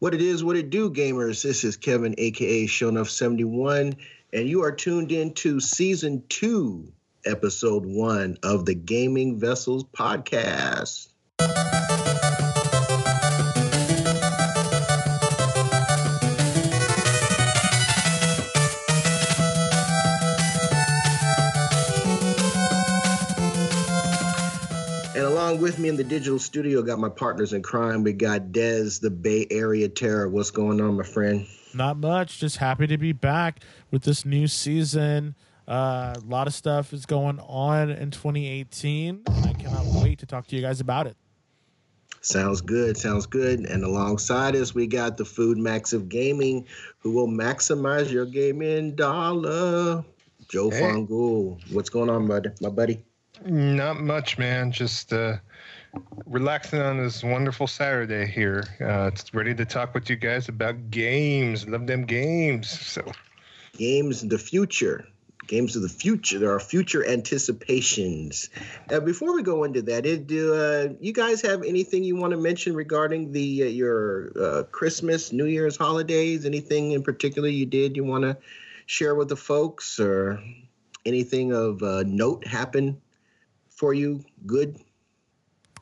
What it is, what it do, gamers. This is Kevin, aka Shonuff71, and you are tuned in to season two, episode one of the Gaming Vessels podcast. Along with me in the digital studio, got my partners in crime. We got Dez, the Bay Area Terror. What's going on, my friend? Not much. Just happy to be back with this new season. Uh, a lot of stuff is going on in 2018, and I cannot wait to talk to you guys about it. Sounds good. Sounds good. And alongside us, we got the Food Max of Gaming, who will maximize your gaming dollar. Joe Hey. Fongul. What's going on, bud? My buddy. Not much, man. Just uh, relaxing on this wonderful Saturday here. Uh, it's ready to talk with you guys about games. Love them games. So Games of the future. Games of the future. There are future anticipations. Uh, before we go into that, do uh, you guys have anything you want to mention regarding the uh, your uh, Christmas, New Year's holidays? Anything in particular you did you want to share with the folks, or anything of uh, note happen for you? Good.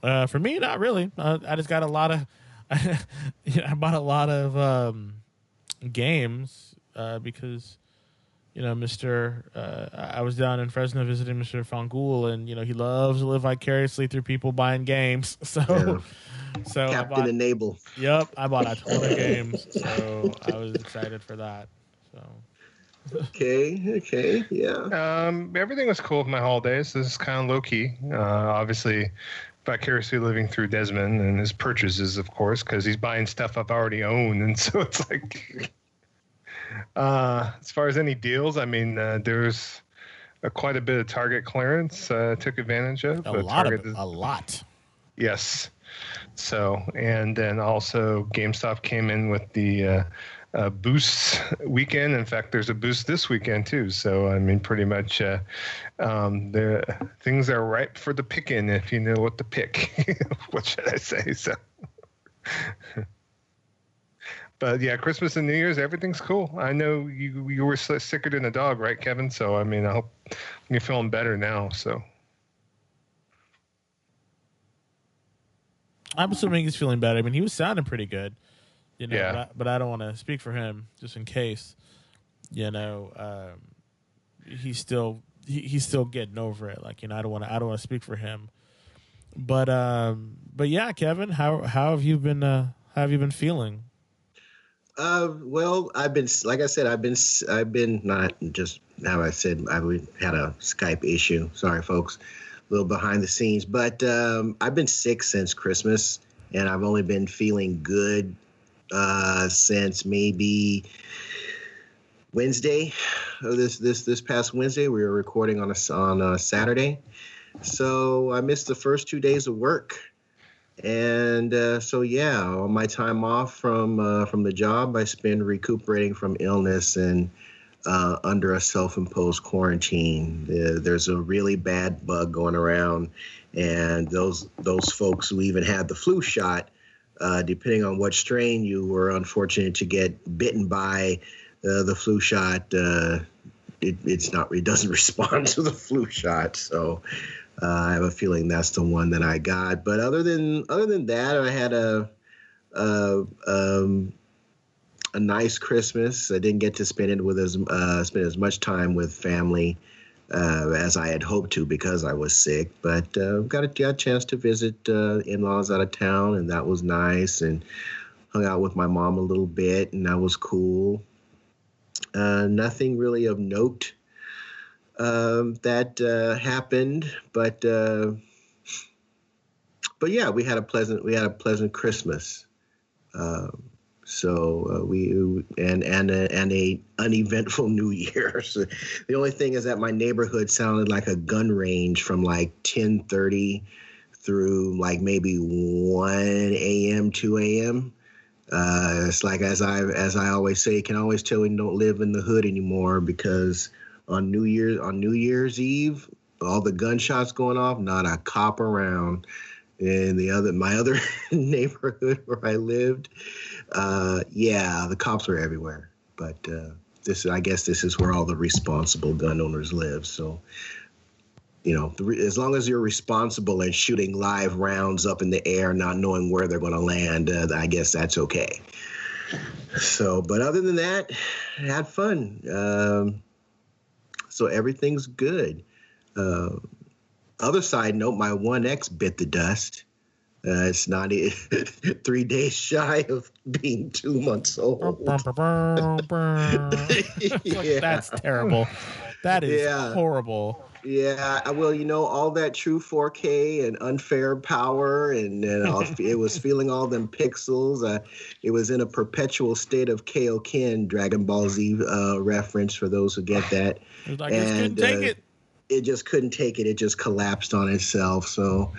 Uh, for me, not really. Uh, I just got a lot of. you know, I bought a lot of um, games uh, because you know, Mister. Uh, I was down in Fresno visiting Mister Fangul, and you know he loves to live vicariously through people buying games. So, Yeah. so I Captain bought, Enable. Yep, I bought a ton of games, so I was excited for that. So Okay. Okay. Yeah. um, everything was cool with my holidays. This is kind of low key. Uh, obviously, vicariously living through Desmond and his purchases, of course, because he's buying stuff I've already owned, and so it's like. Uh, as far as any deals, I mean, uh, there's uh, quite a bit of Target clearance uh, took advantage of. a lot Target of is- a lot. Yes. So, and then also GameStop came in with the uh, uh, boost weekend. In fact, there's a boost this weekend too. So, I mean, pretty much uh, um, the things are ripe for the picking if you know what to pick. what should I say? So, but yeah, Christmas and New Year's, everything's cool. I know you you were sicker than a dog, right, Kevin? So, I mean, I hope you're feeling better now. So. I'm assuming he's feeling better. I mean, he was sounding pretty good, you know. Yeah. But, I, but I don't want to speak for him, just in case, you know. Um, he's still he, he's still getting over it. Like you know, I don't want to I don't want to speak for him. But um, but yeah, Kevin, how how have you been? Uh, how have you been feeling? Uh, well, I've been, like I said, I've been, I've been not just how I said, I we had a Skype issue. Sorry, folks, a little behind the scenes, but um, I've been sick since Christmas, and I've only been feeling good uh, since maybe Wednesday. of This this this past Wednesday, we were recording on a on a Saturday, so I missed the first two days of work and uh, so yeah, all my time off from uh, from the job, I spend recuperating from illness and uh, under a self-imposed quarantine. Uh, there's a really bad bug going around, and those those folks who even had the flu shot, uh, depending on what strain you were unfortunate to get bitten by uh, the flu shot. Uh, it, it's not it doesn't respond to the flu shot, so uh, I have a feeling that's the one that I got. But other than other than that, I had a a, um, a nice Christmas. I didn't get to spend it with as uh, spend as much time with family uh, as I had hoped to because I was sick. But uh, got a, got a chance to visit uh, in-laws out of town, and that was nice. And hung out with my mom a little bit, and that was cool. Uh, nothing really of note um, that uh, happened, but uh, but yeah, we had a pleasant we had a pleasant Christmas. Um, so uh, we and and a, and a uneventful New Year. So the only thing is that my neighborhood sounded like a gun range from like ten thirty through like maybe one a.m. two a.m. Uh, it's like as I as I always say, you can always tell when you don't live in the hood anymore because on New Year's on New Year's Eve, all the gunshots going off, not a cop around. In the other my other neighborhood where I lived, uh, yeah, the cops were everywhere. But uh, this, I guess, this is where all the responsible gun owners live. So, you know, as long as you're responsible and shooting live rounds up in the air, not knowing where they're going to land, uh, I guess that's okay. So, but other than that, had fun. Um, so everything's good. Uh, other side note, my One X bit the dust. Uh, it's not three days shy of being two months old. yeah. That's terrible. That is yeah. horrible. Yeah, well, you know, all that true 4K and unfair power, and, and it was feeling all them pixels. Uh, it was in a perpetual state of Kaioken, Dragon Ball Z uh, reference for those who get that. Like, and, take uh, it it just couldn't take it. It just collapsed on itself. So,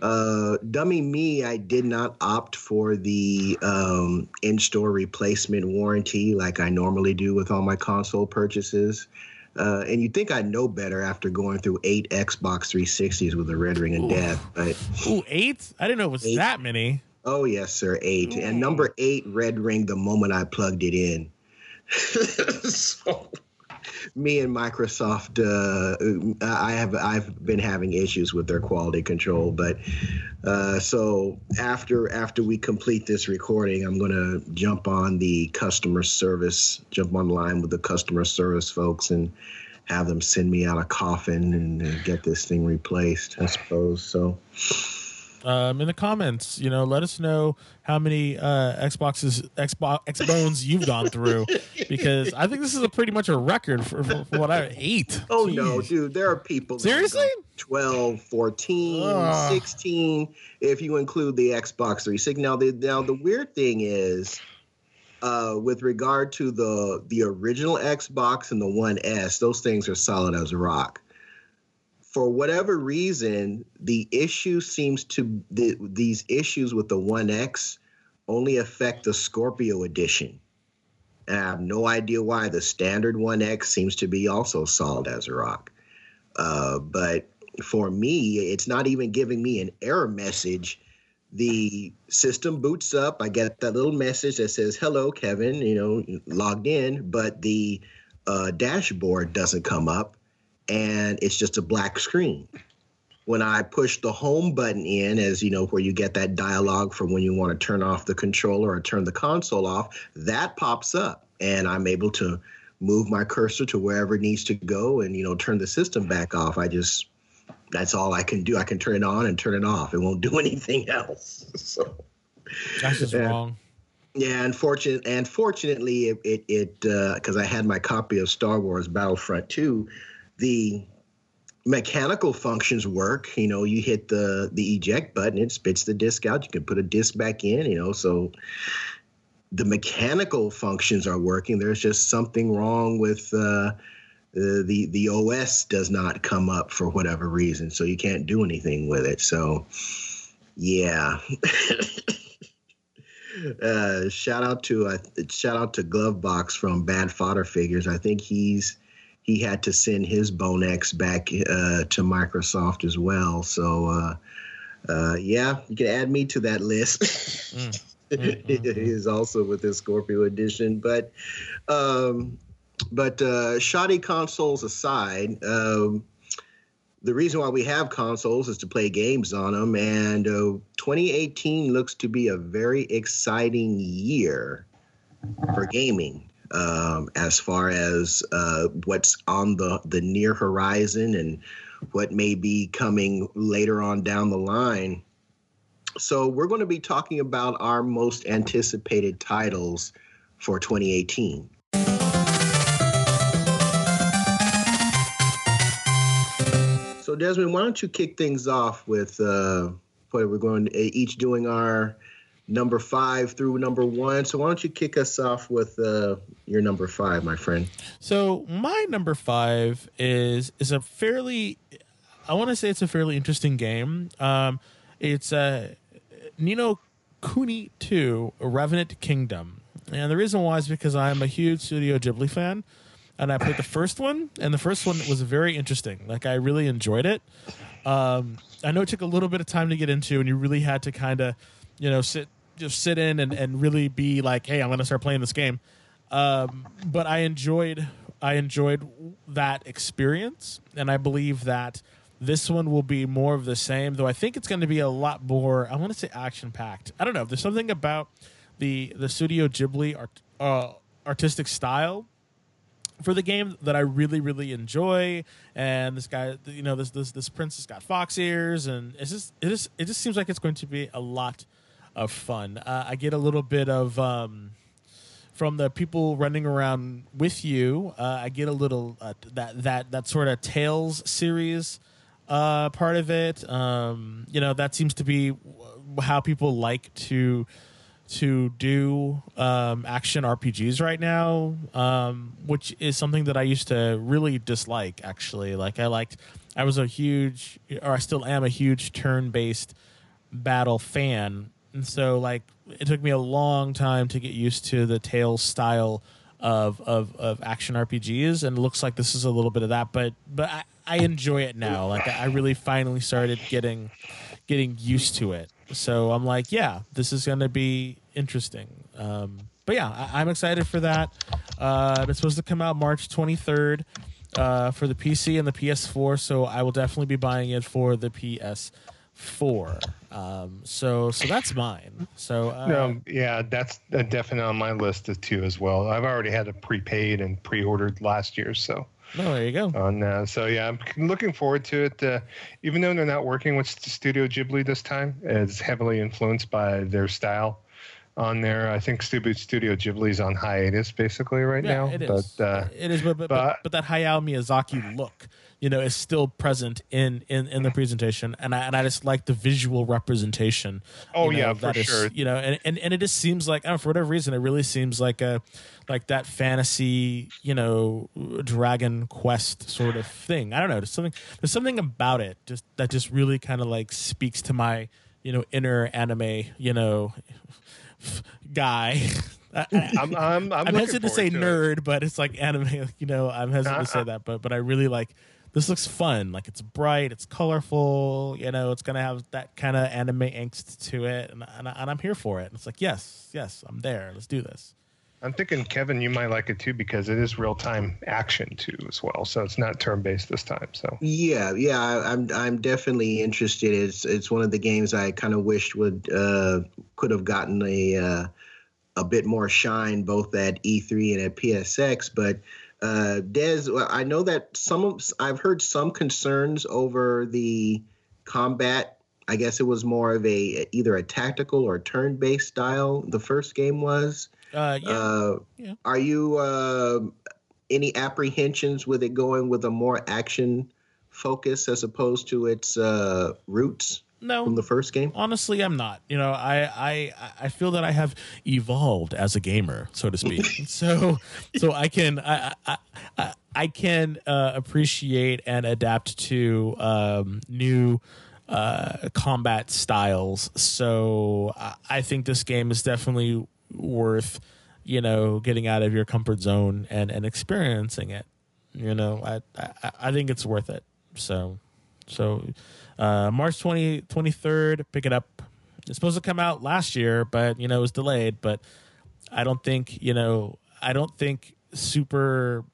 uh, dummy me, I did not opt for the um, in store replacement warranty like I normally do with all my console purchases. Uh, and you think I know better after going through eight Xbox 360s with a Red Ring of Death, but ooh, eight? I didn't know it was eight. that many. Oh yes, sir, eight. Ooh. And number eight, Red Ring, the moment I plugged it in. so me and Microsoft, uh, I have I've been having issues with their quality control. But uh, so after after we complete this recording, I'm gonna jump on the customer service, jump online with the customer service folks, and have them send me out a coffin and, and get this thing replaced. I suppose so um, in the comments. You know, let us know how many uh, Xboxes, Xbox, Xbones you've gone through, because I think this is a pretty much a record for, for, for what I ate. Oh Jeez. no, dude, there are people seriously 12, 14, uh. 16, if you include the Xbox 360. Now, the now the weird thing is. Uh, with regard to the the original Xbox and the One S, those things are solid as a rock for whatever reason, the issue seems to the, these issues with the One X only affect the Scorpio edition. I have no idea why the standard One X seems to be also solid as a rock. Uh, but for me, it's not even giving me an error message. The system boots up. I get that little message that says, "Hello, Kevin," you know, logged in, but the uh, dashboard doesn't come up and it's just a black screen. When I push the home button in, as you know, where you get that dialogue from when you want to turn off the controller or turn the console off, that pops up, and I'm able to move my cursor to wherever it needs to go, and you know, turn the system back off. I just that's all I can do. I can turn it on and turn it off. It won't do anything else. So that's just yeah. wrong. Yeah, unfortunate. And fortunately, it it because uh, I had my copy of Star Wars Battlefront 2 the mechanical functions work. You know, you hit the the eject button, it spits the disk out. You can put a disk back in. You know, so the mechanical functions are working. There's just something wrong with uh, the the OS does not come up for whatever reason, so you can't do anything with it. So, yeah. uh, shout out to uh, shout out to Glovebox from Bad Fodder Figures. I think he's he had to send his Bone X back uh, to Microsoft as well. So, uh, uh, yeah, you can add me to that list. mm. Mm-hmm. also with the Scorpio edition, but um, but uh, shoddy consoles aside, um, the reason why we have consoles is to play games on them, and uh, 2018 looks to be a very exciting year for gaming um, as far as uh, what's on the, the near horizon and what may be coming later on down the line. So, we're going to be talking about our most anticipated titles for 2018. So, Desmond, why don't you kick things off with uh, what we're going to each doing our number five through number one. So why don't you kick us off with uh, your number five, my friend? So my number five is is a fairly, I want to say it's a fairly interesting game. Um, it's uh, Ni no Kuni Two: Revenant Kingdom, and the reason why is because I'm a huge Studio Ghibli fan. and I played the first one, and the first one was very interesting. Like I really enjoyed it. Um, I know it took a little bit of time to get into, and you really had to kind of, you know, sit just sit in and, and really be like, hey, I'm to start playing this game. Um, but I enjoyed I enjoyed that experience, and I believe that this one will be more of the same. Though I think it's going to be a lot more. I want to say action packed. I don't know. There's something about the the Studio Ghibli art, uh, artistic style for the game that I really really enjoy. And this guy, you know, this this this prince has got fox ears, and it's just it just it just seems like it's going to be a lot of fun. Uh, I get a little bit of. Um, from the people running around with you, uh, I get a little uh, that that that sort of Tales series uh, part of it. Um, you know, that seems to be how people like to to do um, action RPGs right now, um, which is something that I used to really dislike. Actually, like I liked, I was a huge, or I still am a huge turn-based battle fan, and so like it took me a long time to get used to the Tales style of of of action RPGs, and it looks like this is a little bit of that. But but I, I enjoy it now. Like I really finally started getting getting used to it. So I'm like, yeah, this is going to be interesting. Um, but yeah, I, am excited for that. Uh, it's supposed to come out March 23rd uh, for the PC and the PS4. So I will definitely be buying it for the PS four. Um, so so that's mine. So uh, no, yeah, that's definitely on my list of two as well. I've already had a prepaid and pre-ordered last year, so. Oh, there you go. On uh, so yeah, I'm looking forward to it. Uh, even though they're not working with Studio Ghibli this time, it's heavily influenced by their style on there. I think Studio Studio Ghibli's on hiatus basically right yeah, now. It is. But, uh, it is, but but, but, but that Hayao Miyazaki look you know is still present in in in the mm-hmm. presentation and i and i just like the visual representation oh you know, yeah for is, sure you know and, and and it just seems like I don't know, for whatever reason it really seems like a like that fantasy you know dragon quest sort of thing i don't know there's something there's something about it just that just really kind of like speaks to my you know inner anime you know guy I, am I'm, I'm, I'm hesitant to say nerd, it. but it's like anime. You know, I'm hesitant uh, to say uh, that, but but I really like this looks fun. Like it's bright, it's colorful. You know, it's gonna have that kind of anime angst to it, and, and, and I'm here for it. And it's like, yes, yes, I'm there. Let's do this. I'm thinking Kevin, you might like it too because it is real time action too as well. So it's not turn based this time. So yeah, yeah, I, am I'm definitely interested. It's it's one of the games I kind of wished would uh, could have gotten a uh, a bit more shine both at E3 and at PSX, but uh, Des, I know that some of I've heard some concerns over the combat. I guess it was more of a either a tactical or turn-based style. The first game was. Uh, yeah. Uh, yeah. Are you uh, any apprehensions with it going with a more action focus as opposed to its uh, roots? No. From the first game? Honestly i'm not. You know i i i feel that i have evolved as a gamer so to speak. So so i can i i i can uh, appreciate and adapt to um, new uh, combat styles. So I think this game is definitely worth you know getting out of your comfort zone and and experiencing it. You know i i, I think it's worth it. So so uh, March 20, 23rd, pick it up. It's supposed to come out last year, but, you know, it was delayed. But I don't think, you know, I don't think super.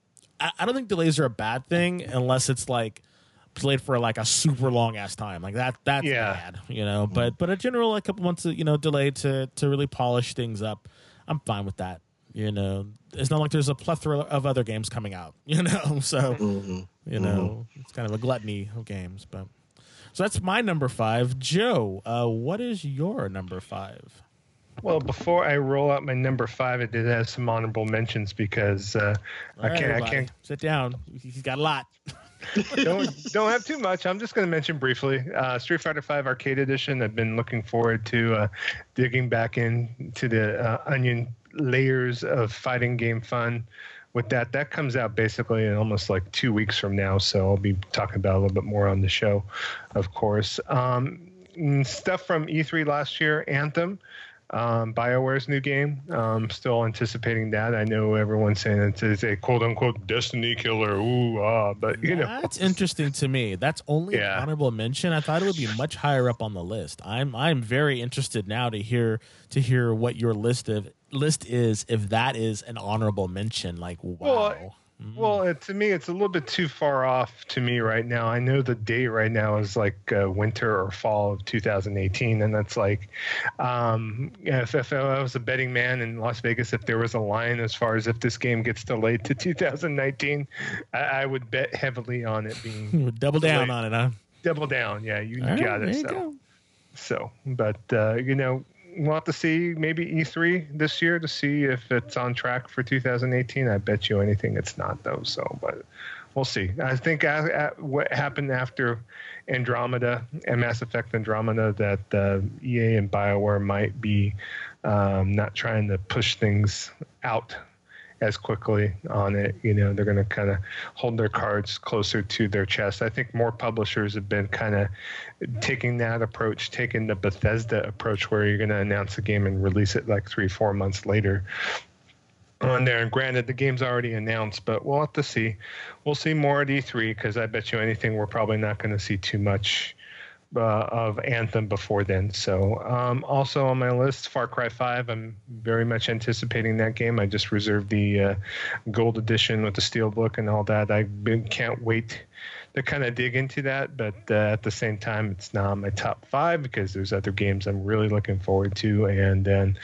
I, I don't think delays are a bad thing unless it's like delayed for like a super long ass time. Like that that's yeah. bad, you know. But but a general like couple months, you know, delay to to really polish things up. I'm fine with that. You know, it's not like there's a plethora of other games coming out. You know, so mm-hmm. you know mm-hmm. it's kind of a gluttony of games. But so that's my number five. Joe, uh, what is your number five? Well, before I roll out my number five, I did have some honorable mentions because uh, I can't. Everybody. I can't sit down. He's got a lot. don't don't have too much. I'm just going to mention briefly uh, Street Fighter V Arcade Edition. I've been looking forward to uh, digging back into the uh, onion layers of fighting game fun with that. That comes out basically in almost like two weeks from now. So I'll be talking about a little bit more on the show, of course. Um, stuff from E3 last year, Anthem. um, BioWare's new game. Um, still anticipating that. I know everyone's saying it's, it's a quote unquote Destiny killer. Ooh, ah, but you know. That's interesting to me. That's only Yeah. an honorable mention. I thought it would be much higher up on the list. I'm I'm very interested now to hear to hear what your list of list is if that is an honorable mention. Like wow. Well, Well, it, to me, it's a little bit too far off to me right now. I know the date right now is like uh, winter or fall of 2018, and that's like, um, if, if I was a betting man in Las Vegas, if there was a line as far as if this game gets delayed to 2019, I, I would bet heavily on it being Double down Wait. on it, huh? double down. Yeah, you All right, got there it. you So. go. So, but uh, you know, we'll have to see maybe E3 this year to see if it's on track for 2018. I bet you anything it's not though. So, but we'll see. I think what happened after Andromeda and Mass Effect Andromeda that uh, EA and BioWare might be um, not trying to push things out as quickly on it. You know, they're going to kind of hold their cards closer to their chest. I think more publishers have been kind of taking that approach, taking the Bethesda approach where you're going to announce a game and release it like three, four months later on there. And granted, the game's already announced, but we'll have to see. We'll see more at E3 because I bet you anything we're probably not going to see too much. Uh, of Anthem before then. So, um, also on my list, Far Cry 5. I'm very much anticipating that game. I just reserved the uh, gold edition with the steelbook and all that. I can't wait to kind of dig into that, but uh, at the same time, it's not my top five because there's other games I'm really looking forward to. And then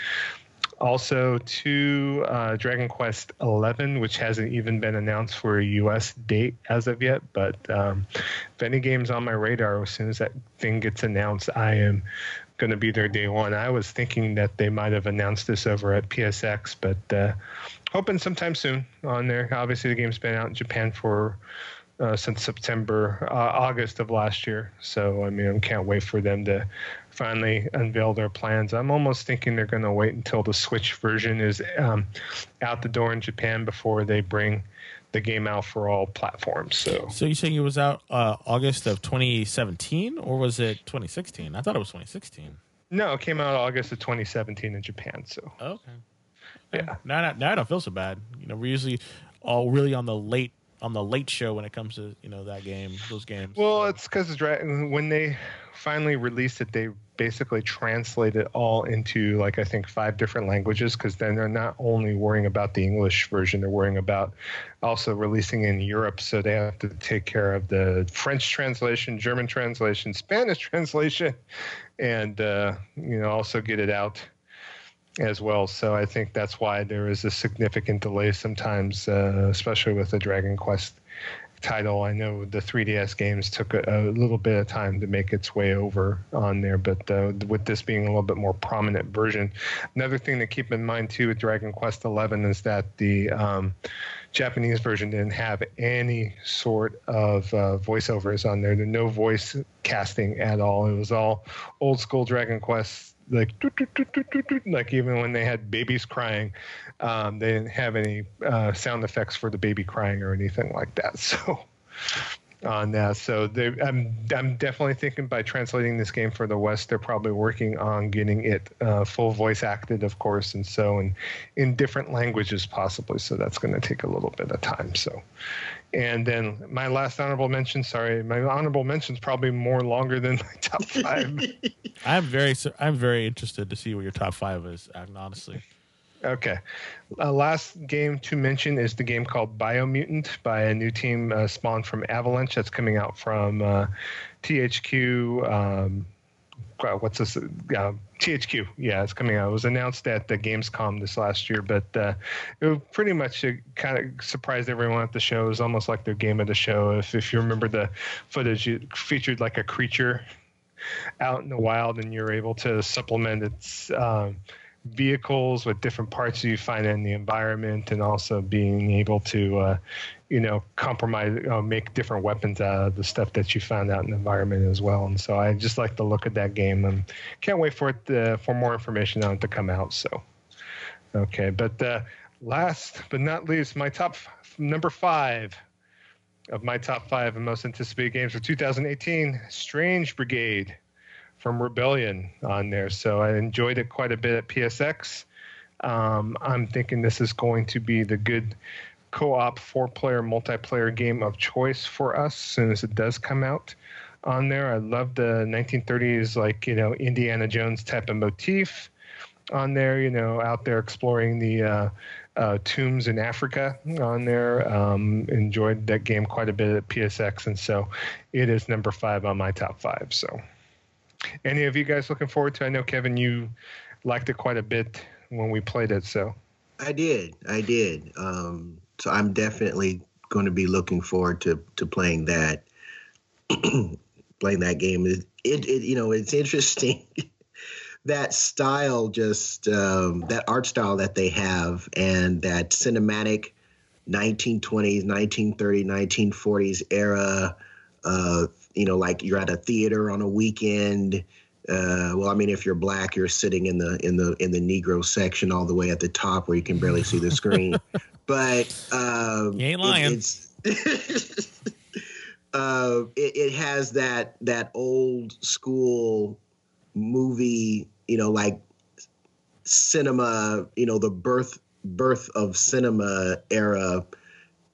also to uh, Dragon Quest XI, which hasn't even been announced for a U.S. date as of yet. But um, if any game's on my radar, as soon as that thing gets announced, I am going to be there day one. I was thinking that they might have announced this over at PSX, but uh, hoping sometime soon on there. Obviously, the game's been out in Japan for uh, since September, uh, August of last year. So, I mean, I can't wait for them to finally unveil their plans. I'm almost thinking they're going to wait until the Switch version is um, out the door in Japan before they bring the game out for all platforms. So, So you saying it was out uh, August of 2017 or was it 2016? I thought it was 2016. no, it came out August of 2017 in Japan. So, Okay. Yeah. Now, now, now I don't feel so bad. You know, we're usually all really on the late on the late show when it comes to you know that game, those games. Well, it's because when they finally released it, they basically translate it all into like I think five different languages. Because then they're not only worrying about the English version, they're worrying about also releasing in Europe. So they have to take care of the French translation, German translation, Spanish translation, and uh, you know also get it out as well. So I think that's why there is a significant delay sometimes, uh, especially with the Dragon Quest title. I know the 3DS games took a, a little bit of time to make its way over on there, but uh, with this being a little bit more prominent version, another thing to keep in mind too with Dragon Quest 11 is that the um, Japanese version didn't have any sort of uh, voiceovers on there. There no voice casting at all. It was all old school Dragon Quest like doot, doot, doot, doot, doot, doot. like even when they had babies crying um, they didn't have any uh, sound effects for the baby crying or anything like that so on that so they, I'm, I'm definitely thinking by translating this game for the west they're probably working on getting it uh, full voice acted of course and so and in different languages possibly so that's going to take a little bit of time so and then my last honorable mention sorry my honorable mention is probably more longer than my top five I'm very I'm very interested to see what your top five is. Honestly, Okay. Uh, last game to mention is the game called Biomutant by a new team uh, spawned from Avalanche that's coming out from uh, THQ. Um, wow, what's this? Uh, THQ. Yeah, it's coming out. It was announced at the Gamescom this last year, but uh, it pretty much uh, kind of surprised everyone at the show. It was almost like their game of the show. If, if you remember the footage, it featured like a creature out in the wild, and you're able to supplement its. Um, vehicles with different parts you find in the environment and also being able to uh, you know compromise uh, make different weapons out of the stuff that you found out in the environment as well and so i just like the look of that game and can't wait for it to, for more information on it to come out so okay but uh, last but not least my top f- number five of my top five and most anticipated games for 2018 strange brigade from Rebellion on there. So I enjoyed it quite a bit at PSX. Um, I'm thinking this is going to be the good co-op four-player multiplayer game of choice for us as soon as it does come out on there. I love the 1930s like you know Indiana Jones type of motif on there. You know, out there exploring the uh, uh, tombs in Africa on there. Um, enjoyed that game quite a bit at PSX, and so it is number five on my top five. So, any of you guys looking forward to? I know Kevin, you liked it quite a bit when we played it. So, I did, I did. Um, so I'm definitely going to be looking forward to to playing that. playing that game. It, it, it, you know, it's interesting. that style, just um, that art style that they have, and that cinematic 1920s, 1930s, 1940s era. Uh, you know, like you're at a theater on a weekend. Uh, well, I mean, if you're black, you're sitting in the in the in the Negro section all the way at the top where you can barely see the screen. but um, you ain't lying. It, it's uh, it, it has that that old school movie, you know, like cinema, you know, the birth birth of cinema era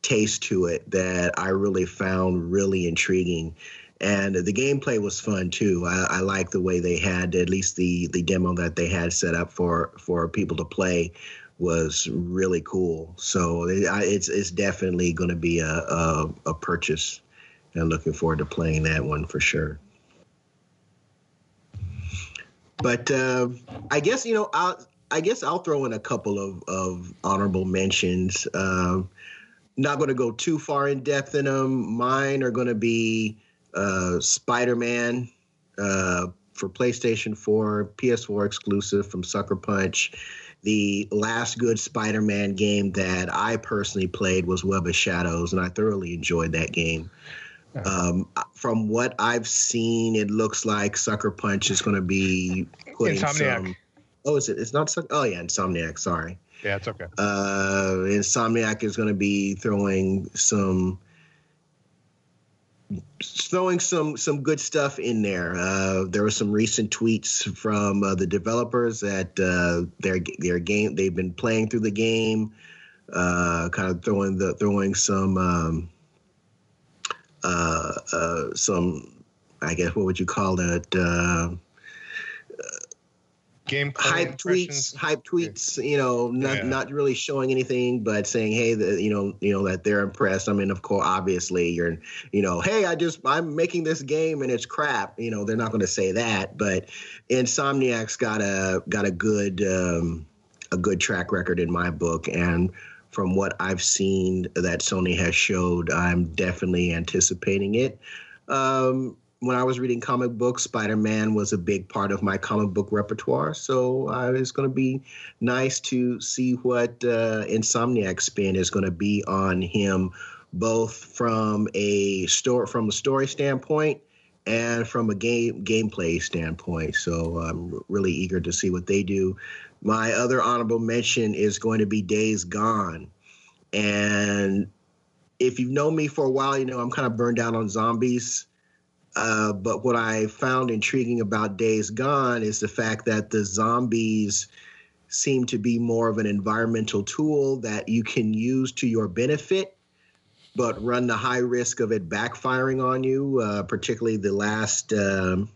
taste to it that I really found really intriguing. And the gameplay was fun too. I, I like the way they had at least the the demo that they had set up for for people to play was really cool. So it, it's it's definitely going to be a, a, a purchase, and looking forward to playing that one for sure. But uh, I guess you know, I'll, I guess I'll throw in a couple of, of honorable mentions. Uh, not going to go too far in depth in them. Mine are going to be uh, Spider Man uh, for PlayStation 4, PS4 exclusive from Sucker Punch. The last good Spider Man game that I personally played was Web of Shadows, and I thoroughly enjoyed that game. Um, from what I've seen, it looks like Sucker Punch is going to be putting Insomniac. some. Oh, is it? It's not. Oh, yeah, Insomniac. Sorry. Yeah, it's okay. Uh, Insomniac is going to be throwing some throwing some some good stuff in there. Uh, there were some recent tweets from uh, the developers that uh, their their game they've been playing through the game, uh, kind of throwing the throwing some um, uh, uh, some, I guess, what would you call it? Game hype tweets, hype tweets. You know, not yeah. not really showing anything, but saying, hey, the, you know, you know that they're impressed. I mean, of course, obviously, you're, you know, hey, I just I'm making this game and it's crap. You know, they're not going to say that, but Insomniac's got a got a good um, a good track record in my book, and from what I've seen that Sony has showed, I'm definitely anticipating it. Um, when I was reading comic books, Spider Man was a big part of my comic book repertoire. So uh, it's going to be nice to see what uh, Insomniac spin is going to be on him, both from a store from a story standpoint and from a game gameplay standpoint. So I'm really eager to see what they do. My other honorable mention is going to be Days Gone. And if you've known me for a while, you know I'm kind of burned out on zombies. Uh, but what I found intriguing about Days Gone is the fact that the zombies seem to be more of an environmental tool that you can use to your benefit, but run the high risk of it backfiring on you. Uh, particularly the last um,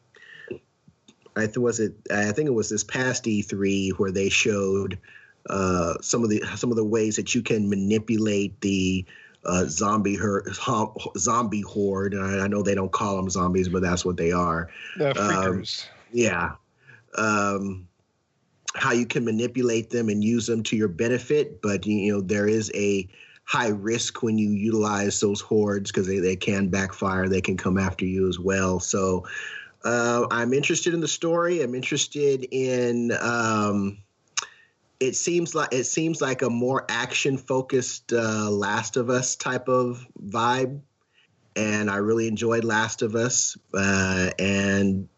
I th- was it. I think it was this past E3 where they showed uh, some of the some of the ways that you can manipulate the uh, zombie her, zombie horde. I, I, know they don't call them zombies, but that's what they are. The freakers. Um, yeah. Um, how you can manipulate them and use them to your benefit, but you know there is a high risk when you utilize those hordes because they, they can backfire. They can come after you as well. So uh, I'm interested in the story. I'm interested in. Um, it seems like it seems like a more action focused uh, Last of Us type of vibe, and I really enjoyed Last of Us. Uh, and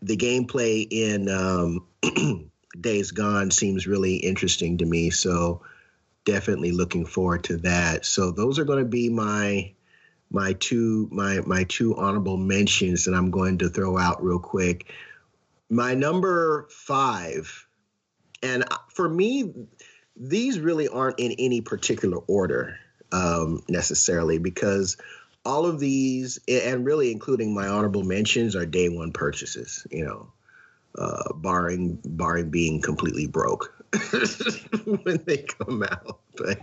the gameplay in um, Days Gone seems really interesting to me. So definitely looking forward to that. So those are going to be my my two my my two honorable mentions that I'm going to throw out real quick. My number five, and for me, these really aren't in any particular order um, necessarily because all of these, and really including my honorable mentions, are day one purchases. You know, uh, barring barring being completely broke when they come out. But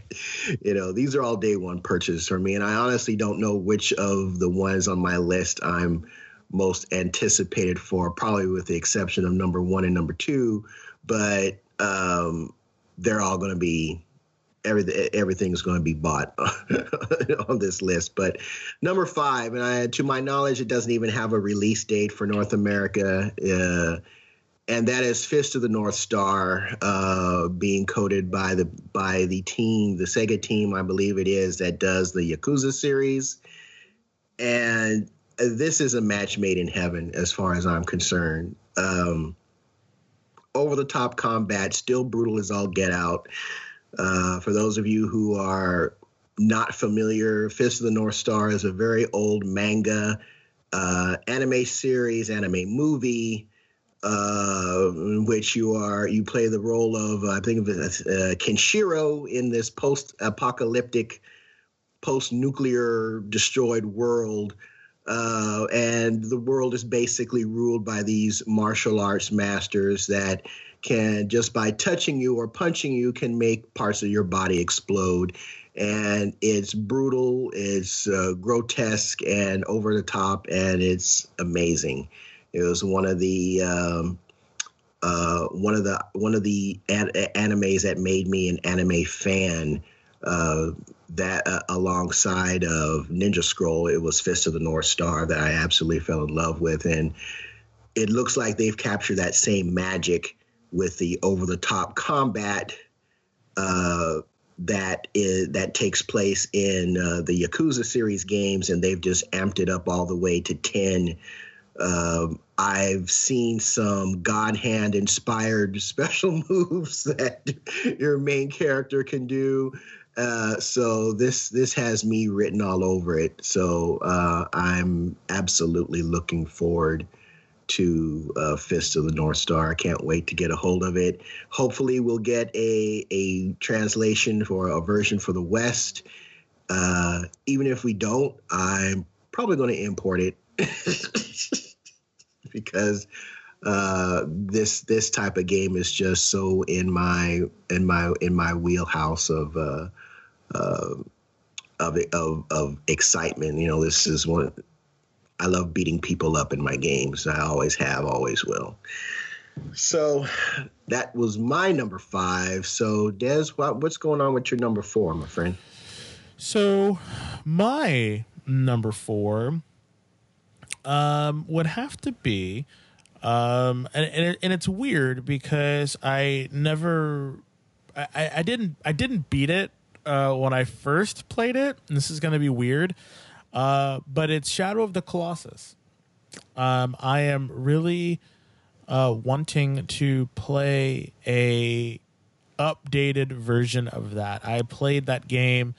you know, these are all day one purchases for me, and I honestly don't know which of the ones on my list I'm most anticipated for. Probably with the exception of number one and number two, but um, they're all going to be everything everything's going to be bought on this list. But number five, and I, to my knowledge, it doesn't even have a release date for North America. Uh, and that is Fist of the North Star, uh, being coded by the by the team, the Sega team, I believe it is, that does the Yakuza series. And this is a match made in heaven, as far as I'm concerned. Um, over the top combat, still brutal as all get out. Uh, for those of you who are not familiar, Fist of the North Star is a very old manga, uh, anime series, anime movie uh, in which you are you play the role of I think of uh, Kenshiro in this post-apocalyptic, post-nuclear destroyed world, uh, and the world is basically ruled by these martial arts masters that can just by touching you or punching you can make parts of your body explode and it's brutal it's uh, grotesque and over the top and it's amazing it was one of the um, uh, one of the one of the an- animes that made me an anime fan. That uh, alongside of Ninja Scroll, it was Fist of the North Star that I absolutely fell in love with, and it looks like they've captured that same magic with the over the top combat uh, that is that takes place in uh, the Yakuza series games, and they've just amped it up all the way to ten. Um, I've seen some God hand inspired special moves that your main character can do. Uh, so this this has me written all over it. So uh, I'm absolutely looking forward to uh, Fist of the North Star. I can't wait to get a hold of it. Hopefully, we'll get a a translation for a version for the West. Uh, even if we don't, I'm probably going to import it because uh, this this type of game is just so in my in my in my wheelhouse of uh, of of of excitement. You know, this is one. I love beating people up in my games. I always have, always will. So that was my number five. So Des, what, what's going on with your number four, my friend? So my number four um, would have to be, um, and and, it, and it's weird because I never, I, I didn't I didn't beat it uh, when I first played it. And this is going to be weird, uh, but it's Shadow of the Colossus. Um, I am really uh, wanting to play a updated version of that. I played that game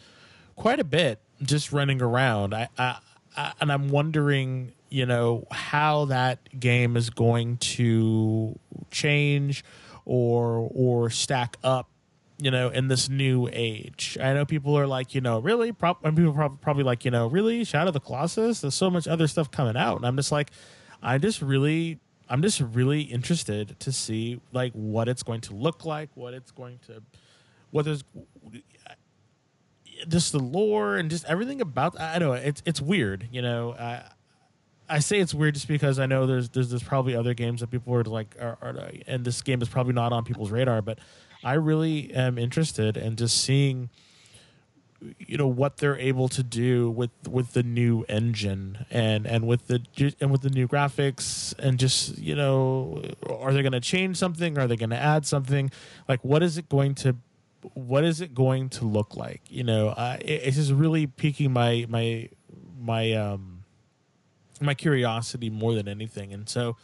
quite a bit, just running around. I, I, I and I'm wondering you know how that game is going to change or or stack up you know in this new age. I know people are like you know really? Pro- people are probably like you know really? Shadow of the colossus? There's so much other stuff coming out. And i'm just like i just really i'm just really interested to see like what it's going to look like what it's going to what there's just the lore and just everything about i know it's it's weird you know? I, I say it's weird just because I know there's there's, there's probably other games that people are like are, are, and this game is probably not on people's radar, but I really am interested in just seeing you know what they're able to do with with the new engine and and with the and with the new graphics and just you know are they going to change something? Are they going to add something? Like what is it going to what is it going to look like? You know uh, it, it's just really piquing my my my um my curiosity more than anything. And so,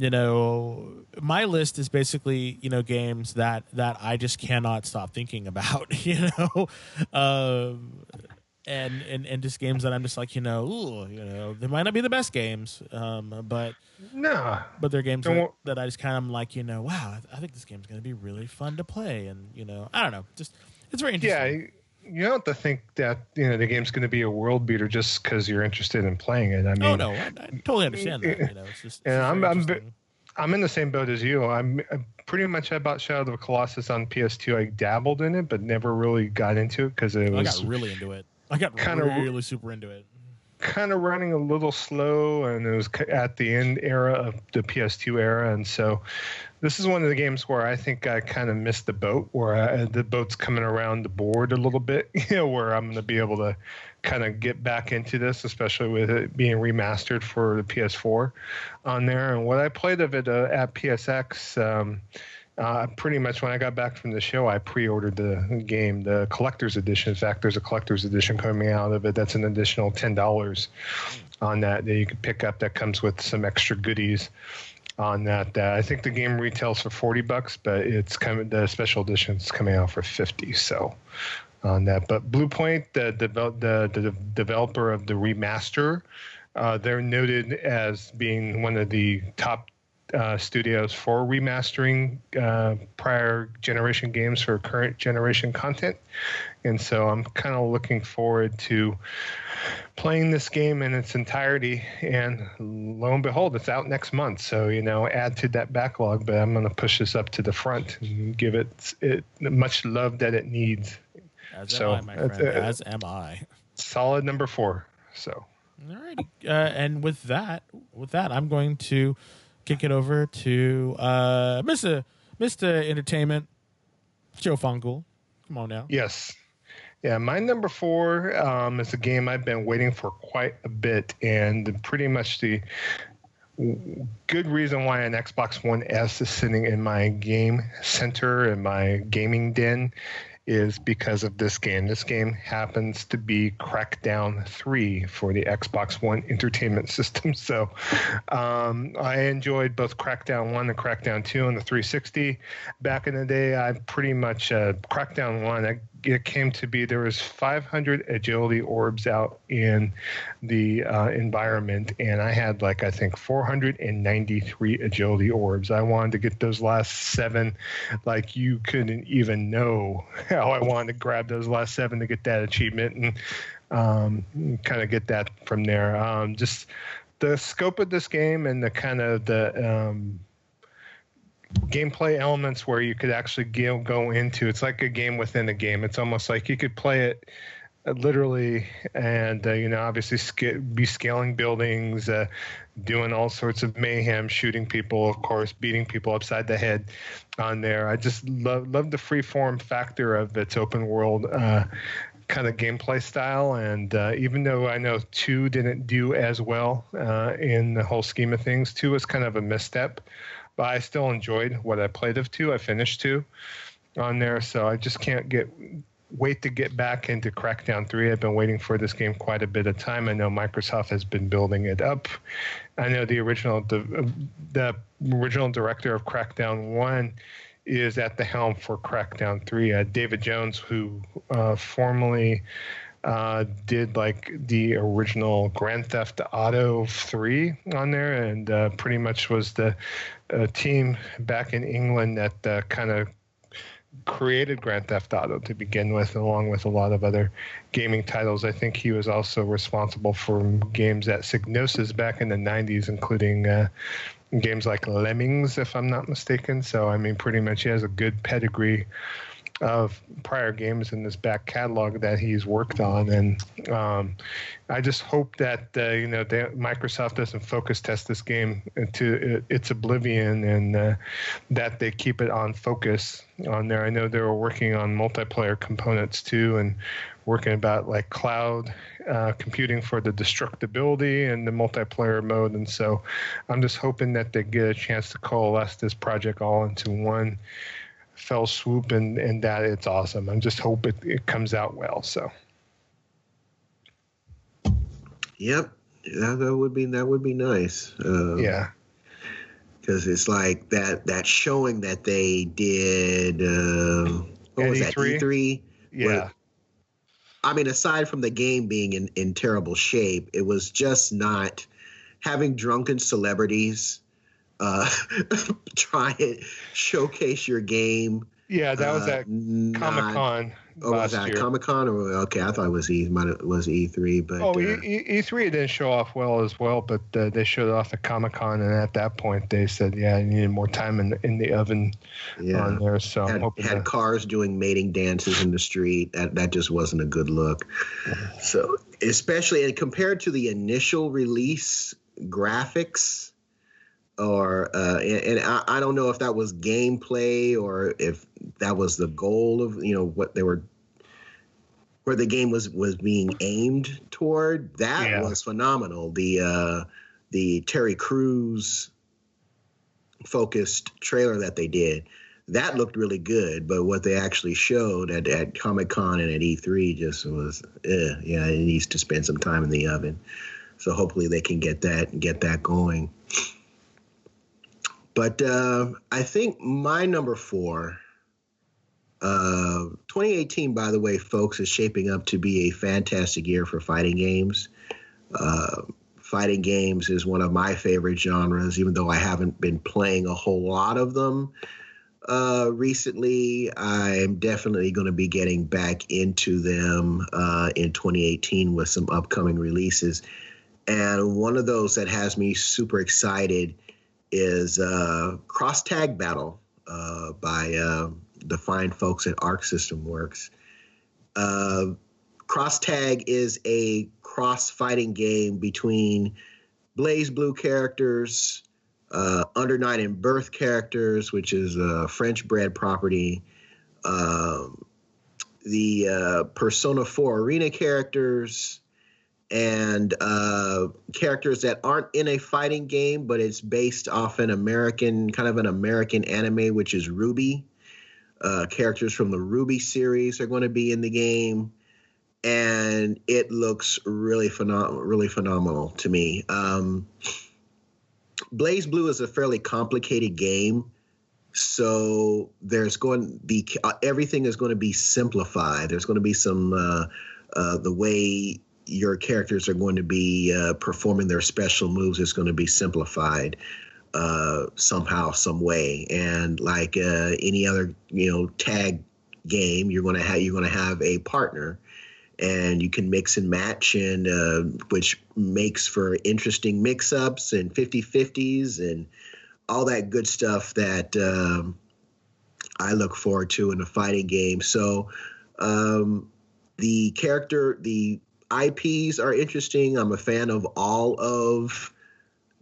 you know, my list is basically you know games that that I just cannot stop thinking about. You know, um, and, and and just games that I'm just like you know, ooh, you know, they might not be the best games, um, but no, but they're games that, that I just kind of like you know, wow, I, think this game's gonna be really fun to play, and you know, I don't know, just it's very interesting. you you don't have to think that you know the game's going to be a world beater just because you're interested in playing it. I oh, mean, oh no, I, I totally understand that. You know, it's just, it's and I'm I'm. I'm in the same boat as you. I'm, i pretty much about Shadow of the Colossus on PS2. I dabbled in it, but never really got into it because it was. I got really into it. I got kinda- really super into it. kind of running a little slow, and it was at the end era of the PS2 era, and so this is one of the games where I think I kind of missed the boat, where I, the boat's coming around the board a little bit, you know, where I'm going to be able to kind of get back into this, especially with it being remastered for the PS4 on there. And what I played of it uh, at PSX. Um, uh, pretty much when I got back from the show, I pre-ordered the game, the collector's edition. In fact, there's a collector's edition coming out of it. That's an additional ten dollars on that that you can pick up. That comes with some extra goodies on that. Uh, I think the game retails for forty bucks, but it's coming. The special edition is coming out for fifty. So on that, but Bluepoint, the devel- the, the developer of the remaster, uh, they're noted as being one of the top uh, studios for remastering uh, prior generation games for current generation content. And so I'm kind of looking forward to playing this game in its entirety. And lo and behold, it's out next month. So, you know, add to that backlog, but I'm going to push this up to the front and give it, it much love that it needs. As So, am I, my friend. uh, as am I. Solid number four. So, All right. Uh, and with that, with that, I'm going to kick it over to uh, Mr. Mr. Entertainment, Joe Funkel. Come on now. Yes. Yeah, my number four um, is a game I've been waiting for quite a bit, and pretty much the good reason why an Xbox One S is sitting in my game center in my gaming den is because of this game. This game happens to be Crackdown 3 for the Xbox One entertainment system. So um, I enjoyed both Crackdown 1 and Crackdown 2 on the 360. Back in the day, I pretty much, uh, Crackdown 1, I, it came to be there was 500 agility orbs out in the uh, environment, and I had like, I think, 493 agility orbs. I wanted to get those last seven like you couldn't even know how I wanted to grab those last seven to get that achievement and um, kind of get that from there. Um, just the scope of this game and the kind of the um, gameplay elements where you could actually go, go into it's like a game within a game. It's almost like you could play it uh, literally and uh, you know obviously be scaling buildings uh, doing all sorts of mayhem shooting people of course beating people upside the head on there i just love love the free form factor of its open world uh, kind of gameplay style and uh, even though i know two didn't do as well uh, in the whole scheme of things two was kind of a misstep but i still enjoyed what i played of two i finished two on there so i just can't get wait to get back into Crackdown 3. I've been waiting for this game quite a bit of time. I know Microsoft has been building it up. I know the original the, the original director of Crackdown 1 is at the helm for Crackdown 3. Uh, David Jones, who uh, formerly uh, did like the original Grand Theft Auto 3 on there and uh, pretty much was the uh, team back in England that uh, kind of created Grand Theft Auto to begin with, along with a lot of other gaming titles. I think he was also responsible for games at Psygnosis back in the 90s, including uh, games like Lemmings, if I'm not mistaken. So, I mean, pretty much he has a good pedigree of prior games in this back catalog that he's worked on, and um, I just hope that uh, you know they, Microsoft doesn't focus test this game into its oblivion, and uh, that they keep it on focus on there. I know they were working on multiplayer components too, and working about like cloud uh, computing for the destructibility and the multiplayer mode, and so I'm just hoping that they get a chance to coalesce this project all into one fell swoop and and that it's awesome. I just hope it, it comes out well. So Yep, that, that would be that would be nice. Uh, yeah, because it's like that that showing that they did. Uh, what was that? E3? E3. yeah, I mean, aside from the game being in, in terrible shape, it was just not having drunken celebrities uh, try and showcase your game. Yeah, that was uh, at not- Comic Con Oh, was that. Comic Con or okay? I thought it was E was E three, but Oh, uh, E- E- E3 didn't show off well as well, but uh, they showed off at Comic Con, and at that point they said, "Yeah, you needed more time in the, in the oven yeah. on there." So I'm had, had to, cars doing mating dances in the street. That that just wasn't a good look. So especially and compared to the initial release graphics, or uh, and, and I, I don't know if that was gameplay or if that was the goal of you know what they were where the game was was being aimed toward. That Yeah. was phenomenal. The uh, the Terry Crews focused trailer that they did that looked really good, but what they actually showed at, at Comic Con and at E3 just was, eh, yeah, it needs to spend some time in the oven. So hopefully they can get that and get that going. But uh, I think my number four, uh, 2018, by the way, folks, is shaping up to be a fantastic year for fighting games. Uh, fighting games is one of my favorite genres, even though I haven't been playing a whole lot of them uh, recently. I'm definitely going to be getting back into them uh, in 2018 with some upcoming releases. And one of those that has me super excited is uh, Cross Tag Battle uh, by uh, the fine folks at Arc System Works. Uh, cross Tag is a cross fighting game between BlazBlue characters, uh, Under Night In-Birth characters, which is a French-Bread property, um, the uh, Persona 4 Arena characters, and uh, characters that aren't in a fighting game, but it's based off an American, kind of an American anime, which is RWBY. Uh, characters from the RWBY series are going to be in the game, and it looks really phenomenal, really phenomenal to me. Um, BlazBlue is a fairly complicated game, so there's going to be uh, everything is going to be simplified. There's going to be some uh, uh, the way your characters are going to be uh, performing their special moves is going to be simplified uh, somehow, some way. And like uh, any other, you know, tag game, you're going to have you're going to have a partner, and you can mix and match, and uh, which makes for interesting mix-ups and 50-50s and all that good stuff that um, I look forward to in a fighting game. So um, the character, the IPs are interesting. I'm a fan of all of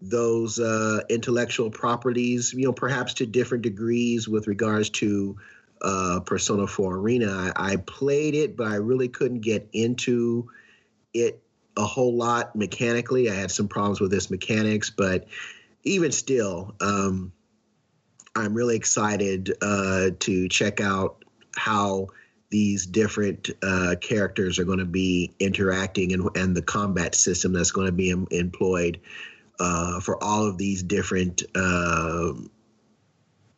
those uh, intellectual properties, you know, perhaps to different degrees with regards to uh, Persona 4 Arena. I, I played it, but I really couldn't get into it a whole lot mechanically. I had some problems with its mechanics, but even still, um, I'm really excited uh, to check out how these different uh, characters are going to be interacting and, and the combat system that's going to be em- employed uh, for all of these different uh,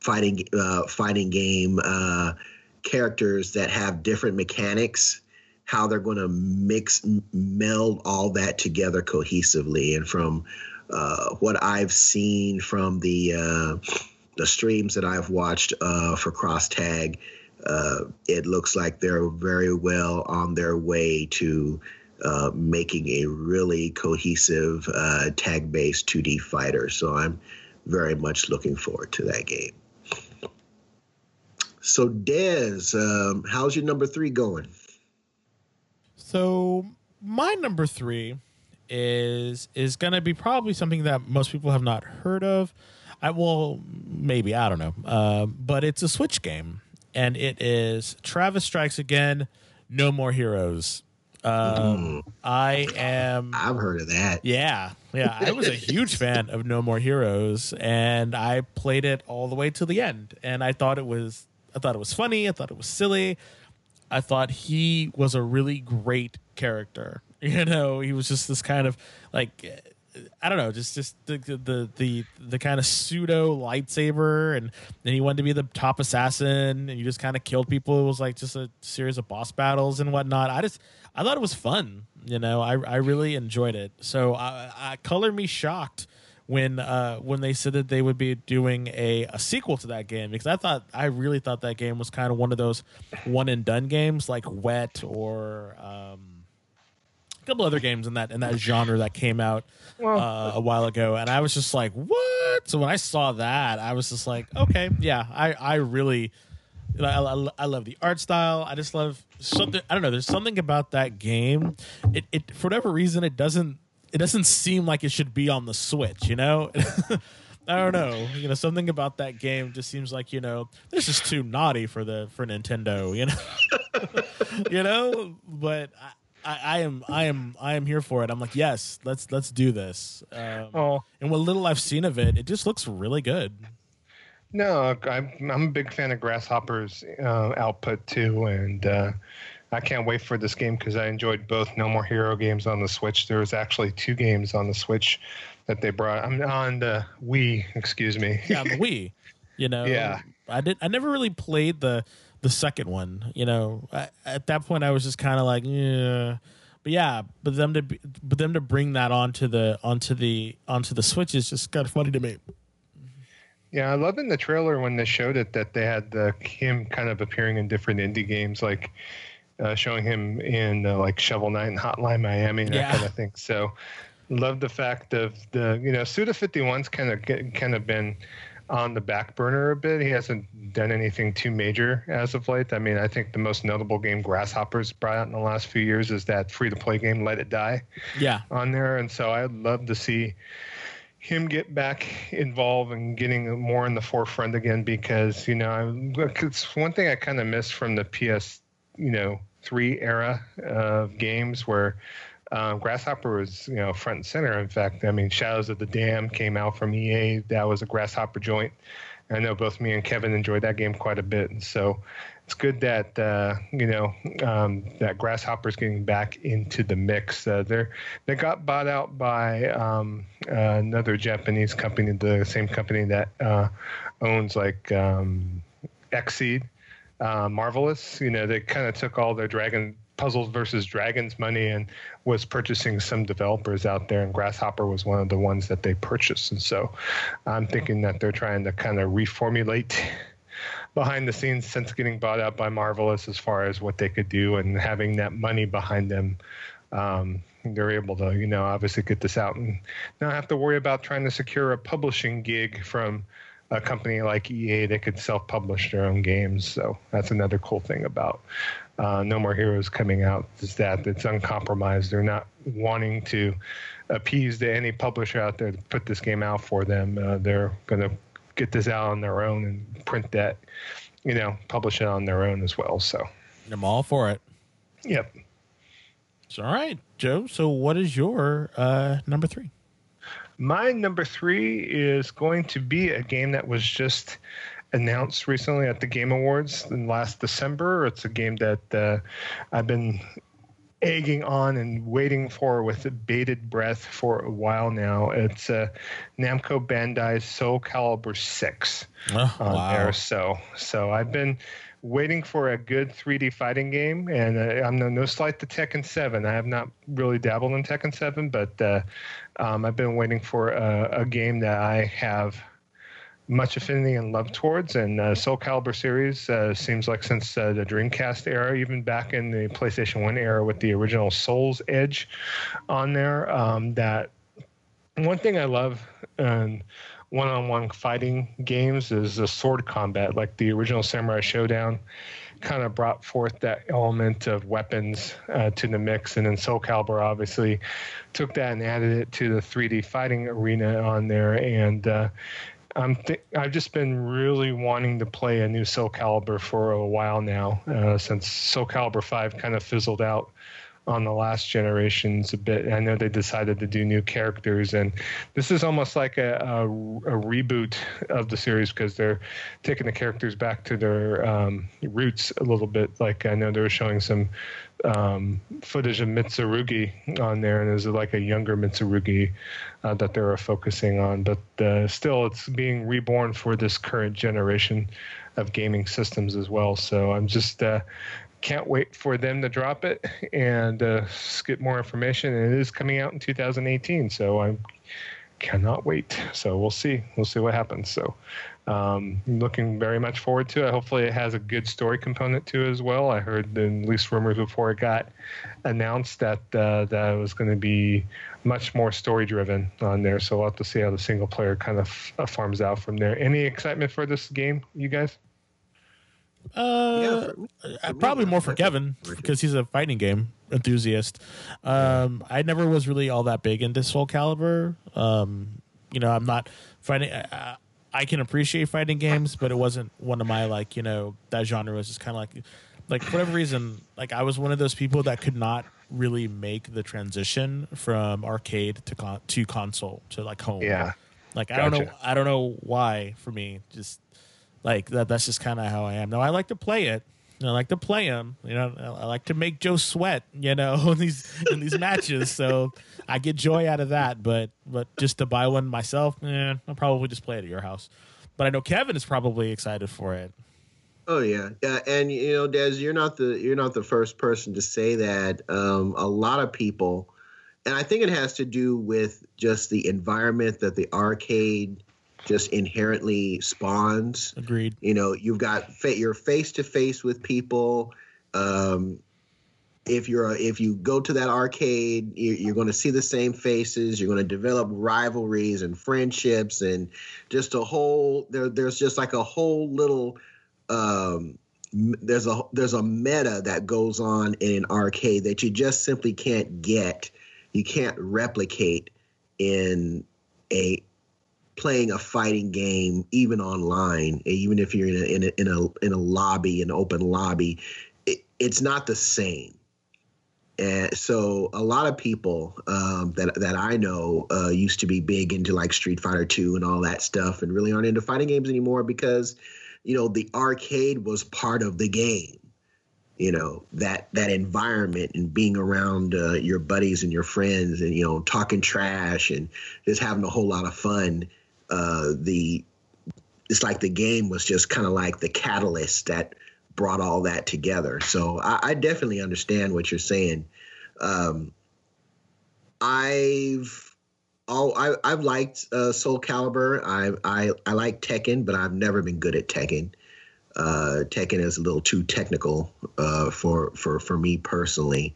fighting fighting game uh, characters that have different mechanics. How they're going to mix meld all that together cohesively, and from uh, what I've seen from the uh, the streams that I've watched for Cross Tag, uh, it looks like they're very well on their way to uh, making a really cohesive uh, tag based 2D fighter. So I'm very much looking forward to that game. So, Dez, um, how's your number three going? So my number three is is gonna be probably something that most people have not heard of. I will maybe I don't know, uh, but it's a Switch game, and it is Travis Strikes Again. No more heroes. Um, I am. I've heard of that. Yeah, yeah. I was a huge fan of No More Heroes, and I played it all the way to the end. And I thought it was, I thought it was funny. I thought it was silly. I thought he was a really great character. You know, he was just this kind of like I don't know, just just the the the the kind of pseudo lightsaber, and then he wanted to be the top assassin, and you just kind of killed people. It was like just a series of boss battles and whatnot. I just I thought it was fun. You know, I I really enjoyed it. So I, I color me shocked when uh when they said that they would be doing a, a sequel to that game because I thought I really thought that game was kind of one of those one and done games like Wet or um couple other games in that in that genre that came out uh, a while ago, and I was just like, "What?" So when I saw that, I was just like, "Okay, yeah, I I really." I, I, I love the art style. I just love something. I don't know. There's something about that game. It, it for whatever reason, it doesn't. It doesn't seem like it should be on the Switch. You know. I don't know. You know, something about that game just seems like you know this is too naughty for the for Nintendo. You know. you know, but I, I, am I am I am here for it. I'm like, yes, let's let's do this. Um, Oh. And what little I've seen of it, it just looks really good. No, I'm I'm a big fan of Grasshopper's uh, output too, and uh, I can't wait for this game because I enjoyed both No More Hero games on the Switch. There was actually two games on the Switch that they brought. I'm on the Wii, excuse me. Yeah, the Wii. You know, Yeah. I did. I never really played the the second one. You know, I, at that point, I was just kind of like, yeah. But yeah, but them to be, but them to bring that onto the onto the onto the Switch is just kind of funny to me. Yeah, I love in the trailer when they showed it that they had uh, him kind of appearing in different indie games, like uh, showing him in uh, like Shovel Knight and Hotline Miami and Yeah. that kind of thing. So, love the fact of the you know Suda 51's kind of kind of been on the back burner a bit. He hasn't done anything too major as of late. I mean, I think the most notable game Grasshoppers brought out in the last few years is that free to play game Let It Die Yeah, on there, and so I'd love to see him get back involved and getting more in the forefront again because you know I- it's one thing I kind of miss from the PS you know three era of games where um, Grasshopper was you know front and center. In fact, I mean Shadows of the Damned came out from EA. That was a Grasshopper joint. I know both me and Kevin enjoyed that game quite a bit, and so it's good that uh, you know um, that Grasshopper's getting back into the mix. Uh, they're they got bought out by um, uh, another Japanese company, the same company that uh, owns like um, Xseed, uh, Marvelous. You know, they kind of took all their Dragon Puzzles versus Dragons money and was purchasing some developers out there, and Grasshopper was one of the ones that they purchased. And so, I'm thinking that they're trying to kind of reformulate behind the scenes since getting bought out by Marvelous as far as what they could do and having that money behind them. Um, they're able to, you know, obviously get this out and not have to worry about trying to secure a publishing gig from a company like EA that could self-publish their own games. So that's another cool thing about uh, No More Heroes coming out is that it's uncompromised. They're not wanting to appease to any publisher out there to put this game out for them. Uh, they're going to get this out on their own and print that, you know, publish it on their own as well. So, I'm all for it. yep. So, all right, Joe. So, what is your uh, number three? My number three is going to be a game that was just announced recently at the Game Awards in last December. It's a game that uh, I've been egging on and waiting for with bated breath for a while now. It's uh, Namco Bandai's Soul Calibur 6 Oh, on there. So, so I've been waiting for a good 3D fighting game, and uh, I'm no, no slight to Tekken 7. I have not really dabbled in Tekken 7, but uh, um, I've been waiting for a, a game that I have much affinity and love towards. And uh, Soul Calibur series uh, seems like since uh, the Dreamcast era, even back in the PlayStation 1 era with the original Souls Edge on there, um, that one thing I love um, one-on-one fighting games is the sword combat, like the original Samurai Shodown. Kind of brought forth that element of weapons uh, to the mix, and then Soul Calibur obviously took that and added it to the 3D fighting arena on there. And uh, I'm th- I've just been really wanting to play a new Soul Calibur for a while now, uh, since Soul Calibur 5 kind of fizzled out on the last generations a bit. I know they decided to do new characters, and this is almost like a, a, a reboot of the series because they're taking the characters back to their um, roots a little bit. Like I know they were showing some um, footage of Mitsurugi on there, and there's like a younger Mitsurugi uh, that they were focusing on. But uh, still, it's being reborn for this current generation of gaming systems as well. So I'm just uh, can't wait for them to drop it and uh, get more information. And it is coming out in 2018, so I cannot wait. So we'll see. We'll see what happens. So um, looking very much forward to it. Hopefully, it has a good story component to it as well. I heard at least rumors before it got announced that uh, that it was going to be much more story driven on there. So we'll have to see how the single player kind of uh, farms out from there. Any excitement for this game, you guys? Uh, yeah, for me, uh, for probably more for Kevin because he's a fighting game enthusiast. Um, I never was really all that big into Soul Calibur. Um, you know, I'm not fighting. Uh, I can appreciate fighting games, but it wasn't one of my like you know that genre was just kind of like like for whatever reason like I was one of those people that could not really make the transition from arcade to con- to console to like home. Yeah. Like I don't know I don't know why for me just like that. That's just kind of how I am. Now I like to play it. I like to play them. You know, I like to make Joe sweat. You know, in these in these matches. So I get joy out of that. But but just to buy one myself, eh, I'll probably just play it at your house. But I know Kevin is probably excited for it. Oh yeah, yeah, and you know, Des, you're not the you're not the first person to say that. Um, a lot of people, and I think it has to do with just the environment that the arcade just inherently spawns. Agreed. You know, you've got fa- you're face to face with people. Um, if you're a, if you go to that arcade, you're, you're going to see the same faces. You're going to develop rivalries and friendships, and just a whole there. There's just like a whole little. Um, there's a there's a meta that goes on in an arcade that you just simply can't get. You can't replicate in a playing a fighting game, even online, even if you're in a in a in a, in a lobby, an open lobby, it, it's not the same. And so a lot of people um, that that I know uh, used to be big into like Street Fighter Two and all that stuff, and really aren't into fighting games anymore because, you know, the arcade was part of the game you know that that environment and being around uh, your buddies and your friends and you know talking trash and just having a whole lot of fun uh, the it's like the game was just kind of like the catalyst that brought all that together. So I, I definitely understand what you're saying. Um, I've oh I, I've liked uh, Soul Calibur. I, I I like Tekken, but I've never been good at Tekken. Uh, Tekken is a little too technical uh, for for for me personally.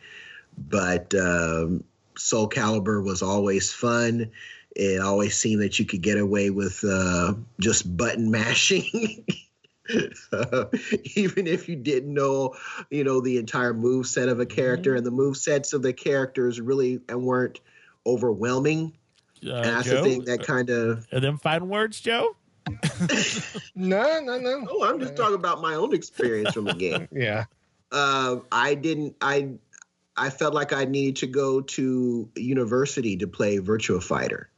But um, Soul Calibur was always fun it always seemed that you could get away with uh, just button mashing. uh, even if you didn't know, you know, the entire move set of a character, mm-hmm. and the move sets of the characters really weren't overwhelming. Uh, and that's Joe, the thing that kind of. And then final words, Joe. no, no, no. Oh, I'm just talking about my own experience from the game. yeah. Uh, I didn't. I I felt like I needed to go to university to play Virtua Fighter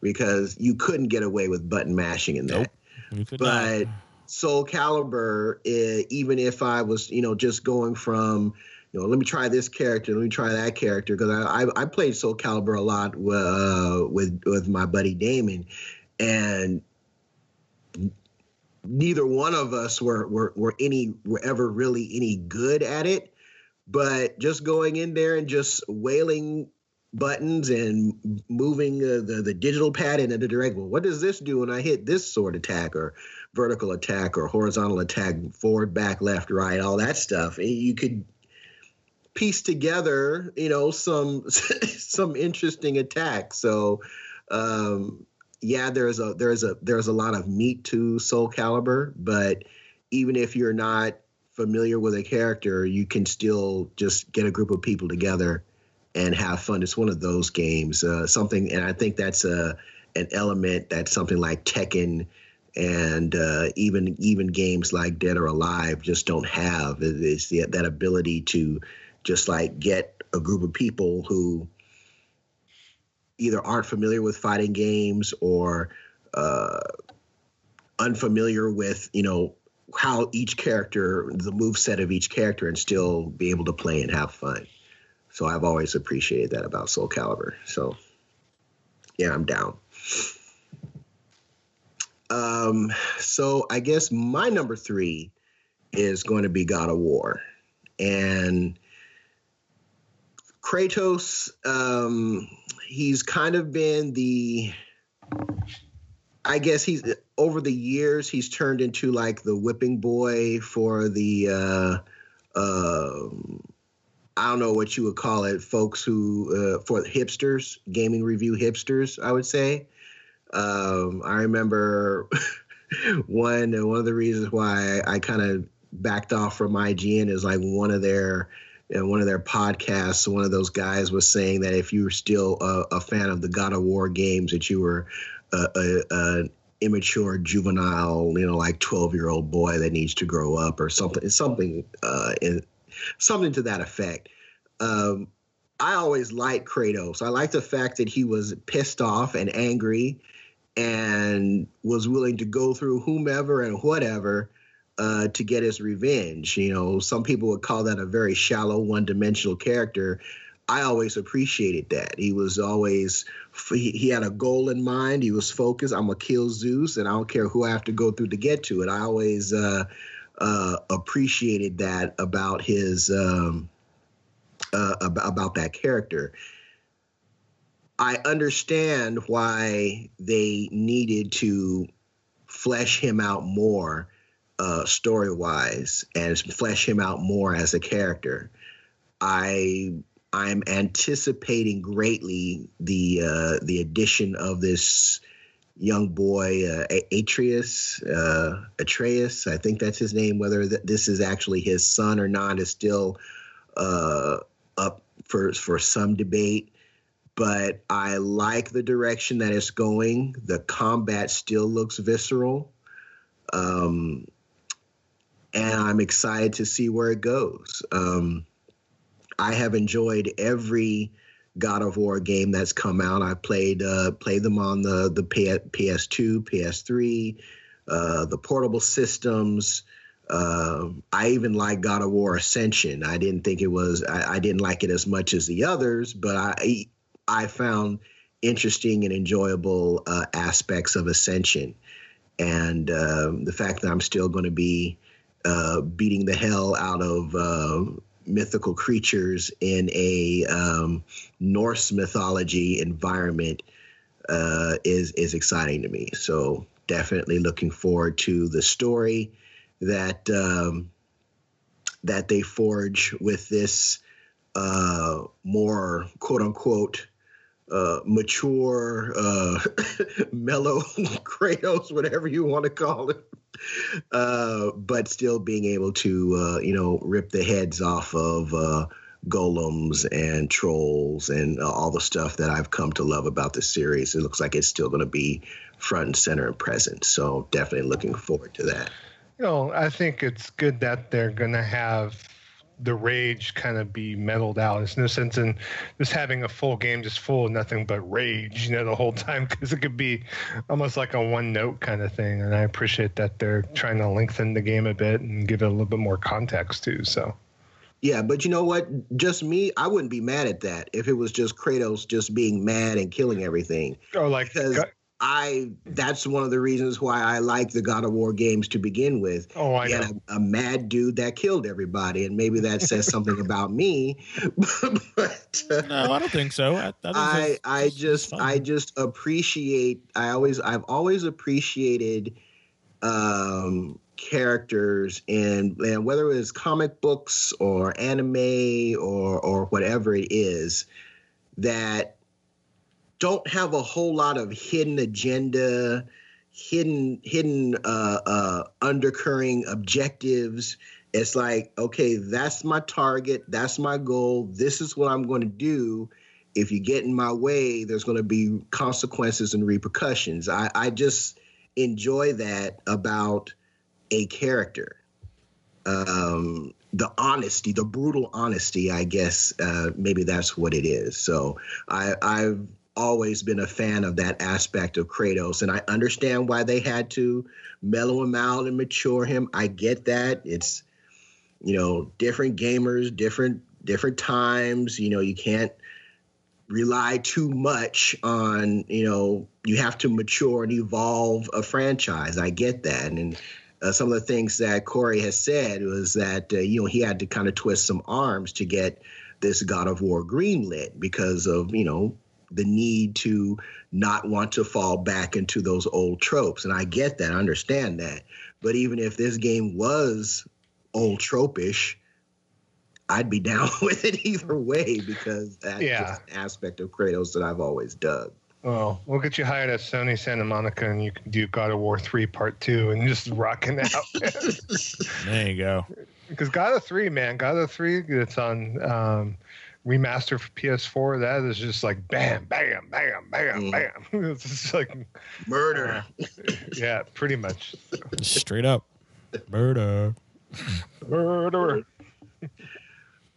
because you couldn't get away with button mashing in that. Nope, but not. Soul Calibur, uh, even if I was, you know, just going from, you know, let me try this character, let me try that character, because I, I, I played Soul Calibur a lot uh, with with my buddy Damon, and neither one of us were were were any were ever really any good at it. But just going in there and just wailing buttons and moving uh, the the digital pad in a direct. Well, what does this do when I hit this sword attack or vertical attack or horizontal attack, forward, back, left, right, all that stuff? You could piece together, you know, some some interesting attacks. So, um, yeah, there's a there's a there's a lot of meat to Soul Calibur, but even if you're not familiar with a character, you can still just get a group of people together and have fun. It's one of those games. Uh, something, and I think that's a an element that something like Tekken and uh, even even games like Dead or Alive just don't have. It's the, that ability to just like get a group of people who either aren't familiar with fighting games or uh, unfamiliar with you know how each character, the move set of each character, and still be able to play and have fun. So I've always appreciated that about Soul Calibur. So yeah, I'm down. Um, so I guess my number three is going to be God of War, and Kratos. Um, he's kind of been the I guess he's over the years he's turned into like the whipping boy for the uh, uh, I don't know what you would call it, folks who uh, for hipsters, gaming review hipsters, I would say. Um, I remember one one of the reasons why I, kind of backed off from IGN is like one of their one of their podcasts, one of those guys was saying that if you were still a, a fan of the God of War games, that you were a, a, an immature, juvenile, you know, like twelve year old boy that needs to grow up or something, something, uh, in, something to that effect. Um, I always liked Kratos. I like the fact that he was pissed off and angry and was willing to go through whomever and whatever uh, to get his revenge. You know, some people would call that a very shallow, one dimensional character. I always appreciated that. He was always, he, he had a goal in mind. He was focused. I'm going to kill Zeus, and I don't care who I have to go through to get to it. I always uh, uh, appreciated that about his, um, uh, about, about that character. I understand why they needed to flesh him out more uh, story wise and flesh him out more as a character. I I'm anticipating greatly the uh, the addition of this young boy uh, Atreus uh, Atreus. I think that's his name. Whether th- this is actually his son or not is still uh, up for for some debate. But I like the direction that it's going. The combat still looks visceral. Um, and I'm excited to see where it goes. Um, I have enjoyed every God of War game that's come out. I played uh, played them on the the PS2, PS3, uh, the portable systems. Uh, I even like God of War Ascension. I didn't think it was. I, I, didn't like it as much as the others, but I I found interesting and enjoyable uh, aspects of Ascension, and um, the fact that I'm still going to be uh, beating the hell out of uh, mythical creatures in a um, Norse mythology environment uh, is is exciting to me. So definitely looking forward to the story that um, that they forge with this uh, more quote unquote uh, mature, uh, mellow Kratos, whatever you want to call it, uh, but still being able to, uh, you know, rip the heads off of uh, golems and trolls and uh, all the stuff that I've come to love about the series. It looks like it's still going to be front and center and present. So definitely looking forward to that. You know, I think it's good that they're going to have the rage kind of be mellowed out. It's no sense in just having a full game just full of nothing but rage, you know, the whole time because it could be almost like a one note kind of thing. And I appreciate that they're trying to lengthen the game a bit and give it a little bit more context too. So. Yeah, but you know what? Just me, I wouldn't be mad at that if it was just Kratos just being mad and killing everything. Or like because I that's one of the reasons why I like the God of War games to begin with. Oh, I know. A, a, mad dude that killed everybody, and maybe that says something about me. but uh, no, I don't think so. I I, I just I just appreciate. I always I've always appreciated um, characters in and whether it's comic books or anime or or whatever it is that don't have a whole lot of hidden agenda, hidden hidden uh, uh, undercurring objectives. It's like, okay, that's my target, that's my goal. This is what I'm going to do. If you get in my way, there's going to be consequences and repercussions. I, I just enjoy that about a character. Um, the honesty, the brutal honesty, I guess uh, maybe that's what it is. So I, I've always been a fan of that aspect of Kratos, and I understand why they had to mellow him out and mature him. I get that. It's you know different gamers, different different times. You know you can't rely too much on you know you have to mature and evolve a franchise. I get that, and uh, some of the things that Cory has said was that uh, you know he had to kind of twist some arms to get this God of War greenlit because of you know the need to not want to fall back into those old tropes, and I get that, I understand that. But even if this game was old tropish, I'd be down with it either way because that's Yeah. just an aspect of Kratos that I've always dug. Well, we'll get you hired at Sony Santa Monica, and you can do God of War three Part Two, and just rocking out. There you go. Because God of Three, man, God of Three, it's on um, remaster for PS4. That is just like bam, bam, bam, bam, Mm. bam. it's just like Murder. yeah, pretty much. Straight up. Murder. Murder.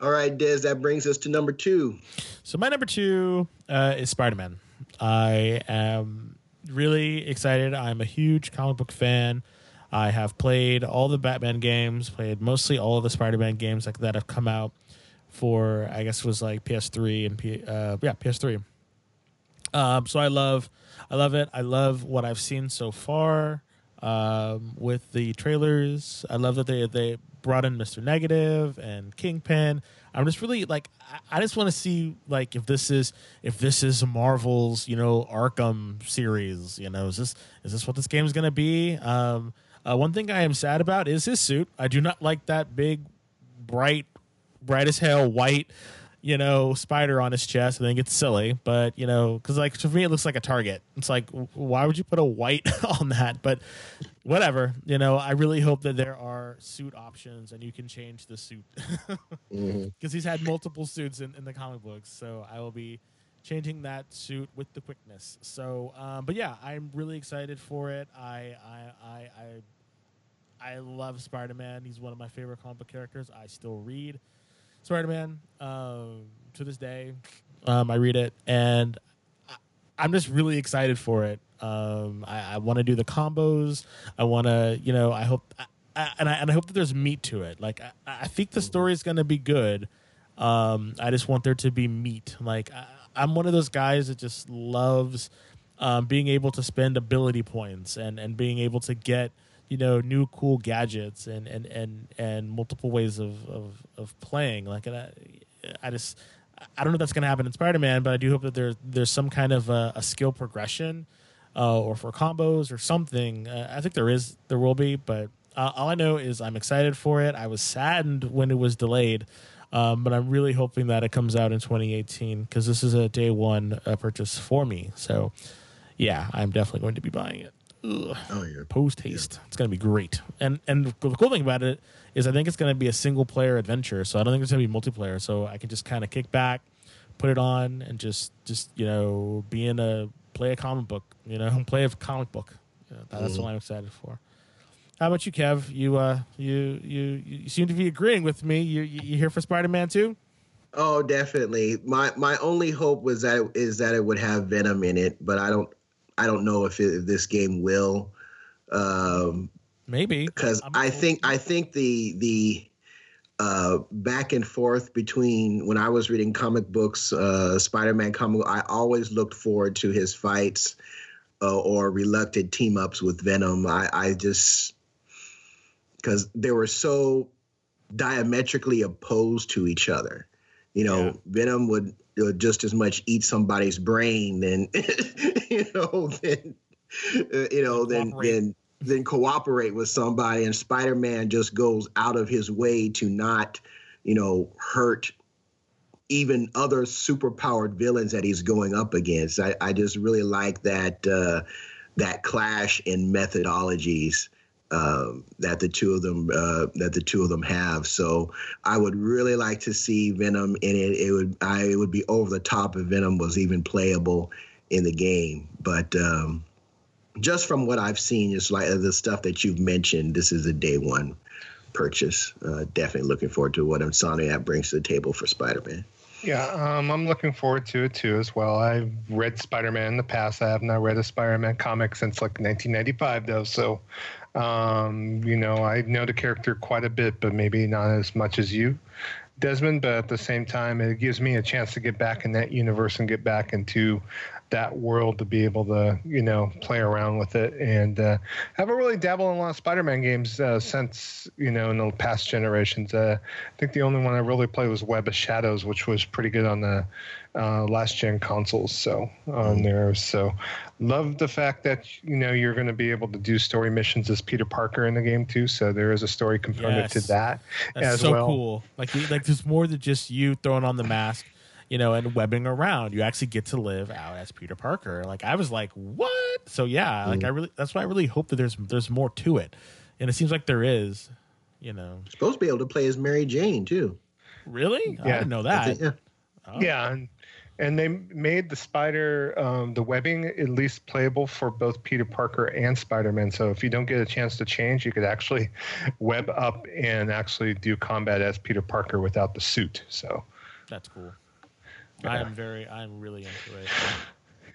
All right, Des, that brings us to number two. So my number two uh, is Spider Man. I am really excited. I'm a huge comic book fan. I have played all the Batman games, played mostly all of the Spider Man games like that have come out for I guess it was like PS3 and P, uh, yeah PS3. Um, so I love, I love it. I love what I've seen so far um, with the trailers. I love that they they brought in Mister Negative and Kingpin. I'm just really like I, I just want to see like if this is if this is Marvel's you know Arkham series. You know, is this is this what this game is gonna be? Um, uh, one thing I am sad about is his suit. I do not like that big, bright, bright as hell white you know, spider on his chest. I think it's silly, but you know, because like to me it looks like a target. It's like, why would you put a white on that? But whatever. You know, I really hope that there are suit options and you can change the suit because he's had multiple suits in, in the comic books. So I will be changing that suit with the quickness. So, um, but yeah, I'm really excited for it. I I I I, I love Spider Man. He's one of my favorite comic book characters. I still read Spider Man um, to this day. Um, I read it and I, I'm just really excited for it. Um, I, I want to do the combos. I want to, you know, I hope, I, I, and I and I hope that there's meat to it. Like I, I think the story is going to be good. Um, I just want there to be meat. Like I, I'm one of those guys that just loves um, being able to spend ability points and and being able to get you know new cool gadgets and and and and multiple ways of of, of playing. Like I, I just I don't know if that's going to happen in Spider-Man, but I do hope that there's there's some kind of a, a skill progression, uh, or for combos or something. Uh, I think there is, there will be, but uh, all I know is I'm excited for it. I was saddened when it was delayed, um, but I'm really hoping that it comes out in 2018 because this is a day one uh, purchase for me. So, yeah, I'm definitely going to be buying it. Ugh Oh, yeah. post haste. It's going to be great. And and the cool thing about it is I think it's going to be a single player adventure. So I don't think it's going to be multiplayer. So I can just kind of kick back, put it on, and just just you know be in a play a comic book. You know, play a comic book. You know, that's what I'm excited for. How about you, Kev? You uh you you you seem to be agreeing with me. You you, you here for Spider Man too? Oh, definitely. My my only hope was that is that it would have Venom in it, but I don't I don't know if, it, if this game will. Um, Maybe because I'm- think I think the the uh, back and forth between when I was reading comic books, uh, Spider-Man comic, I always looked forward to his fights uh, or reluctant team ups with Venom. I, I just because they were so diametrically opposed to each other. You know, Yeah. Venom would just as much eat somebody's brain than you know than uh, you know than than than cooperate with somebody. And Spider Man just goes out of his way to not you know hurt even other superpowered villains that he's going up against. I, I just really like that uh, that clash in methodologies um, that the two of them uh, that the two of them have. So I would really like to see Venom in it. It would I it would be over the top if Venom was even playable in the game. But um, just from what I've seen, it's like the stuff that you've mentioned. This is a day one purchase. Uh, definitely looking forward to what Insomniac brings to the table for Spider-Man. Yeah, um, I'm looking forward to it too as well. I've read Spider-Man in the past. I have not read a Spider-Man comic since like 1995 though, so um, you know I know the character quite a bit, but maybe not as much as you. Desmond, but at the same time, it gives me a chance to get back in that universe and get back into that world to be able to, you know, play around with it. And uh, haven't really dabbled in a lot of Spider-Man games uh, since, you know, in the past generations. Uh, I think the only one I really played was Web of Shadows, which was pretty good on the uh, last gen consoles. So on mm. there, so love the fact that you know you're going to be able to do story missions as Peter Parker in the game too. So there is a story component yes. to that That's as so well. cool. Like like there's more than just you throwing on the mask. You know, and webbing around, you actually get to live out as Peter Parker. Like I was like, what? So yeah, like mm. I really, that's why I really hope that there's there's more to it, and it seems like there is. You know, supposed to be able to play as Mary Jane too. Really? Yeah. I didn't know that. Think, yeah. Oh. Yeah, and and they made the spider um, the webbing at least playable for both peter parker and spider-man so if you don't get a chance to change you could actually web up and actually do combat as peter parker without the suit so that's cool yeah. I am very i'm really into it.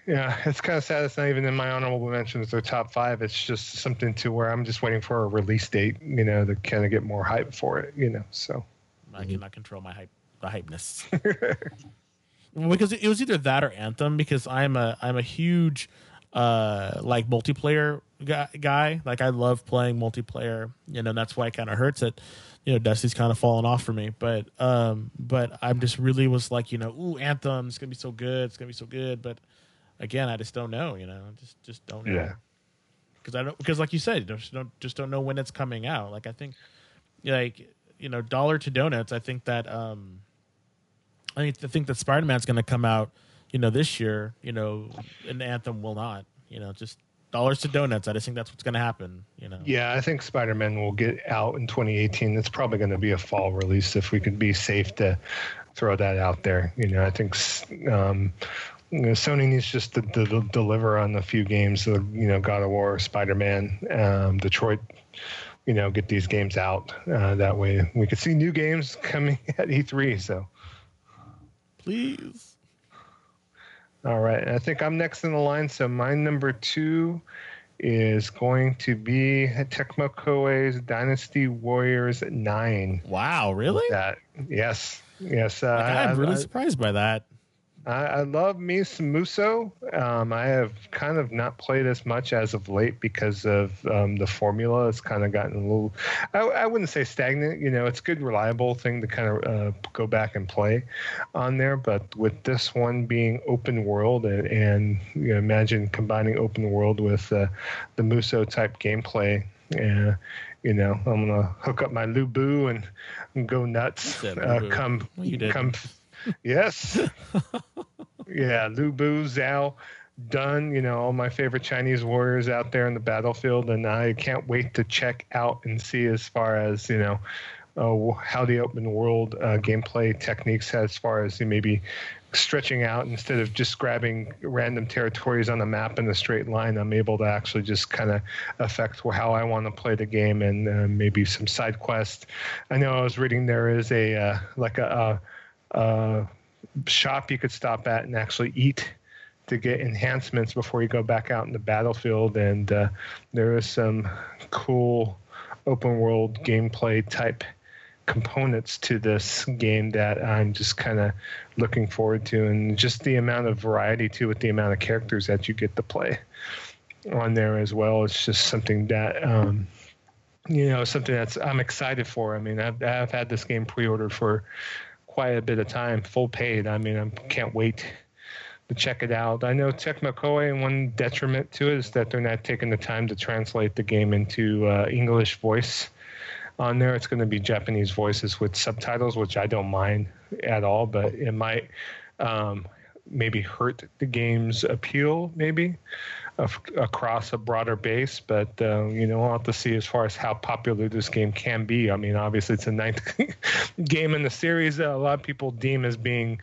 Yeah it's kind of sad it's not even in my honorable mentions or top five. It's just something to where i'm just waiting for a release date you know to kind of get more hype for it you know so. I mm-hmm. cannot control my hype the hypeness. Because it was either that or Anthem because I'm a I'm a huge uh like multiplayer guy, guy. like I love playing multiplayer you know that's why it kind of hurts it you know Dusty's kind of fallen off for me. But um but I'm just really was like you know ooh Anthem it's gonna be so good it's gonna be so good. But again I just don't know you know I just just don't know. Yeah. Because I don't because like you said just don't just don't know when it's coming out. Like I think like you know dollar to donuts I think that um I think that Spider Man's to come out, you know, this year, you know, an Anthem will not. You know, just dollars to donuts. I just think that's what's going to happen. You know. Yeah, I think Spider Man will get out in 2018. It's probably going to be a fall release if we could be safe to throw that out there. You know, I think. Um, you know, Sony needs just to, to, to, deliver on a few games. you know, God of War, Spider Man, um, Detroit you know, get these games out. Uh, that way we could see new games coming at E3. So please. All right. I think I'm next in the line. So my number two is going to be Tecmo Koei's Dynasty Warriors 9. Wow, really? That yes. Yes. Uh, like, I'm really I, surprised by that. I, I love me some Musou. Um, I have kind of not played as much as of late because of um, the formula. It's kind of gotten a little, I, I, wouldn't say stagnant. You know, it's a good, reliable thing to kind of uh, go back and play on there. But with this one being open world and, and you know, imagine combining open world with uh, the Musou type gameplay. Uh, you know, I'm gonna hook up my Lu Bu and, and go nuts. Uh, come, come yes. yeah, Lu Bu, Zhao, done. You know, all my favorite Chinese warriors out there in the battlefield, and I can't wait to check out and see as far as you know. Uh, how the open world uh, gameplay techniques as far as maybe stretching out instead of just grabbing random territories on the map in a straight line i'm able to actually just kind of affect how i want to play the game and uh, maybe some side quest i know i was reading there is a uh, like a, uh, shop you could stop at and actually eat to get enhancements before you go back out in the battlefield. And uh, there is some cool open world gameplay type components to this game that I'm just kind of looking forward to, and just the amount of variety too, with the amount of characters that you get to play on there as well. It's just something that. Um, you know, something that's I'm excited for. I mean, I've, I've had this game pre-ordered for quite a bit of time, full paid. I mean, I can't wait to check it out. I know and one detriment to it is that they're not taking the time to translate the game into uh, English voice. On there, it's going to be Japanese voices with subtitles, which I don't mind at all, but it might um, maybe hurt the game's appeal, maybe across a broader base. But uh, you know, we'll have to see as far as how popular this game can be. I mean, obviously, it's a ninth game in the series that a lot of people deem as being.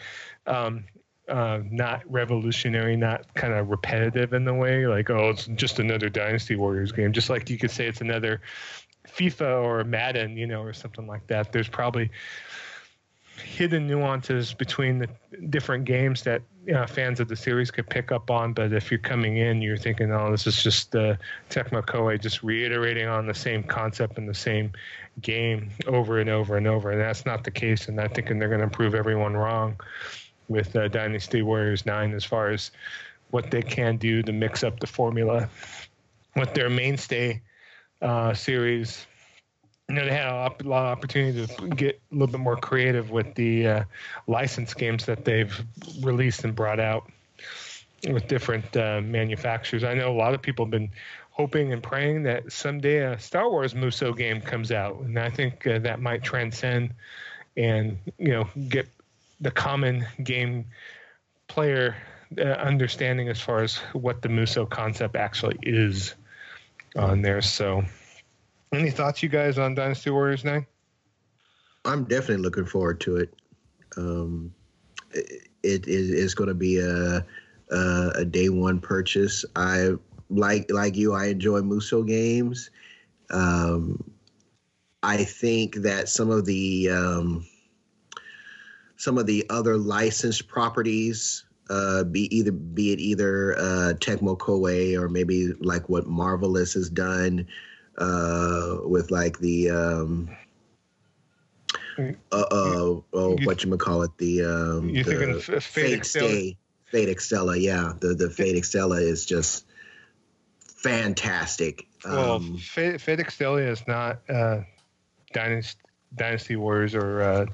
Um, uh, not revolutionary, not kind of repetitive in the way, like oh, it's just another Dynasty Warriors game. Just like you could say it's another FIFA or Madden, you know, or something like that. There's probably hidden nuances between the different games that know, fans of the series could pick up on. But if you're coming in, you're thinking, oh, this is just uh, Tecmo Koei just reiterating on the same concept and the same game over and over and over. And that's not the case. And I think they're going to prove everyone wrong with uh, Dynasty Warriors 9 as far as what they can do to mix up the formula with their mainstay uh, series you know, they had a lot of opportunity to get a little bit more creative with the uh, license games that they've released and brought out with different uh, manufacturers. I know a lot of people have been hoping and praying that someday a Star Wars Musou game comes out, and I think uh, that might transcend and you know get the common game player uh, understanding as far as what the Musou concept actually is on there. So any thoughts, you guys, on Dynasty Warriors 9? I'm definitely looking forward to it. Um, it, it is going to be a, a, a day one purchase. I like like you. I enjoy Musou games. Um, I think that some of the um, some of the other licensed properties, uh, be either be it either uh, Tecmo Koei or maybe like what Marvelous has done uh, with like the um, mm. uh, uh oh, what you call it the um, you thinking Fate, Fate Stay Fate Extella, yeah. The the Fate Extella is just fantastic. Well, um, Fate, Fate Extella is not uh, Dynasty Dynasty Wars or uh,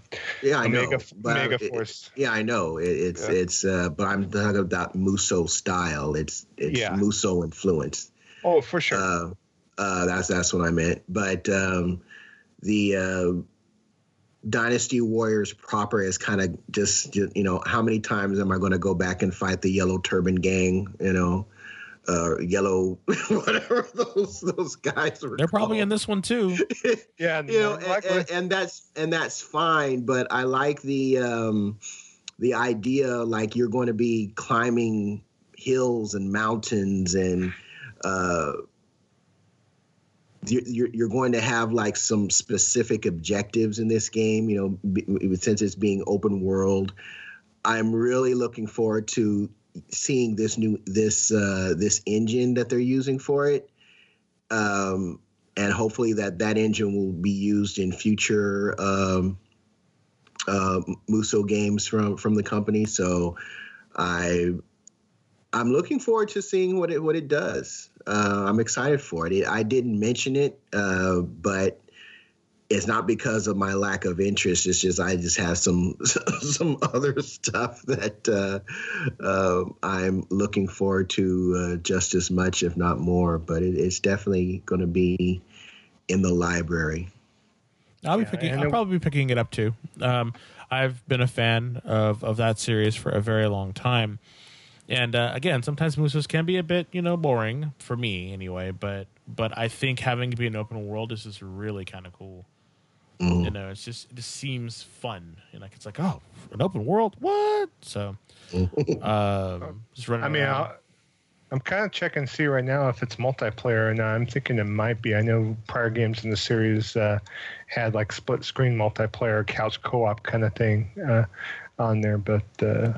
yeah, I Omega, know. Omega Force. It, yeah, I know. It, it's yeah. it's uh, but I'm talking about Musou style. It's it's yeah. Musou influence. Oh, for sure. Uh, uh, that's that's what I meant. But um, the uh, Dynasty Warriors proper is kind of just you know how many times am I going to go back and fight the Yellow Turban Gang? You know, uh, yellow whatever those those guys were. They're probably called. in this one too. yeah, you know, and, and, and, that's and that's fine. But I like the um, the idea like you're going to be climbing hills and mountains and uh, you're, you're going to have like some specific objectives in this game you know since it's being open world. I'm really looking forward to seeing this new this uh, this engine that they're using for it. Um, and hopefully that that engine will be used in future um, uh, Musou games from from the company. So i i'm looking forward to seeing what it what it does uh, I'm excited for it. I didn't mention it, uh, but it's not because of my lack of interest. It's just I just have some some other stuff that uh, uh, I'm looking forward to uh, just as much, if not more. But it, it's definitely going to be in the library. I'll be picking. I'll probably be picking it up too. Um, I've been a fan of of that series for a very long time. And uh, again, sometimes Musous can be a bit, you know, boring for me anyway. But but I think having to be an open world is just really kind of cool. Mm. You know, it's just it just seems fun. And like it's like, oh, an open world, what? So, um, just running. I mean, i am kind of checking see right now if it's multiplayer or not. I'm thinking it might be. I know prior games in the series uh, had like split screen multiplayer, couch co-op kind of thing uh, on there, but. Uh,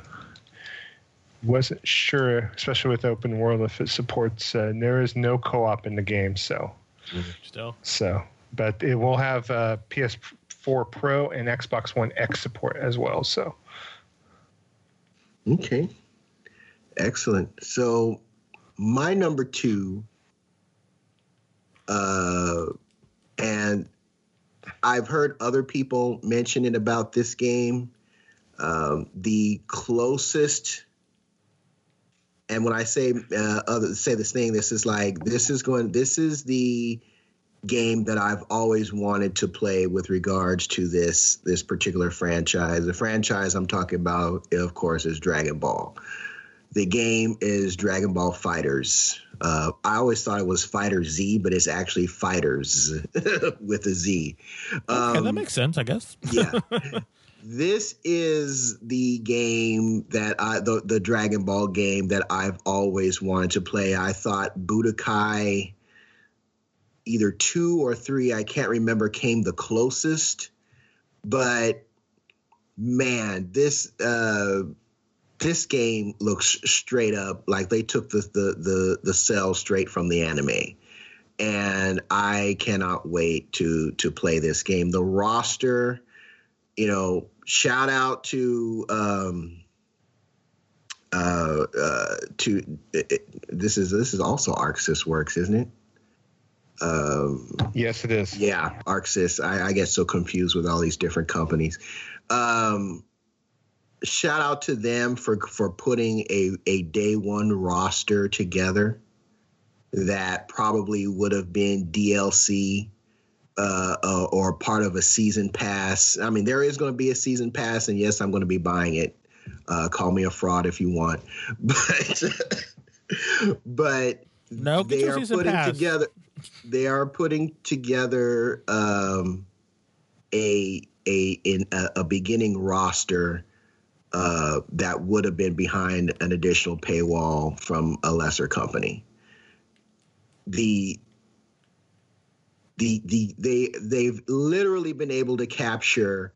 wasn't sure, especially with open world, if it supports. Uh, there is no co-op in the game, so mm-hmm. still so, but it will have uh, PS4 Pro and Xbox One X support as well. So, okay, excellent. So, my number two, uh, and I've heard other people mention it about this game. Um, the closest and when I say uh, other say this thing, this is like this is going. This is the game that I've always wanted to play with regards to this this particular franchise. The franchise I'm talking about, of course, is Dragon Ball. The game is Dragon Ball FighterZ. Uh, I always thought it was Fighter Z, but it's actually Fighters with a Z. Um, okay, that um, makes sense, I guess. yeah. this is the game that I the, the Dragon Ball game that I've always wanted to play. I thought Budokai either two or three, I can't remember, came the closest. But man, this uh, this game looks straight up like they took the the the, the cel straight from the anime. And I cannot wait to to play this game. The roster, you know, shout out to um, uh, uh, to it, this is this is also Arc Sys Works, isn't it? Um, yes, it is. Yeah, Arc Sys. I, I, get so confused with all these different companies. Um, shout out to them for for putting a a day one roster together that probably would have been DLC uh, uh, or part of a season pass. I mean, there is going to be a season pass, and yes, I'm going to be buying it. Uh, call me a fraud if you want, but but no, they are putting pass. together. They are putting together um, a a in a, a beginning roster uh, that would have been behind an additional paywall from a lesser company. The the the they they've literally been able to capture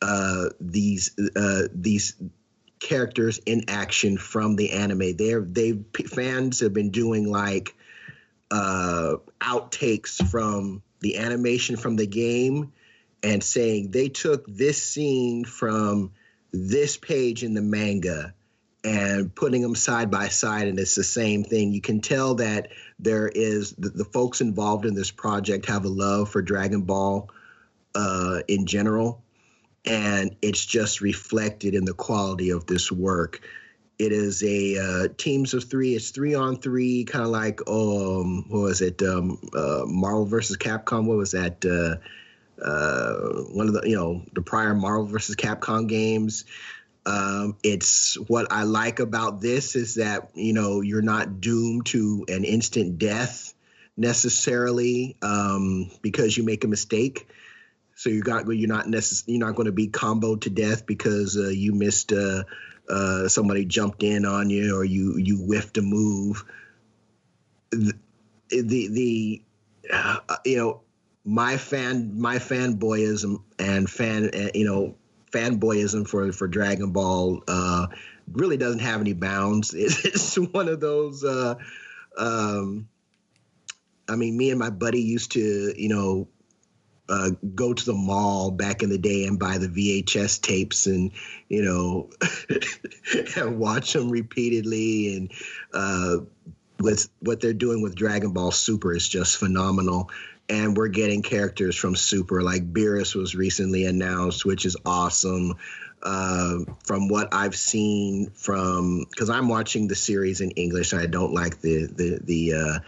uh, these uh, these characters in action from the anime. They're they fans have been doing like uh, outtakes from the animation from the game and saying they took this scene from this page in the manga and putting them side by side and it's the same thing you can tell that there is the, the folks involved in this project have a love for dragon ball uh, in general and it's just reflected in the quality of this work. It is a uh, teams of three. It's three on three kind of like um what was it um, uh, marvel versus capcom? What was that uh, uh, one of the you know the prior marvel versus capcom games um, it's what I like about this is that you know you're not doomed to an instant death necessarily um, because you make a mistake. So you got you're not necess- you're not going to be comboed to death because uh, you missed uh, uh, somebody jumped in on you or you you whiffed a move. The the, the uh, you know my fan my fanboyism and fan uh, you know fanboyism for for Dragon Ball uh, really doesn't have any bounds. It's, one of those. Uh, um, I mean, me and my buddy used to, you know, uh, go to the mall back in the day and buy the VHS tapes and you know and watch them repeatedly and uh, with what they're doing with Dragon Ball Super is just phenomenal and we're getting characters from Super. Like Beerus was recently announced, which is awesome. Uh, from what I've seen from, because I'm watching the series in English, I don't like the the the uh,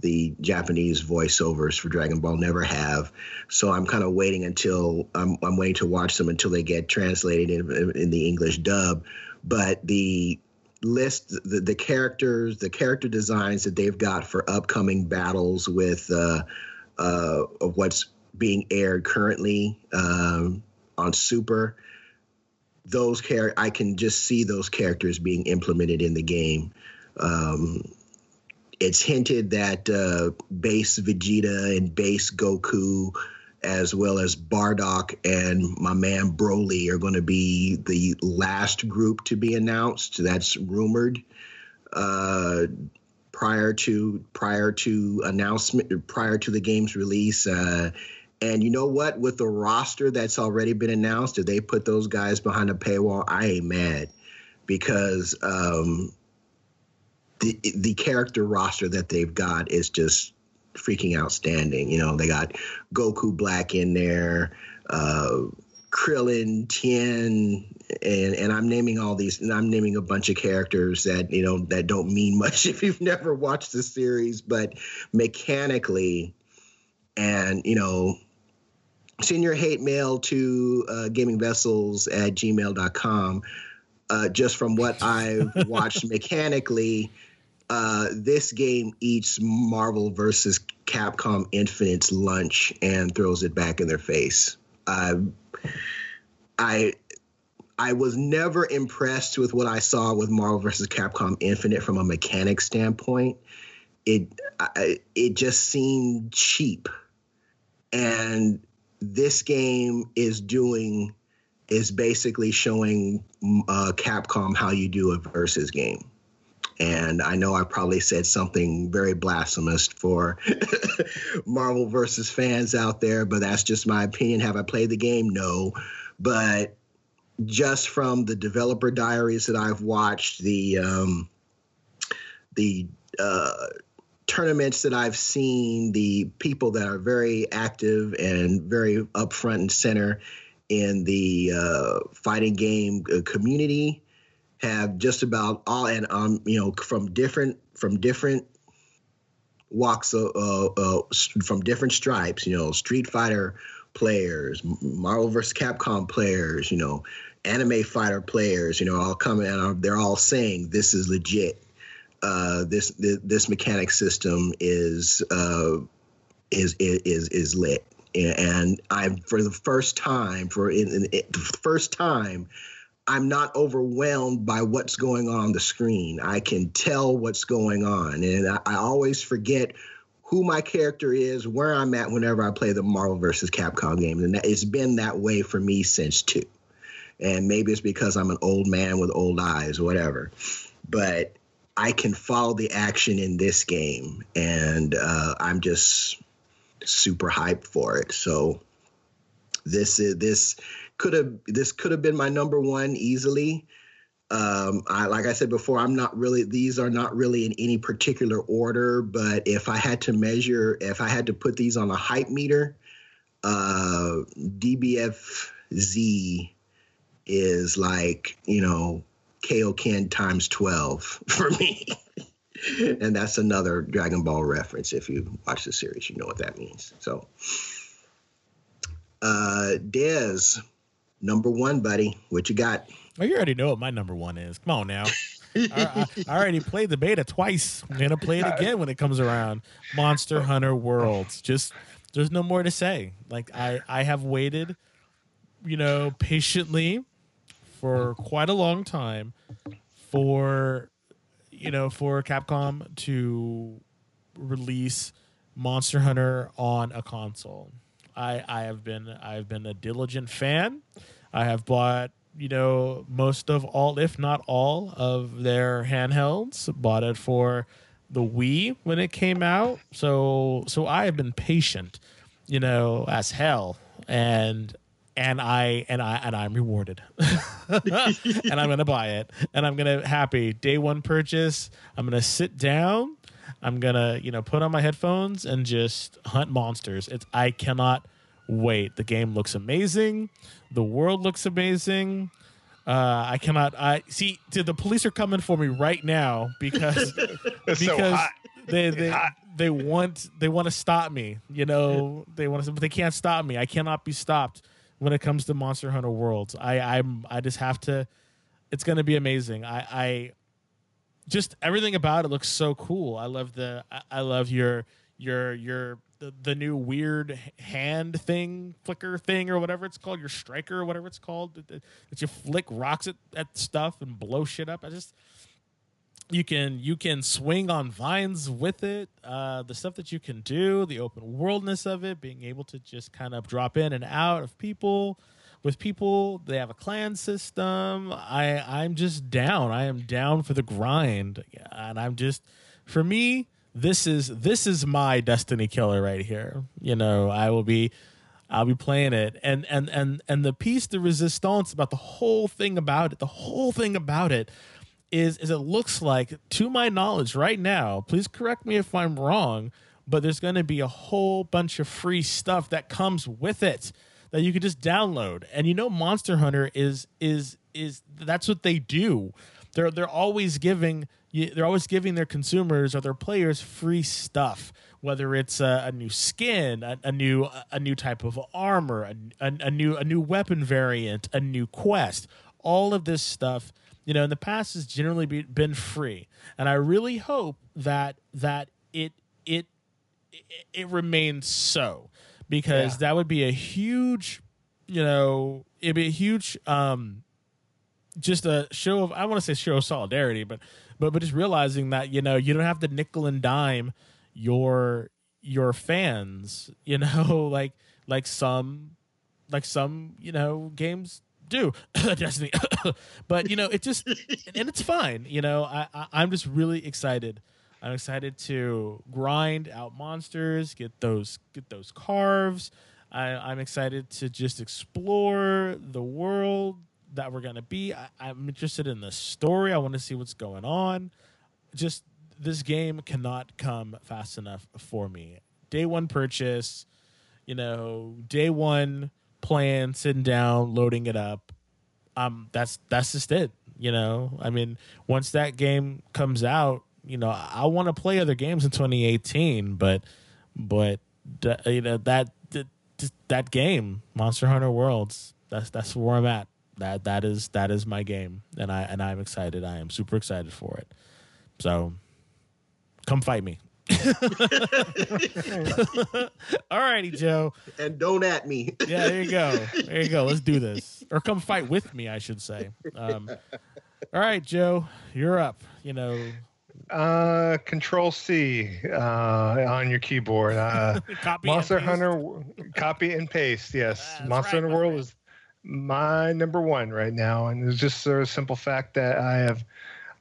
the Japanese voiceovers for Dragon Ball. Never have, so I'm kind of waiting until I'm I'm waiting to watch them until they get translated in, in the English dub. But the list the, the characters the character designs that they've got for upcoming battles with uh, uh, of what's being aired currently um, on Super. Those char- I can just see those characters being implemented in the game. Um, it's hinted that uh, base Vegeta and base Goku, as well as Bardock and my man Broly, are going to be the last group to be announced. That's rumored. Uh, prior to prior to announcement prior to the game's release. Uh, and you know what? With the roster that's already been announced, if they put those guys behind a paywall, I ain't mad because um, the the character roster that they've got is just freaking outstanding. You know, they got Goku Black in there. Uh, Krillin, Tien, and and I'm naming all these, and I'm naming a bunch of characters that you know that don't mean much if you've never watched the series, but mechanically, and you know, send your hate mail to uh, gamingvessels at gmail.com. Uh, just from what I've watched mechanically, uh, this game eats Marvel versus Capcom Infinite's lunch and throws it back in their face. Uh, I I was never impressed with what I saw with Marvel vs. Capcom Infinite from a mechanic standpoint. it I, it just seemed cheap, and this game is doing is basically showing uh, Capcom how you do a versus game. And I know I probably said something very blasphemous for Marvel versus fans out there, but that's just my opinion. Have I played the game? No. But just from the developer diaries that I've watched, the um, the uh, tournaments that I've seen, the people that are very active and very upfront and center in the uh, fighting game uh, community have just about all and um you know from different from different walks of, uh, uh, from different stripes you know street fighter players marvel vs capcom players you know anime fighter players you know all coming and they're all saying this is legit. Uh, this, this this mechanic system is uh, is is is lit. And I'm for the first time for in, in, the first time I'm not overwhelmed by what's going on the screen. I can tell what's going on, and I, I, always forget who my character is, where I'm at whenever I play the Marvel versus Capcom games, and that, it's been that way for me since two. And maybe it's because I'm an old man with old eyes, whatever. But I can follow the action in this game, and uh, I'm just super hyped for it. So this is this could have this could have been my number one easily. Um, I like I said before, I'm not really these are not really in any particular order, but if I had to measure, if I had to put these on a hype meter, uh, DBFZ is like you know Kaioken times twelve for me. and that's another Dragon Ball reference. If you watch the series, you know what that means. So, uh, Dez, number one, buddy, what you got? Well, you already know what my number one is. Come on now. I, I, already played the beta twice. I'm gonna play it again when it comes around. Monster Hunter Worlds. Just there's no more to say. Like I I have waited, you know, patiently for quite a long time for you know, for Capcom to release Monster Hunter on a console. I I have been I've been a diligent fan. I have bought you know most of all, if not all, of their handhelds. Bought it for the Wii when it came out. So so I have been patient, you know, as hell, and and I and I and I'm rewarded, and I'm gonna buy it, and I'm gonna happy day one purchase. I'm gonna sit down. I'm gonna you know put on my headphones and just hunt monsters. It's I cannot wait. The game looks amazing. The world looks amazing. Uh, I cannot. I see. The police are coming for me right now because because so they they they want they want to stop me. You know they want to, but they can't stop me. I cannot be stopped when it comes to Monster Hunter Worlds. I I'm I just have to. It's going to be amazing. I I just everything about it looks so cool. I love the I, I love your your your the, new weird hand thing flicker thing or whatever it's called your striker or whatever it's called that, that you flick rocks at, at stuff and blow shit up. I just you can you can swing on vines with it uh, the stuff that you can do the open worldness of it being able to just kind of drop in and out of people with people. They have a clan system. I i'm just down. I am down for the grind and i'm just for me this is this is my destiny killer right here. You know i will be I'll be playing it, and and and and the piece de resistance about the whole thing about it, the whole thing about it is is it looks like to my knowledge right now please correct me if i'm wrong but there's going to be a whole bunch of free stuff that comes with it that you could just download. And you know monster hunter is is is that's what they do they're they're always giving they're always giving their consumers or their players free stuff whether it's a, a new skin a, a, new a new type of armor a, a, a new a new weapon variant a new quest all of this stuff you know in the past has generally be, been free and i really hope that that it it it, it remains so because yeah. that would be a huge you know it'd be a huge um just a show of I want to say show of solidarity, but but but just realizing that you know you don't have to nickel and dime your your fans, you know, like like some like some you know games do Destiny, but you know it just and it's fine. You know I, I I'm just really excited. I'm excited to grind out monsters, get those get those carves. I, I'm excited to just explore the world that we're gonna be. I, I'm interested in the story. I want to see what's going on. Just this game cannot come fast enough for me. Day one purchase, you know, day one plan, sitting down, loading it up. Um, that's that's just it. You know, I mean, once that game comes out, you know, I want to play other games in 2018, but but you know that that, that game, Monster Hunter Worlds, that's that's where I'm at. That that is that is my game, and I and I'm excited. I am super excited for it. So, come fight me. All righty, Joe. And don't at me. yeah, there you go. There you go. Let's do this. Or come fight with me, I should say. Um, all right, Joe, you're up. You know, uh, Control C uh, on your keyboard. Uh, Monster Hunter, copy and paste. Yes, Monster right, Hunter World right. My number one right now, and it's just a simple fact that I have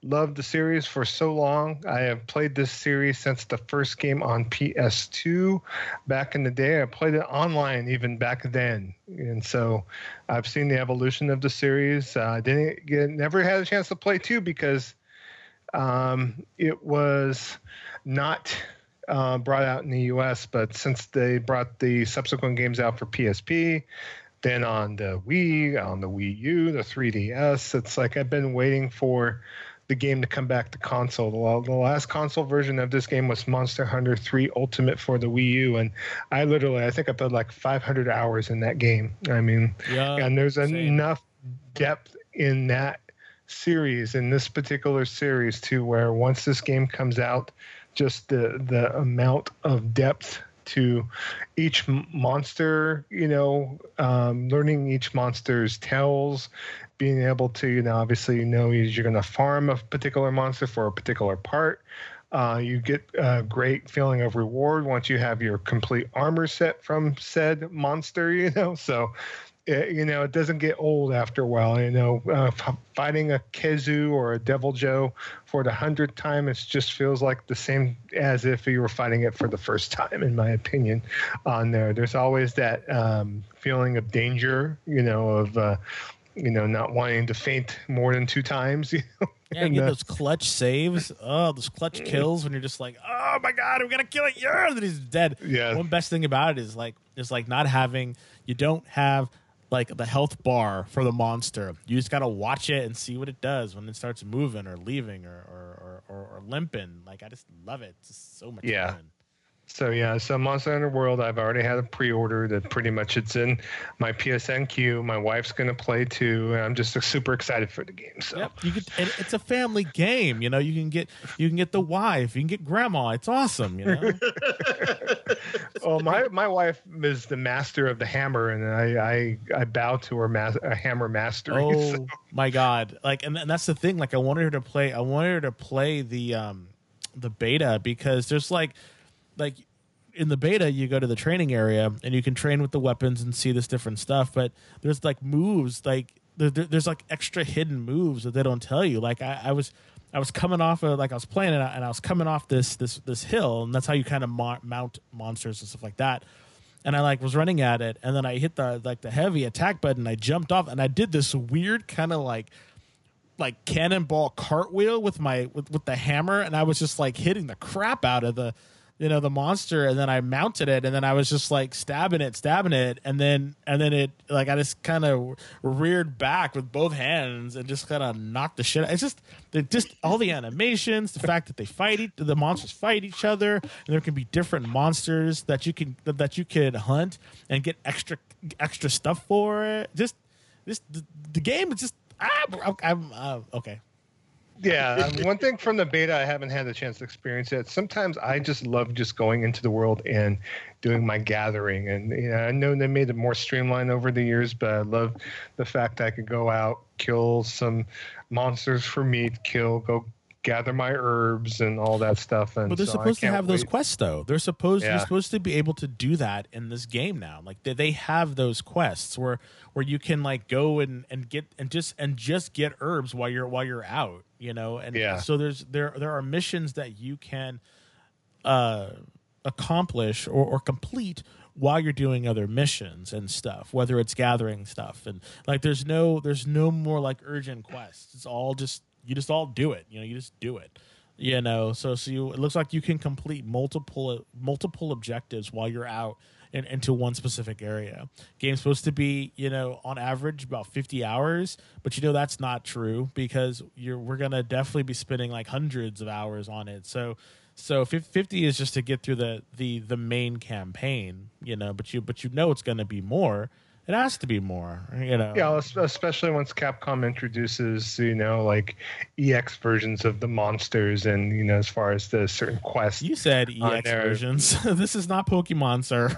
loved the series for so long. I have played this series since the first game on PS2 back in the day. I played it online even back then, and so I've seen the evolution of the series. I uh, didn't get, never had a chance to play two because um, it was not uh, brought out in the U.S., but since they brought the subsequent games out for PSP, then on the Wii, on the Wii U, the 3DS, it's like I've been waiting for the game to come back to console. The, the last console version of this game was Monster Hunter 3 Ultimate for the Wii U, and I literally, I think I put like 500 hours in that game. I mean, yeah, and there's same. enough depth in that series in this particular series too where once this game comes out just the the amount of depth to each monster you know um, learning each monster's tells being able to you know obviously you know you're going to farm a particular monster for a particular part. Uh, you get a great feeling of reward once you have your complete armor set from said monster you know? So it, you know, it doesn't get old after a while. You know, uh, fighting a Khezu or a Deviljho for the hundredth time, it just feels like the same as if you were fighting it for the first time, in my opinion. On there, there's always that um, feeling of danger. You know, of uh, you know not wanting to faint more than two times. You know? Yeah, you get uh, those clutch saves. Oh, those clutch kills when you're just like, oh my god, we gotta kill it. Yeah, and then he's dead. Yeah. One best thing about it is like, is like not having. You don't have like the health bar for the monster. You just gotta watch it and see what it does when it starts moving or leaving or or, or, or limping. Like I just love it. It's just so much yeah. fun. So yeah, so Monster Hunter World, I've already had a pre-order that pretty much it's in my PSN queue. My wife's gonna play too, and I'm just super excited for the game. So yep, you get it's a family game. You know, you can get you can get the wife, you can get grandma. It's awesome. You know. well, my my wife is the master of the hammer, and I I, I bow to her mas- a hammer mastery. Oh so. my god! Like, and, and that's the thing. Like, I wanted her to play. I wanted her to play the um the beta because there's like like in the beta you go to the training area and you can train with the weapons and see this different stuff but there's like moves like there, there's like extra hidden moves that they don't tell you. Like I, I was I was coming off of like I was playing it and I was coming off this this this hill and that's how you kind of mo- mount monsters and stuff like that. And I like was running at it and then I hit the like the heavy attack button I jumped off and I did this weird kind of like like cannonball cartwheel with my with, with the hammer and I was just like hitting the crap out of the you know the monster and then i mounted it and then i was just like stabbing it stabbing it and then and then it like i just kind of reared back with both hands and just kind of knocked the shit out. it's just the just all the animations the fact that they fight each, the monsters fight each other and there can be different monsters that you can that you could hunt and get extra extra stuff for it just this the, the game is just ah, i'm, I'm uh, okay yeah, um, one thing from the beta I haven't had the chance to experience yet. Sometimes I just love just going into the world and doing my gathering, and you know, I know they made it more streamlined over the years, but I love the fact I could go out, kill some monsters for meat, kill, go gather my herbs and all that stuff. And but they're so supposed to have wait. those quests though. They're supposed Yeah. you're supposed to be able to do that in this game now. Like they, they have those quests where where you can like go and and get and just and just get herbs while you're while you're out, you know. And Yeah. so there's there there are missions that you can uh accomplish or, or complete while you're doing other missions and stuff whether it's gathering stuff and like there's no there's no more like urgent quests it's all just you just all do it you know you just do it you know so so you it looks like you can complete multiple multiple objectives while you're out in, into one specific area. Game's supposed to be you know on average about 50 hours but you know that's not true because you're we're gonna definitely be spending like hundreds of hours on it. So so 50 is just to get through the the the main campaign you know but you but you know it's gonna be more it has to be more you know Yeah, especially once Capcom introduces, you know, like EX versions of the monsters, and you know, as far as the certain quests. you said ex versions this is not pokemon sir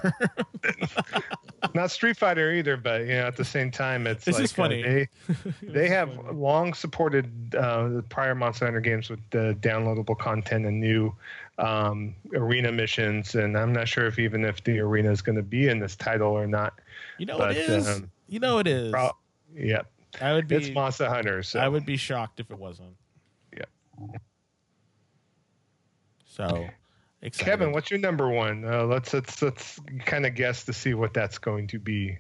Not Street Fighter either, but you know, at the same time, it's This like is funny. Uh, they they have long supported uh, the prior Monster Hunter games with the downloadable content and new um, arena missions, and I'm not sure if even if the arena is going to be in this title or not. you know But, it is um, you know it is Pro- yeah, i would be it's Monster Hunter. So i would be shocked if it wasn't Yep. so excited. Kevin, what's your number one? Uh, let's let's let's kind of guess to see what that's going to be.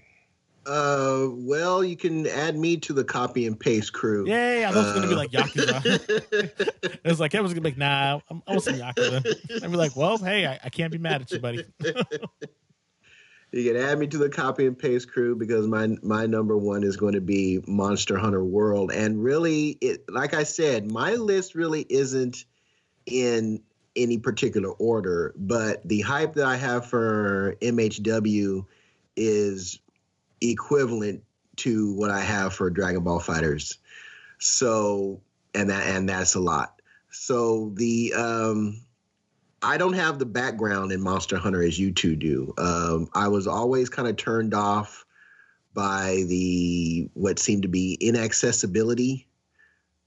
Uh, well, you can add me to the copy and paste crew. yeah I thought it was gonna be Uh, like Yakuza. it was like Kevin's gonna be like, "Nah, I'm, I some Yakuza." I'd be like, "Well, hey, I, I can't be mad at you, buddy." You can add me to the copy and paste crew because my my number one is going to be Monster Hunter World, and really, it like I said, my list really isn't in any particular order, but the hype that I have for MHW is equivalent to what I have for Dragon Ball FighterZ. So, and that and that's a lot. So the um I don't have the background in Monster Hunter as you two do. Um, I was always kind of turned off by the what seemed to be inaccessibility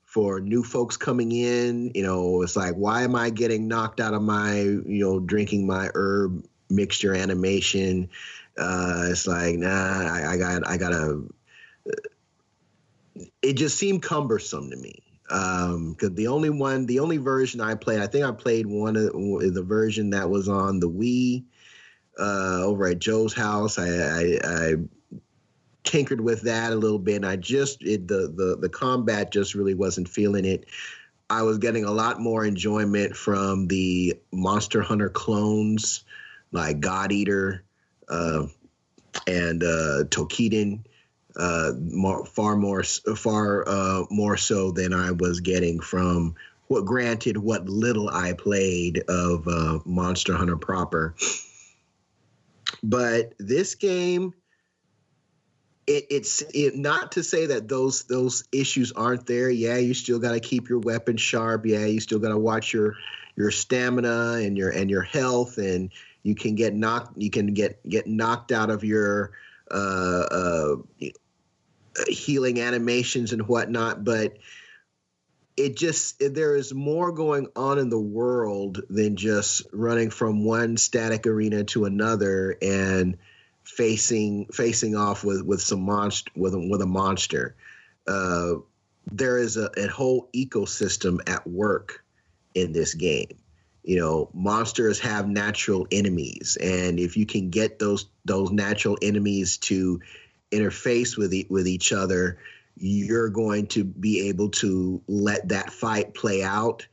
for new folks coming in. You know, it's like, why am I getting knocked out of my, you know, drinking my herb mixture animation? Uh, it's like, nah, I, I got, I gotta. It just seemed cumbersome to me um because the only one the only version i played i think i played one of the version that was on the wii uh over at joe's house i i, I tinkered with that a little bit and i just it, the the the combat just really wasn't feeling it i was getting a lot more enjoyment from the monster hunter clones like god eater and uh Toukiden uh, more, far more, far uh, more so than I was getting from what, granted, what little I played of uh, Monster Hunter proper. But this game, it, it's it, not to say that those those issues aren't there. Yeah, you still got to keep your weapon sharp. Yeah, you still got to watch your your stamina and your and your health, and you can get knocked. You can get get knocked out of your uh, uh, healing animations and whatnot, but it just there is more going on in the world than just running from one static arena to another and facing facing off with with some monster with a, with a monster. Uh, there is a, a whole ecosystem at work in this game. You know, monsters have natural enemies, and if you can get those those natural enemies to interface with e- with each other, you're going to be able to let that fight play out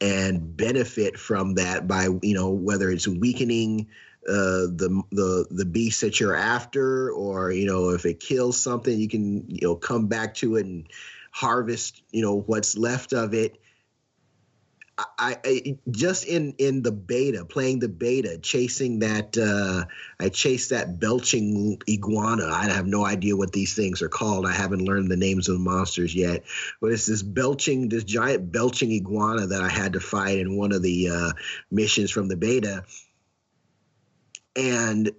and benefit from that by you know whether it's weakening uh, the the the beast that you're after, or you know if it kills something, you can you know come back to it and harvest you know what's left of it. I, I, just in in the beta, playing the beta, chasing that uh, I chased that belching iguana. I have no idea what these things are called. I haven't learned the names of the monsters yet. But it's this belching, this giant belching iguana that I had to fight in one of the uh, missions from the beta, and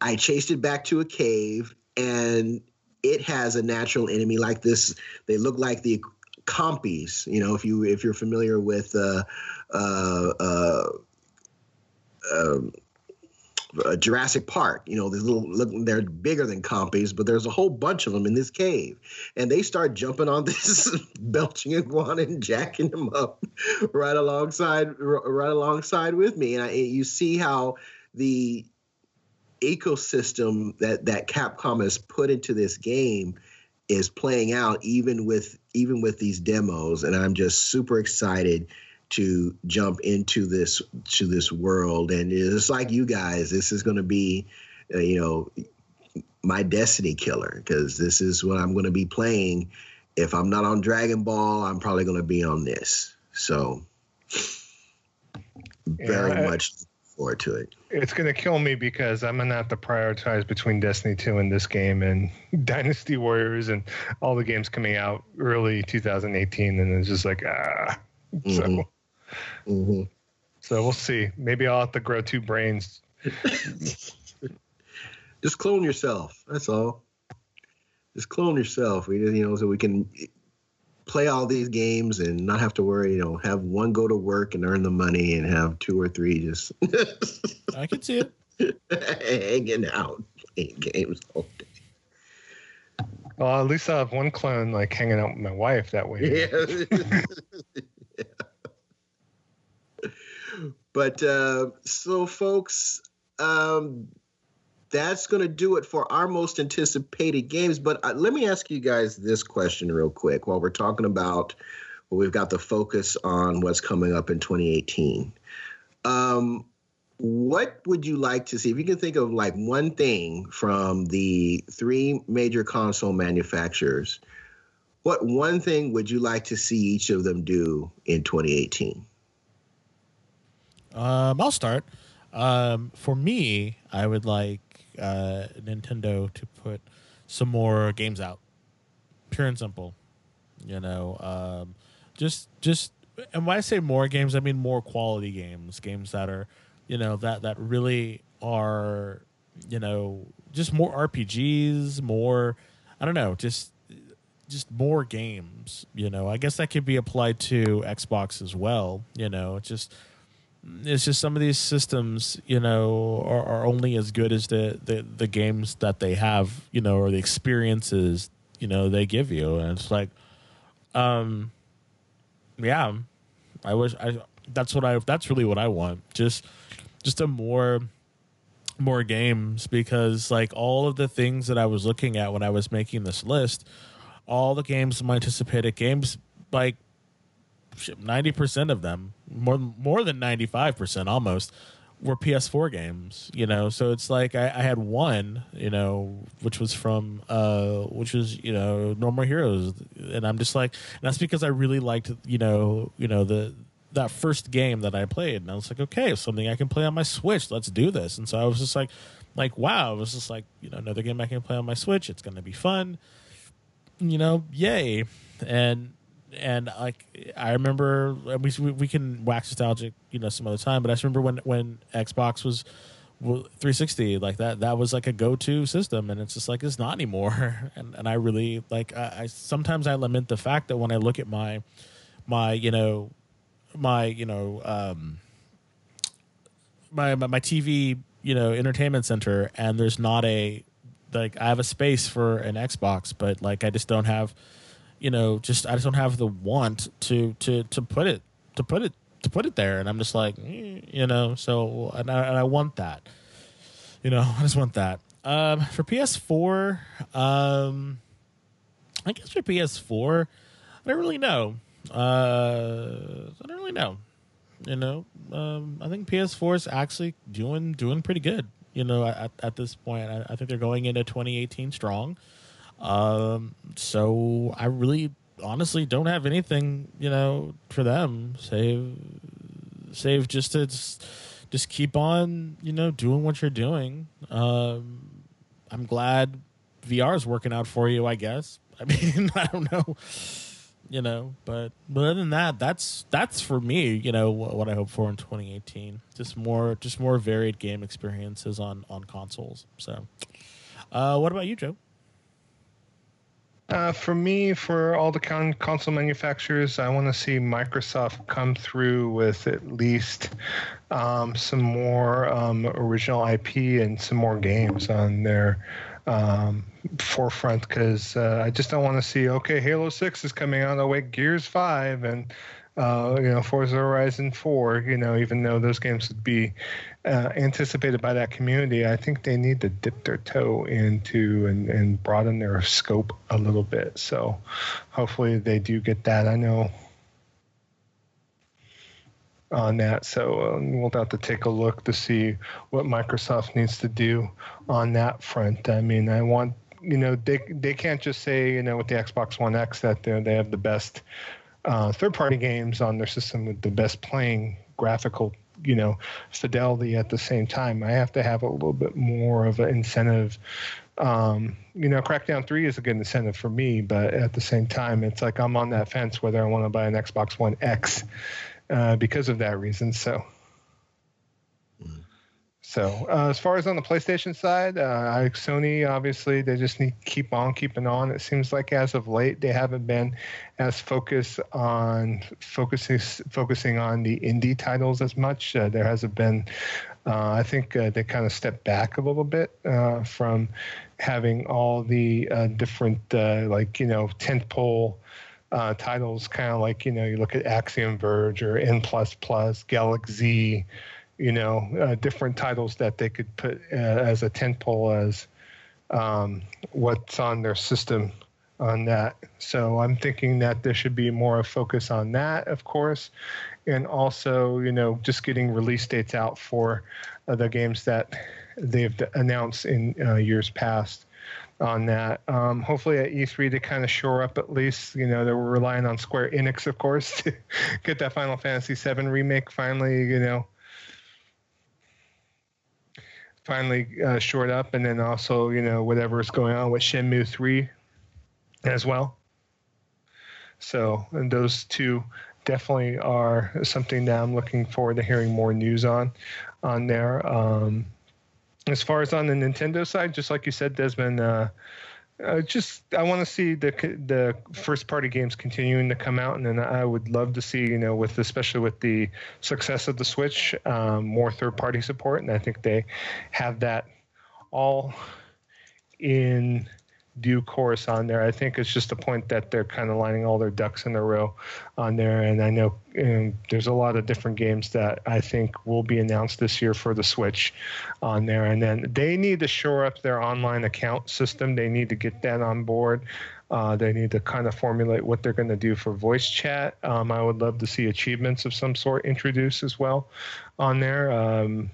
I chased it back to a cave, and it has a natural enemy like this. They look like the compies. You know, if you if you're familiar with uh, uh, uh, uh, Jurassic Park, you know, these little they're bigger than compies, but there's a whole bunch of them in this cave, and they start jumping on this belching iguana and jacking them up right alongside right alongside with me, and I, you see how the ecosystem that that Capcom has put into this game is playing out even with even with these demos. And i'm just super excited to jump into this to this world. And it's like you guys this is going to be uh, you know my destiny killer because this is what i'm going to be playing. If i'm not on dragon ball i'm probably going to be on this. So very yeah, much forward to it. It's going to kill me because I'm going to have to prioritize between Destiny 2 and this game and Dynasty Warriors and all the games coming out early 2018. And it's just like, ah. Mm-hmm. So, mm-hmm. so we'll see. Maybe I'll have to grow two brains. Just clone yourself. That's all. Just clone yourself. We, you know, so we can play all these games and not have to worry, you know, have one go to work and earn the money and have two or three just I can see it. hanging out playing games all day. Well, at least I have one clone like hanging out with my wife that way. Yeah. yeah. But uh, so, folks, um, that's going to do it for our most anticipated games. But uh, let me ask you guys this question real quick while we're talking about well, we've got the focus on what's coming up in 2018. Um, what would you like to see if you can think of like one thing from the three major console manufacturers? What one thing would you like to see each of them do in 2018? Um, I'll start. Um, for me, I would like uh, Nintendo to put some more games out. Pure and simple, you know. Um, just just and when I say more games, I mean more quality games, games that are, you know, that that really are, you know, just more RPGs, more. I don't know, just just more games. You know, I guess that could be applied to Xbox as well. You know, just it's just some of these systems, you know, are, are only as good as the, the, the games that they have, you know, or the experiences, you know, they give you. And it's like, um, yeah, I wish I, that's what I, that's really what I want. Just, just a more, more games because like all of the things that I was looking at when I was making this list, all the games, my anticipated games, like ninety percent of them, more more than ninety five percent almost, were PS4 games. You know, so it's like I, I, had one, you know, which was from uh, which was you know Normal Heroes, and I'm just like, that's because I really liked you know you know the that first game that I played, and I was like, okay, something I can play on my Switch. Let's do this. And so I was just like, like wow, it was just like you know another game I can play on my Switch. It's gonna be fun. You know, yay! And and like I remember we we can wax nostalgic, you know, some other time. But I just remember when when Xbox was 360 like that that was like a go-to system and it's just like it's not anymore and and I really like I, I, sometimes I lament the fact that when I look at my my you know my you know um my my, my TV you know entertainment center and there's not a like I have a space for an Xbox but like I just don't have you know, just I just don't have the want to to to put it to put it to put it there, and I'm just like, eh, you know, so and I, and I want that, you know, I just want that. Um, for PS4, um, I guess for PS4, I don't really know. Uh, I don't really know. You know, um, I think PS4 is actually doing doing pretty good. You know, at, at this point, I, I think they're going into 2018 strong. Um, so I really, honestly don't have anything, you know, for them save save just to just, keep on, you know, doing what you're doing. Um, I'm glad VR is working out for you. I guess. I mean, I don't know, you know, but but other than that, that's that's for me. You know what, what I hope for in 2018. Just more, just more varied game experiences on on consoles. So, uh, what about you, Joe? Uh, for me, for all the con- console manufacturers, I want to see Microsoft come through with at least um, some more um, original IP and some more games on their um, forefront because uh, I just don't want to see okay, Halo Six is coming out. Oh wait, Gears Five and uh, you know Forza Horizon Four. You know, even though those games would be uh, anticipated by that community, I think they need to dip their toe into and, and broaden their scope a little bit. So hopefully they do get that. I know on that. So um, we'll have to take a look to see what Microsoft needs to do on that front. I mean, I want you know they they can't just say you know with the Xbox One X that they they have the best uh, third party games on their system with the best playing graphical you know fidelity at the same time. I have to have a little bit more of an incentive. Um, you know, Crackdown Three is a good incentive for me, but at the same time, it's like I'm on that fence whether I want to buy an Xbox One X uh, because of that reason. So, so uh, as far as on the PlayStation side, uh, Sony obviously they just need to keep on keeping on. It seems like as of late they haven't been as focused on focusing focusing on the indie titles as much. Uh, there hasn't been. Uh, I think uh, they kind of stepped back a little bit uh, from having all the different like you know tentpole uh, titles, kind of like you know you look at Axiom Verge or N plus plus, Galaxy, you know, uh, different titles that they could put uh, as a tentpole as um, what's on their system on that. So I'm thinking that there should be more of focus on that, of course, and also you know just getting release dates out for uh, the games that they've announced in uh, years past on that. Um, hopefully at E3 to kind of shore up at least, you know, they were relying on Square Enix, of course, to get that Final Fantasy VII remake finally, you know, finally uh, shored up, and then also, you know, whatever is going on with Shenmue 3 as well. So, and those two definitely are something that I'm looking forward to hearing more news on on there. Um, as far as on the Nintendo side, just like you said, Desmond, uh, uh, just I want to see the the first party games continuing to come out, and then I would love to see you know with especially with the success of the Switch, um, more third party support, and I think they have that all in due course on there. I think it's just a point that they're kind of lining all their ducks in a row on there. And I know and there's a lot of different games that I think will be announced this year for the Switch on there. And then they need to shore up their online account system. They need to get that on board. Uh, they need to kind of formulate what they're going to do for voice chat. Um, I would love to see achievements of some sort introduced as well on there. Um,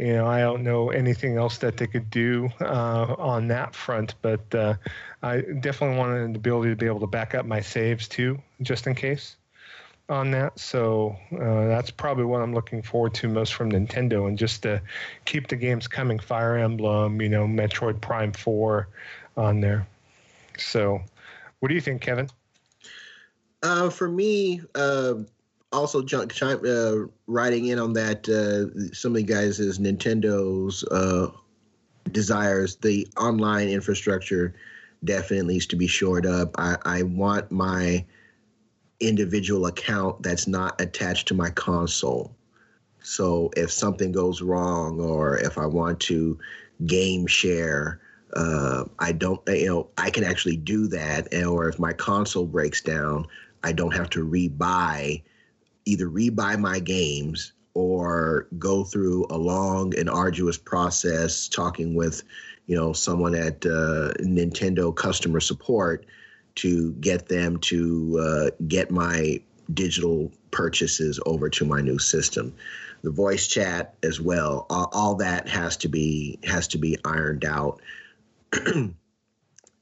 you know, I don't know anything else that they could do uh, on that front, but uh, I definitely wanted the ability to be able to back up my saves too, just in case on that. So uh, that's probably what I'm looking forward to most from Nintendo, and just to keep the games coming. Fire Emblem, you know, Metroid Prime Four on there. So, what do you think, Kevin? Uh, for me, uh, also jump, chime, uh, writing in on that uh, some of the guys is nintendo's uh, desires the online infrastructure definitely needs to be shored up. I, I want my individual account that's not attached to my console. So if something goes wrong or if i want to game share uh, i don't you know i can actually do that. Or if my console breaks down i don't have to rebuy either rebuy my games or go through a long and arduous process talking with you know someone at uh, nintendo customer support to get them to uh, get my digital purchases over to my new system the voice chat as well all, all that has to be has to be ironed out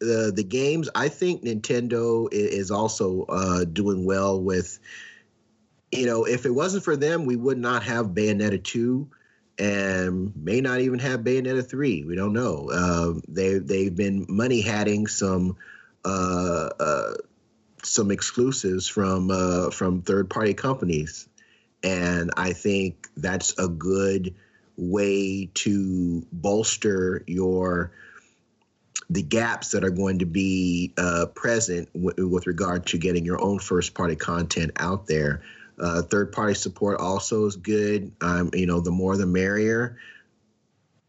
the the games, I think Nintendo is also uh, doing well with. You know, if it wasn't for them, we would not have Bayonetta two, and may not even have Bayonetta three. We don't know. Uh, they they've been money hatting some uh, uh, some exclusives from uh, from third party companies, and I think that's a good way to bolster your the gaps that are going to be uh, present w- with regard to getting your own first party content out there. Uh, third party support also is good. Um, you know, the more the merrier.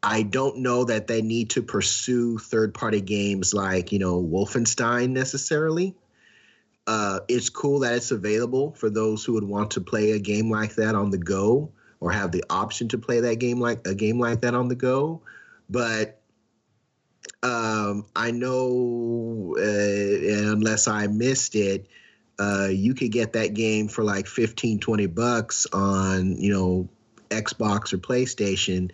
I don't know that they need to pursue third party games like, you know, Wolfenstein necessarily. Uh, it's cool that it's available for those who would want to play a game like that on the go or have the option to play that game like a game like that on the go. But um, I know, uh, unless I missed it, uh, you could get that game for like 15, 20 bucks on, you know, Xbox or PlayStation,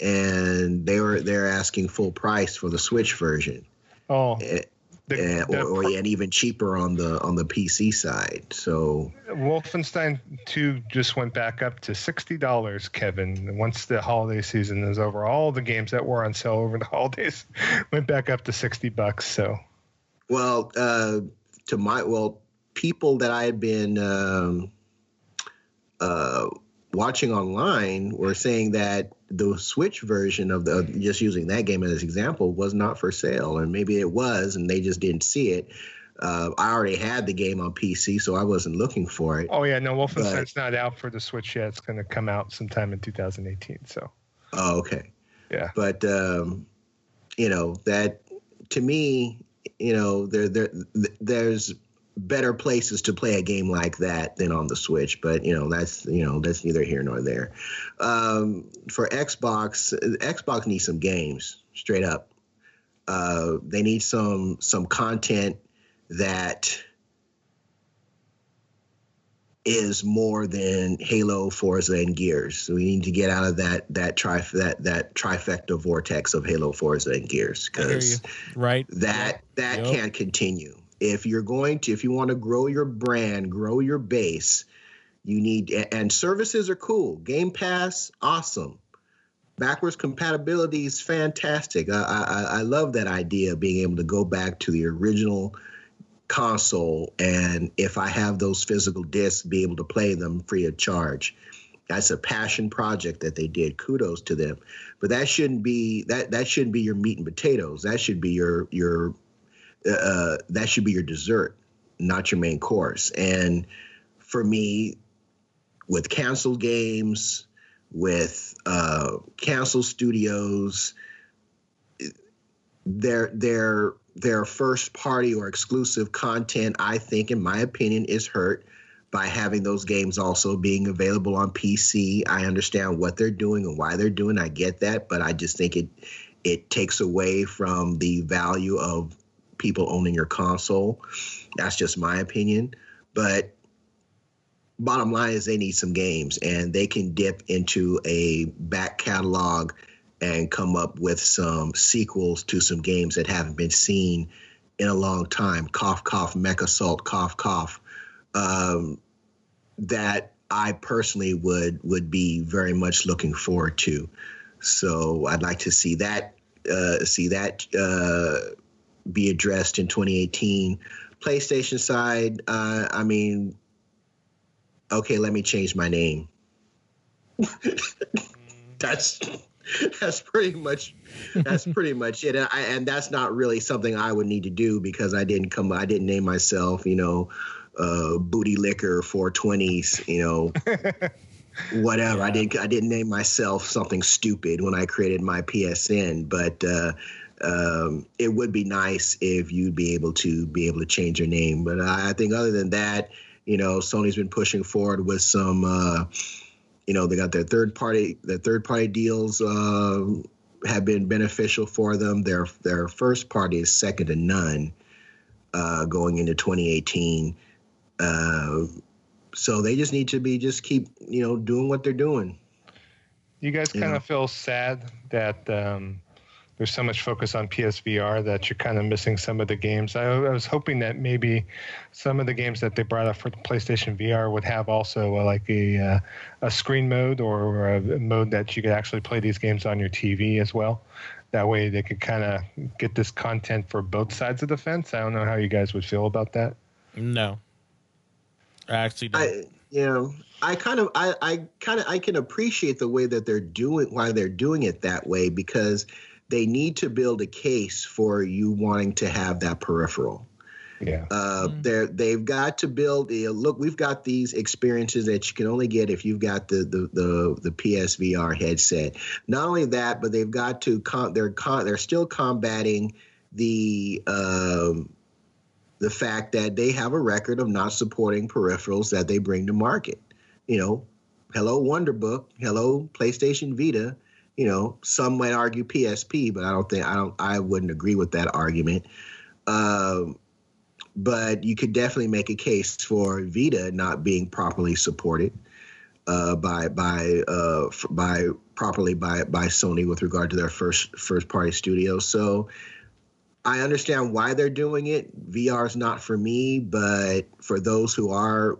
and they were they're asking full price for the Switch version. Oh, eh, the, or, or and even cheaper on the on the PC side. So Wolfenstein 2 just went back up to sixty dollars, Kevin. Once the holiday season is over, all the games that were on sale over the holidays went back up to sixty bucks. So, well, uh, to my well, people that I had been um, uh, watching online were saying that the Switch version of the just using that game as an example was not for sale, and maybe it was, and they just didn't see it. Uh, I already had the game on PC, so I wasn't looking for it. Oh yeah, no, Wolfenstein's not out for the Switch yet. It's going to come out sometime in 2018. So. Oh okay. Yeah. But um, you know that to me, you know, there there there's better places to play a game like that than on the Switch. But you know, that's you know that's neither here nor there. Um, for Xbox, Xbox needs some games straight up. Uh, they need some some content that is more than Halo, Forza, and Gears. So we need to get out of that that tri that that trifecta vortex of Halo, Forza, and Gears because right that that yep. can't continue if you're going to if you want to grow your brand grow your base you need and services are cool. Game pass awesome. Backwards compatibility is fantastic. I, I, I love that idea of being able to go back to the original console and if i have those physical discs be able to play them free of charge. That's a passion project that they did. Kudos to them. But that shouldn't be that that shouldn't be your meat and potatoes. That should be your your uh, that should be your dessert, not your main course. And for me, with canceled games, with uh, canceled studios, their their their first party or exclusive content, I think, in my opinion, is hurt by having those games also being available on PC. I understand what they're doing and why they're doing. I get that, but I just think it it takes away from the value of people owning your console. That's just my opinion. But bottom line is they need some games and they can dip into a back catalog and come up with some sequels to some games that haven't been seen in a long time. Cough, cough, MechAssault, cough, cough. Um, that I personally would would be very much looking forward to. So I'd like to see that uh, see that uh, be addressed in 2018. PlayStation side, uh, I mean, okay, let me change my name. that's that's pretty much that's pretty much it. And, I, and, that's not really something I would need to do because I didn't come I didn't name myself, you know, uh, booty liquor 420s, you know. whatever. Yeah. I didn't I didn't name myself something stupid when I created my PSN, but uh, um, it would be nice if you'd be able to be able to change your name. But I think other than that, you know, Sony's been pushing forward with some, uh, you know, they got their third party, their third party deals uh, have been beneficial for them. Their their first party is second to none uh, going into 2018. Uh, so they just need to be just keep you know doing what they're doing. You guys kind of feel sad that um, there's so much focus on PSVR that you're kind of missing some of the games. I, I, was hoping that maybe some of the games that they brought up for the PlayStation VR would have also uh, like a uh, a screen mode or a mode that you could actually play these games on your TV as well. That way, they could kind of get this content for both sides of the fence. I don't know how you guys would feel about that. No, I actually don't. I, you know, I kind of, I, I kind of, I can appreciate the way that they're doing, why they're doing it that way, because they need to build a case for you wanting to have that peripheral. Yeah. Uh, mm-hmm. They're they've got to build. a look, we've got these experiences that you can only get if you've got the the the, the PSVR headset. Not only that, but they've got to con- they're con- they're still combating the um, the fact that they have a record of not supporting peripherals that they bring to market. You know, hello Wonderbook, hello PlayStation Vita you know, some might argue PSP, but I don't think I don't I wouldn't agree with that argument. Um, but you could definitely make a case for Vita not being properly supported uh, by by uh, by properly by by Sony with regard to their first first party studio. So I understand why they're doing it. VR is not for me, but for those who are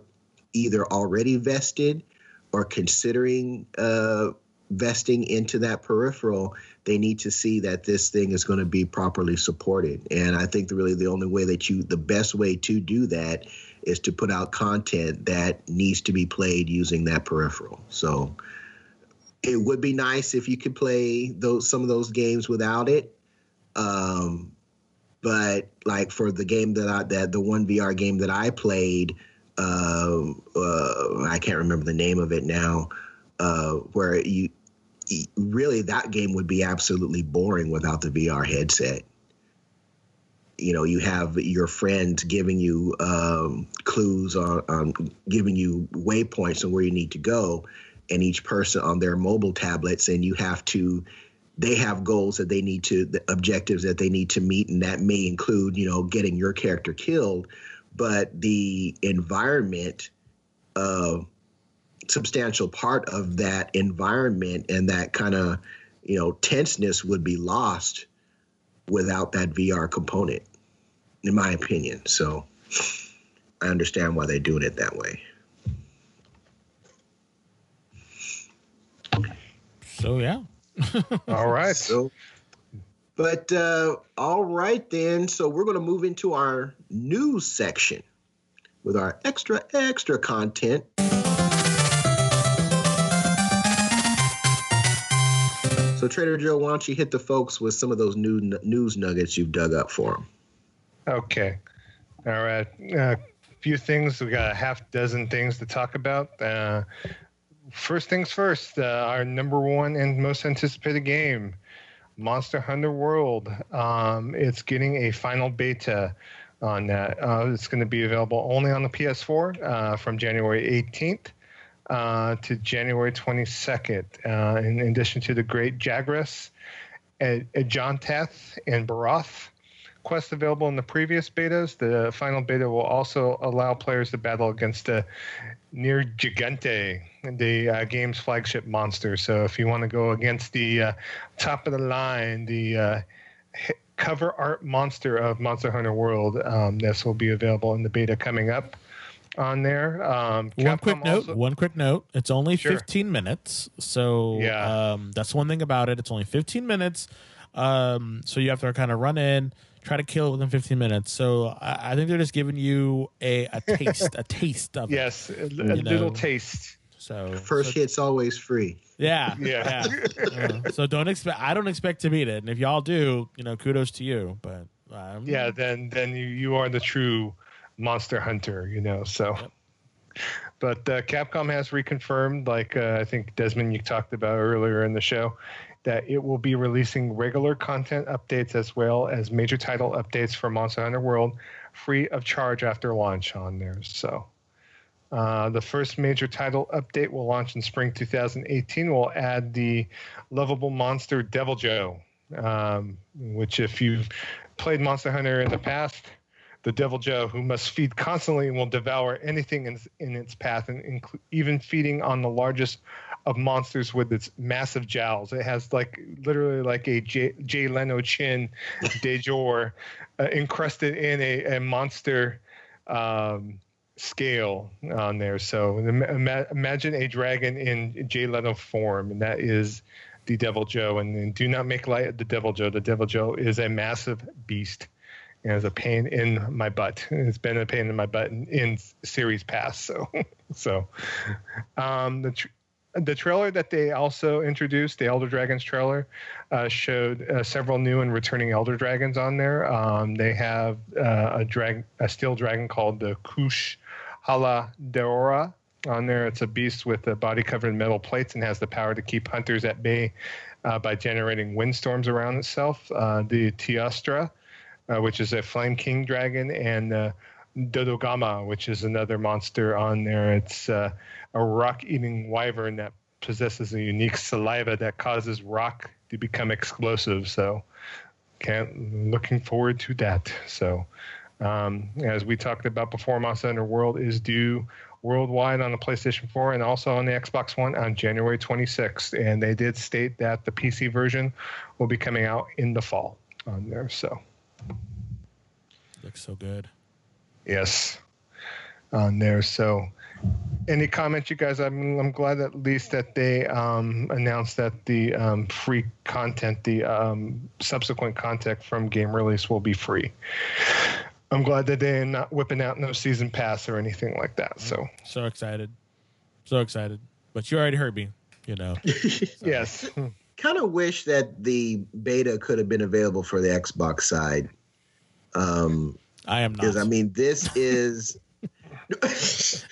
either already vested or considering uh, vesting into that peripheral, they need to see that this thing is going to be properly supported. And I think really the only way that you, the best way to do that is to put out content that needs to be played using that peripheral. So it would be nice if you could play those some of those games without it. Um, but like for the game that I that the one VR game that I played, uh, uh, I can't remember the name of it now uh, where you really that game would be absolutely boring without the VR headset. You know, you have your friends giving you um, clues on, on giving you waypoints on where you need to go, and each person on their mobile tablets, and you have to. They have goals that they need to, the objectives that they need to meet, and that may include, you know, getting your character killed. But the environment uh, substantial part of that environment and that kind of you know tenseness would be lost without that VR component, in my opinion. So I understand why they're doing it that way. So yeah. all right. So, but uh, all right then. So we're going to move into our news section with our extra extra content. So Trader Joe, why don't you hit the folks with some of those new news nuggets you've dug up for them? Okay. All right. A uh, few things. We got a half dozen things to talk about. Uh, first things first. Uh, our number one and most anticipated game, Monster Hunter World. Um, it's getting a final beta on that. Uh, it's going to be available only on the PS4 uh, from January 18th uh, to January 22nd. Uh, in addition to the great Jagras, Teth, and Barroth quests available in the previous betas, the final beta will also allow players to battle against the Nergigante, the uh, game's flagship monster. So if you want to go against the uh, top of the line, the uh, cover art monster of Monster Hunter World, um, this will be available in the beta coming up on there. Um, one quick note. Also, one quick note. It's only sure. 15 minutes, so yeah. Um, that's one thing about it. It's only 15 minutes, um, so you have to kind of run in, try to kill it within 15 minutes. So I, I think they're just giving you a, a taste, a taste of yes, it. Yes, a, a little taste. So first so, hit's always free. Yeah, yeah. yeah. So don't expect. I don't expect to beat it, and if y'all do, you know, kudos to you. But um, yeah, then then you, you are the true Monster Hunter, you know. So, yep. but uh, Capcom has reconfirmed, like uh, I think Desmond you talked about earlier in the show, that it will be releasing regular content updates as well as major title updates for Monster Hunter World, free of charge after launch on there. So. Uh, the first major title update will launch in spring 2018. We'll add the lovable monster Deviljho, um, which, if you've played Monster Hunter in the past, the Deviljho, who must feed constantly and will devour anything in, in its path, and inclu- even feeding on the largest of monsters with its massive jowls. It has like literally like a Jay, Leno chin de jour uh, encrusted in a, a monster um, scale on there. So ima- imagine a dragon in Jay Leno form, and that is the Deviljho. And, and do not make light of the Deviljho. The Deviljho is a massive beast. And it's a pain in my butt. It's been a pain in my butt in, in series past. So, so um, the tr- the trailer that they also introduced, the Elder Dragons trailer, uh, showed uh, several new and returning Elder Dragons on there. Um, they have uh, a drag, a steel dragon called the Kush Hala Deora on there. It's a beast with a body covered in metal plates and has the power to keep hunters at bay uh, by generating windstorms around itself. Uh, the Teostra, uh, which is a Flame King dragon, and Dodogama, which is another monster on there. It's a rock eating wyvern that possesses a unique saliva that causes rock to become explosive. So, can't looking forward to that. So, um, as we talked about before, Monster Hunter World is due worldwide on the PlayStation 4 and also on the Xbox One on January 26th. And they did state that the PC version will be coming out in the fall on there. So, looks so good. Yes, on there. So, any comments, you guys? I'm I'm glad at least that they um, announced that the um, free content, the um, subsequent content from game release, will be free. I'm glad that they're not whipping out no season pass or anything like that. So so excited, so excited. But you already heard me, you know. yes. Kind of wish that the beta could have been available for the Xbox side. Um, I am not. Because I mean, this is.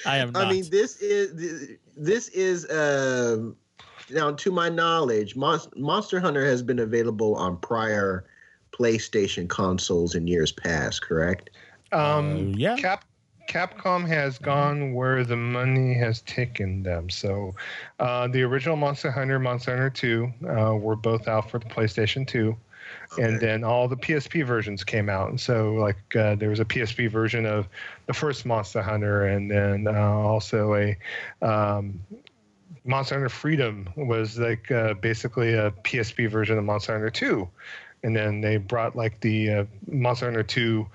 I am. Not. I mean, this is this is uh, now to my knowledge, Monster Hunter has been available on prior PlayStation consoles in years past. Correct? Um, uh, yeah. Cap Capcom has gone where the money has taken them. So, uh, the original Monster Hunter, Monster Hunter 2, uh, were both out for the PlayStation 2. Okay. And then all the PSP versions came out. And so, like, uh, there was a PSP version of the first Monster Hunter, and then uh, also a um, Monster Hunter Freedom was like uh, basically a PSP version of Monster Hunter 2. And then they brought like the uh, Monster Hunter 2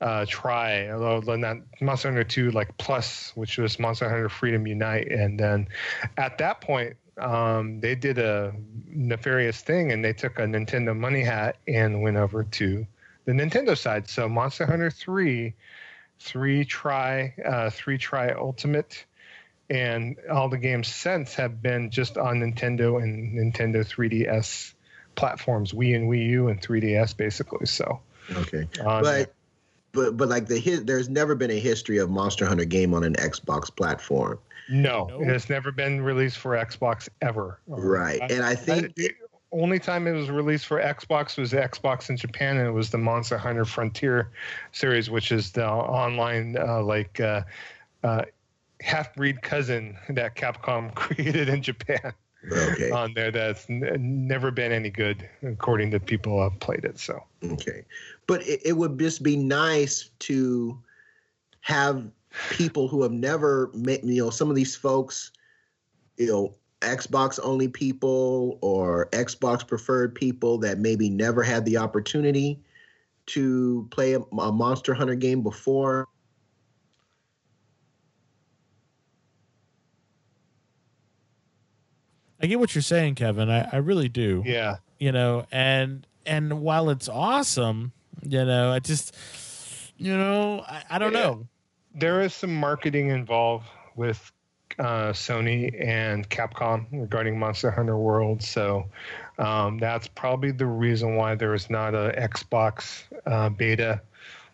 uh, try, although not Monster Hunter 2 like Plus, which was Monster Hunter Freedom Unite. And then at that point, um, they did a nefarious thing and they took a Nintendo money hat and went over to the Nintendo side. So Monster Hunter 3, three Tri, uh, three Tri Ultimate, and all the games since have been just on Nintendo and Nintendo 3DS platforms, Wii and Wii U and 3DS basically. So okay, but but but like the there's never been a history of Monster Hunter game on an Xbox platform. No, nope. it has never been released for Xbox ever. Right, and I think I, the only time it was released for Xbox was Xbox in Japan, and it was the Monster Hunter Frontier series, which is the online uh, like uh, uh, half breed cousin that Capcom created in Japan. Okay. on there that's n- never been any good according to people who have played it so okay but it, it would just be nice to have people who have never met, you know, some of these folks, you know, Xbox only people or Xbox preferred people that maybe never had the opportunity to play a, a Monster Hunter game before. I get what you're saying, Kevin. I, I really do. Yeah. You know, and and while it's awesome, you know, I just you know, I, I don't yeah. know there is some marketing involved with uh, Sony and Capcom regarding Monster Hunter World. So um, that's probably the reason why there is not a Xbox uh, beta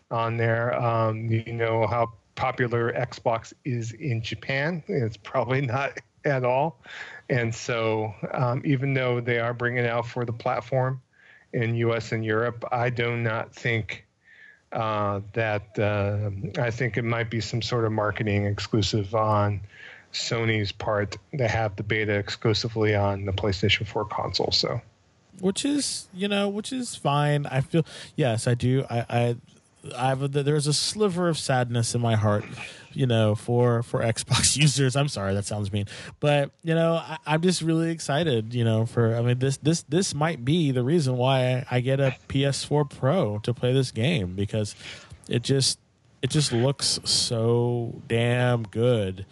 on there. Um, you know how popular Xbox is in Japan. It's probably not at all. And so um, even though they are bringing it out for the platform in US and Europe, I do not think uh, that uh, I think it might be some sort of marketing exclusive on Sony's part to have the beta exclusively on the PlayStation 4 console. So, which is you know which is fine. I feel yes, I do. I, I I have a, there's a sliver of sadness in my heart, you know, for for Xbox users. I'm sorry that sounds mean, but you know, I, I'm just really excited, you know, for I mean this this this might be the reason why I get a PS4 Pro to play this game because it just it just looks so damn good.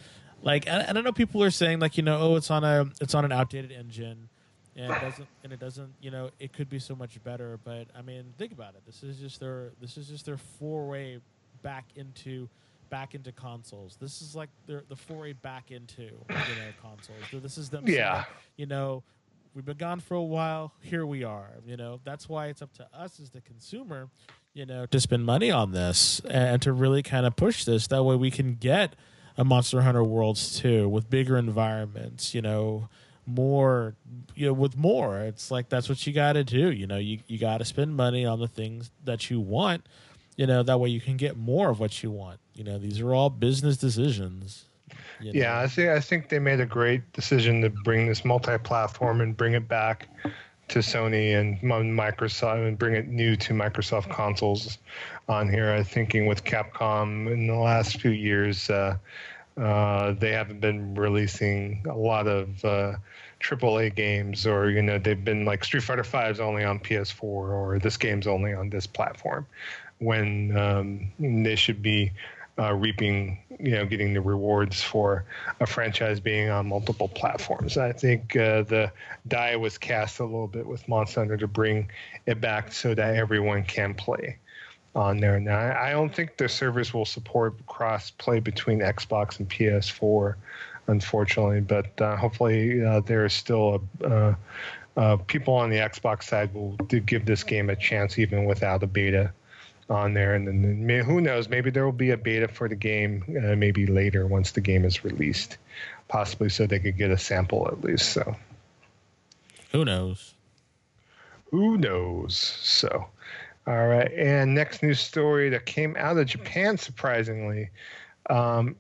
Like, and I know people are saying like, you know, oh, it's on a it's on an outdated engine and it doesn't and it doesn't you know it could be so much better but i mean think about it this is just their this is just their four way back into back into consoles. This is like their the foray back into you know consoles. This is them saying, Yeah. you know we've been gone for a while. Here we are you know. That's why it's up to us as the consumer you know to spend money on this and to really kind of push this. That way we can get a monster hunter worlds 2 with bigger environments you know more you know with more. It's like that's what you got to do you know. You, you got to spend money on the things that you want you know that way you can get more of what you want you know these are all business decisions you know? Yeah, I think I think they made a great decision to bring this multi-platform and bring it back to Sony and Microsoft and bring it new to Microsoft consoles on here. I'm thinking with Capcom in the last few years, uh, uh, they haven't been releasing a lot of uh, AAA games, or you know, they've been like Street Fighter Five's only on PS4, or this game's only on this platform, when um, they should be uh, reaping, you know, getting the rewards for a franchise being on multiple platforms. I think uh, the die was cast a little bit with Monster to bring it back so that everyone can play on there. Now, I I don't think the servers will support cross play between Xbox and PS4, unfortunately, but uh, hopefully uh, there is still a. Uh, uh, people on the Xbox side will give this game a chance even without a beta on there, and then may- who knows? Maybe there will be a beta for the game, uh, maybe later once the game is released, possibly so they could get a sample at least. So who knows who knows? So, all right. And next news story that came out of Japan, surprisingly, um,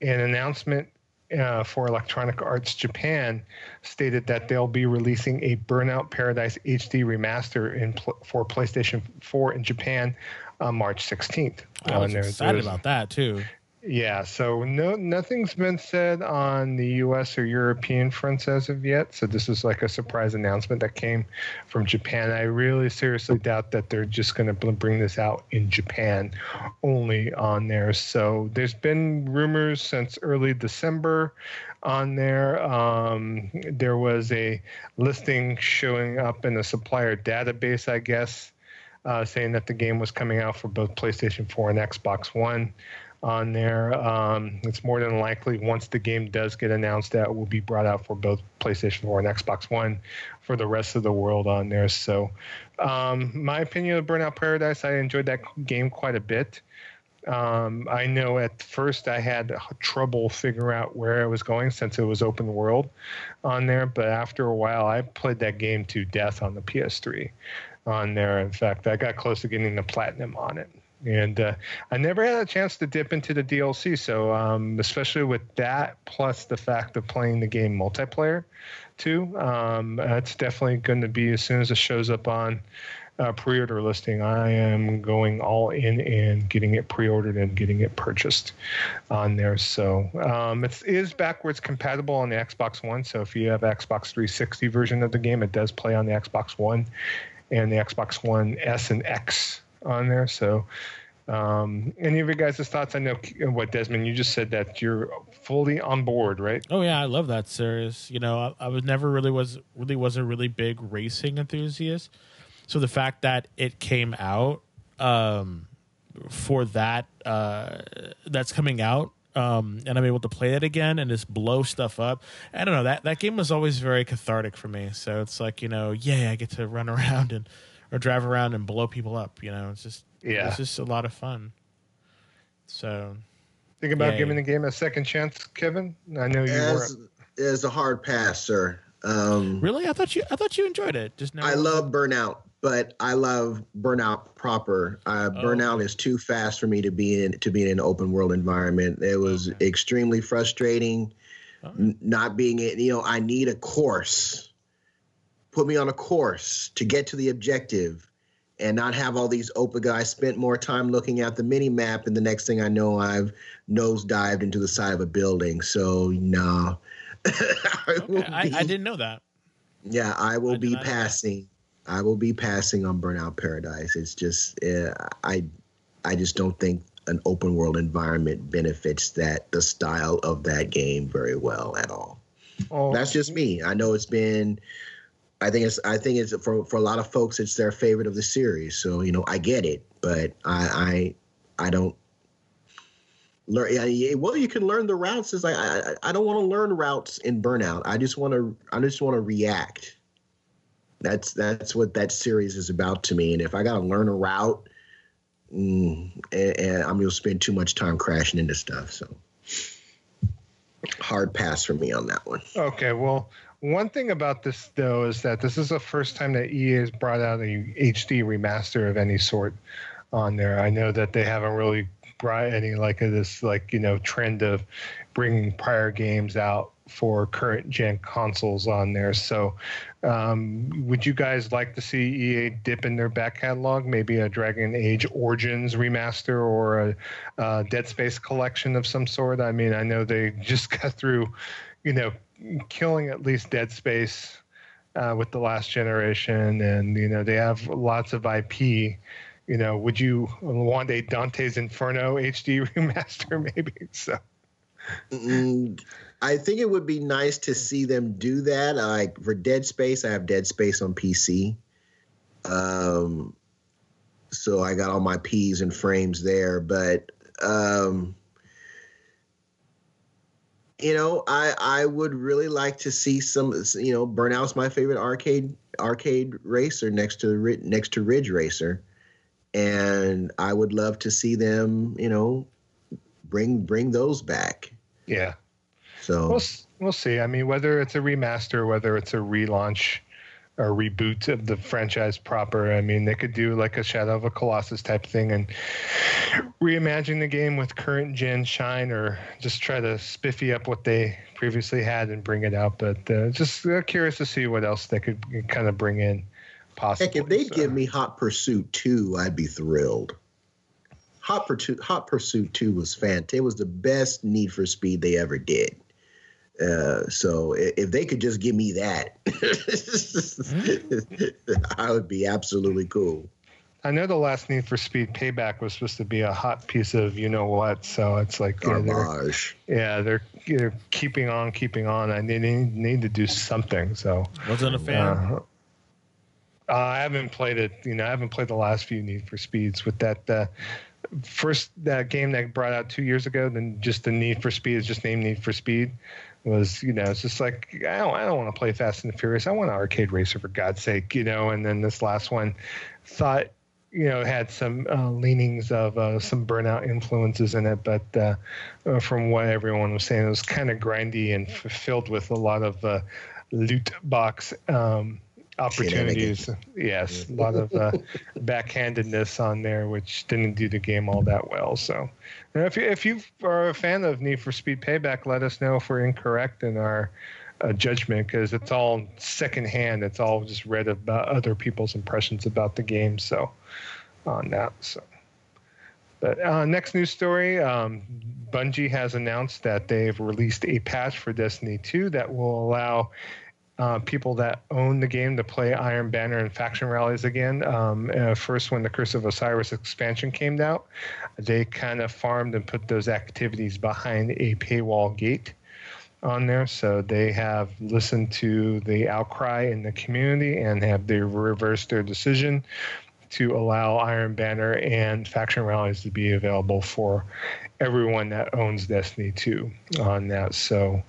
an announcement uh, for Electronic Arts Japan stated that they'll be releasing a Burnout Paradise HD remaster in pl- for PlayStation 4 in Japan on March 16th. i was excited about that too yeah, so no, nothing's been said on the U.S. or European fronts as of yet. So this is like a surprise announcement that came from Japan. I really seriously doubt that they're just going to bring this out in Japan only on there. So there's been rumors since early December on there. Um, there was a listing showing up in a supplier database, I guess, uh, saying that the game was coming out for both PlayStation 4 and Xbox One on there. Um, it's more than likely once the game does get announced that will be brought out for both PlayStation 4 and Xbox One for the rest of the world on there. So, um, my opinion of Burnout Paradise, I enjoyed that game quite a bit. Um, I know at first I had trouble figuring out where I was going since it was open world on there, but after a while, I played that game to death on the PS3 on there. In fact, I got close to getting the platinum on it and uh, I never had a chance to dip into the DLC. So, um, especially with that, plus the fact of playing the game multiplayer, too, um, that's definitely going to be as soon as it shows up on uh, pre-order listing. I am going all in and getting it pre-ordered and getting it purchased on there. So, um, it is backwards compatible on the Xbox One. So, if you have Xbox 360 version of the game, it does play on the Xbox One and the Xbox One S and X on there. So, um, any of your guys' thoughts? I know what Desmond, you just said that you're fully on board, right? Oh yeah, I love that series. You know, I, I was never really was really was a really big racing enthusiast. So the fact that it came out um, for that uh, that's coming out, um, and I'm able to play it again and just blow stuff up. I don't know that that game was always very cathartic for me. So it's like you know, yeah, I get to run around and or drive around and blow people up. You know, it's just Yeah. it's just a lot of fun. So Think about Yeah, giving yeah. the game a second chance, Kevin. I know you were. As is a hard pass, sir. Um, really, I thought you I thought you enjoyed it. Just now, I love Burnout, but I love Burnout proper. Uh, Oh, Burnout is too fast for me to be in to be in an open world environment. It was Okay. extremely frustrating. Oh. Not being it, you know, I need a course. Put me on a course to get to the objective, and not have all these open guys. I spent more time looking at the mini map, and the next thing I know, I've nose dived into the side of a building. So no, I, okay. I, I, didn't know that. Yeah, I will I be passing. I will be passing on Burnout Paradise. It's just uh, I, I just don't think an open world environment benefits that the style of that game very well at all. Oh. That's just me. I know it's been I think it's I think it's for for a lot of folks it's their favorite of the series. So you know I get it, but I I I don't learn. Yeah, Well, you can learn the routes. Is like I I don't want to learn routes in Burnout. I just want to I just want to react. That's that's what that series is about to me. And if I got to learn a route, mm, and, and I'm gonna spend too much time crashing into stuff. So hard pass for me on that one. Okay, well, one thing about this though is that this is the first time that EA has brought out a HD remaster of any sort on there. I know that they haven't really brought any like this like you know trend of bringing prior games out for current gen consoles on there. So, um, would you guys like to see EA dip in their back catalog, maybe a Dragon Age Origins remaster or a, a Dead Space collection of some sort? I mean, I know they just got through, you know, killing at least Dead Space uh, with the last generation, and you know they have lots of IP. You know, would you want a Dante's Inferno HD remaster, maybe? So. I think it would be nice to see them do that. Like for Dead Space, I have Dead Space on PC. Um, so I got all my P's and frames there. But um, you know, I I would really like to see some. You know, Burnout's my favorite arcade arcade racer next to the next to Ridge Racer, and I would love to see them. You know, bring bring those back. Yeah. So we'll, we'll see. I mean, whether it's a remaster, whether it's a relaunch or reboot of the franchise proper. I mean, they could do like a Shadow of a Colossus type thing and reimagine the game with current gen shine, or just try to spiffy up what they previously had and bring it out. But uh, just uh, curious to see what else they could kind of bring in. Possibly. Heck, if they'd so. give me Hot Pursuit 2, I'd be thrilled. Hot Pursuit, Hot Pursuit 2 was fantastic. It was the best Need for Speed they ever did. Uh, so if they could just give me that, I would be absolutely cool. I know the last Need for Speed Payback was supposed to be a hot piece of you know what, so it's like garbage. Yeah, they're, yeah, they're keeping on, keeping on. I need need to do something. So wasn't a fan. Uh, uh, I haven't played it. You know, I haven't played the last few Need for Speeds with that. Uh, first that game that brought out two years ago, then just the Need for Speed is just named Need for Speed was you know it's just like I don't I don't want to play Fast and the Furious. I want an arcade racer for God's sake, you know. And then this last one thought you know had some uh, leanings of uh, some burnout influences in it, but uh, uh from what everyone was saying, it was kind of grindy and f- filled with a lot of uh, loot box. Um, opportunities. Yes, a lot of uh, backhandedness on there, which didn't do the game all that well. So, if you if you are a fan of Need for Speed Payback, let us know if we're incorrect in our uh, judgment because it's all secondhand. It's all just read about other people's impressions about the game. So, on that. So. But uh, next news story um, Bungie has announced that they've released a patch for Destiny 2 that will allow uh, people that own the game to play Iron Banner and faction rallies again. Um, uh, first, when the Curse of Osiris expansion came out, they kind of farmed and put those activities behind a paywall gate on there. So they have listened to the outcry in the community and have they reversed their decision to allow Iron Banner and faction rallies to be available for everyone that owns Destiny 2 on that. So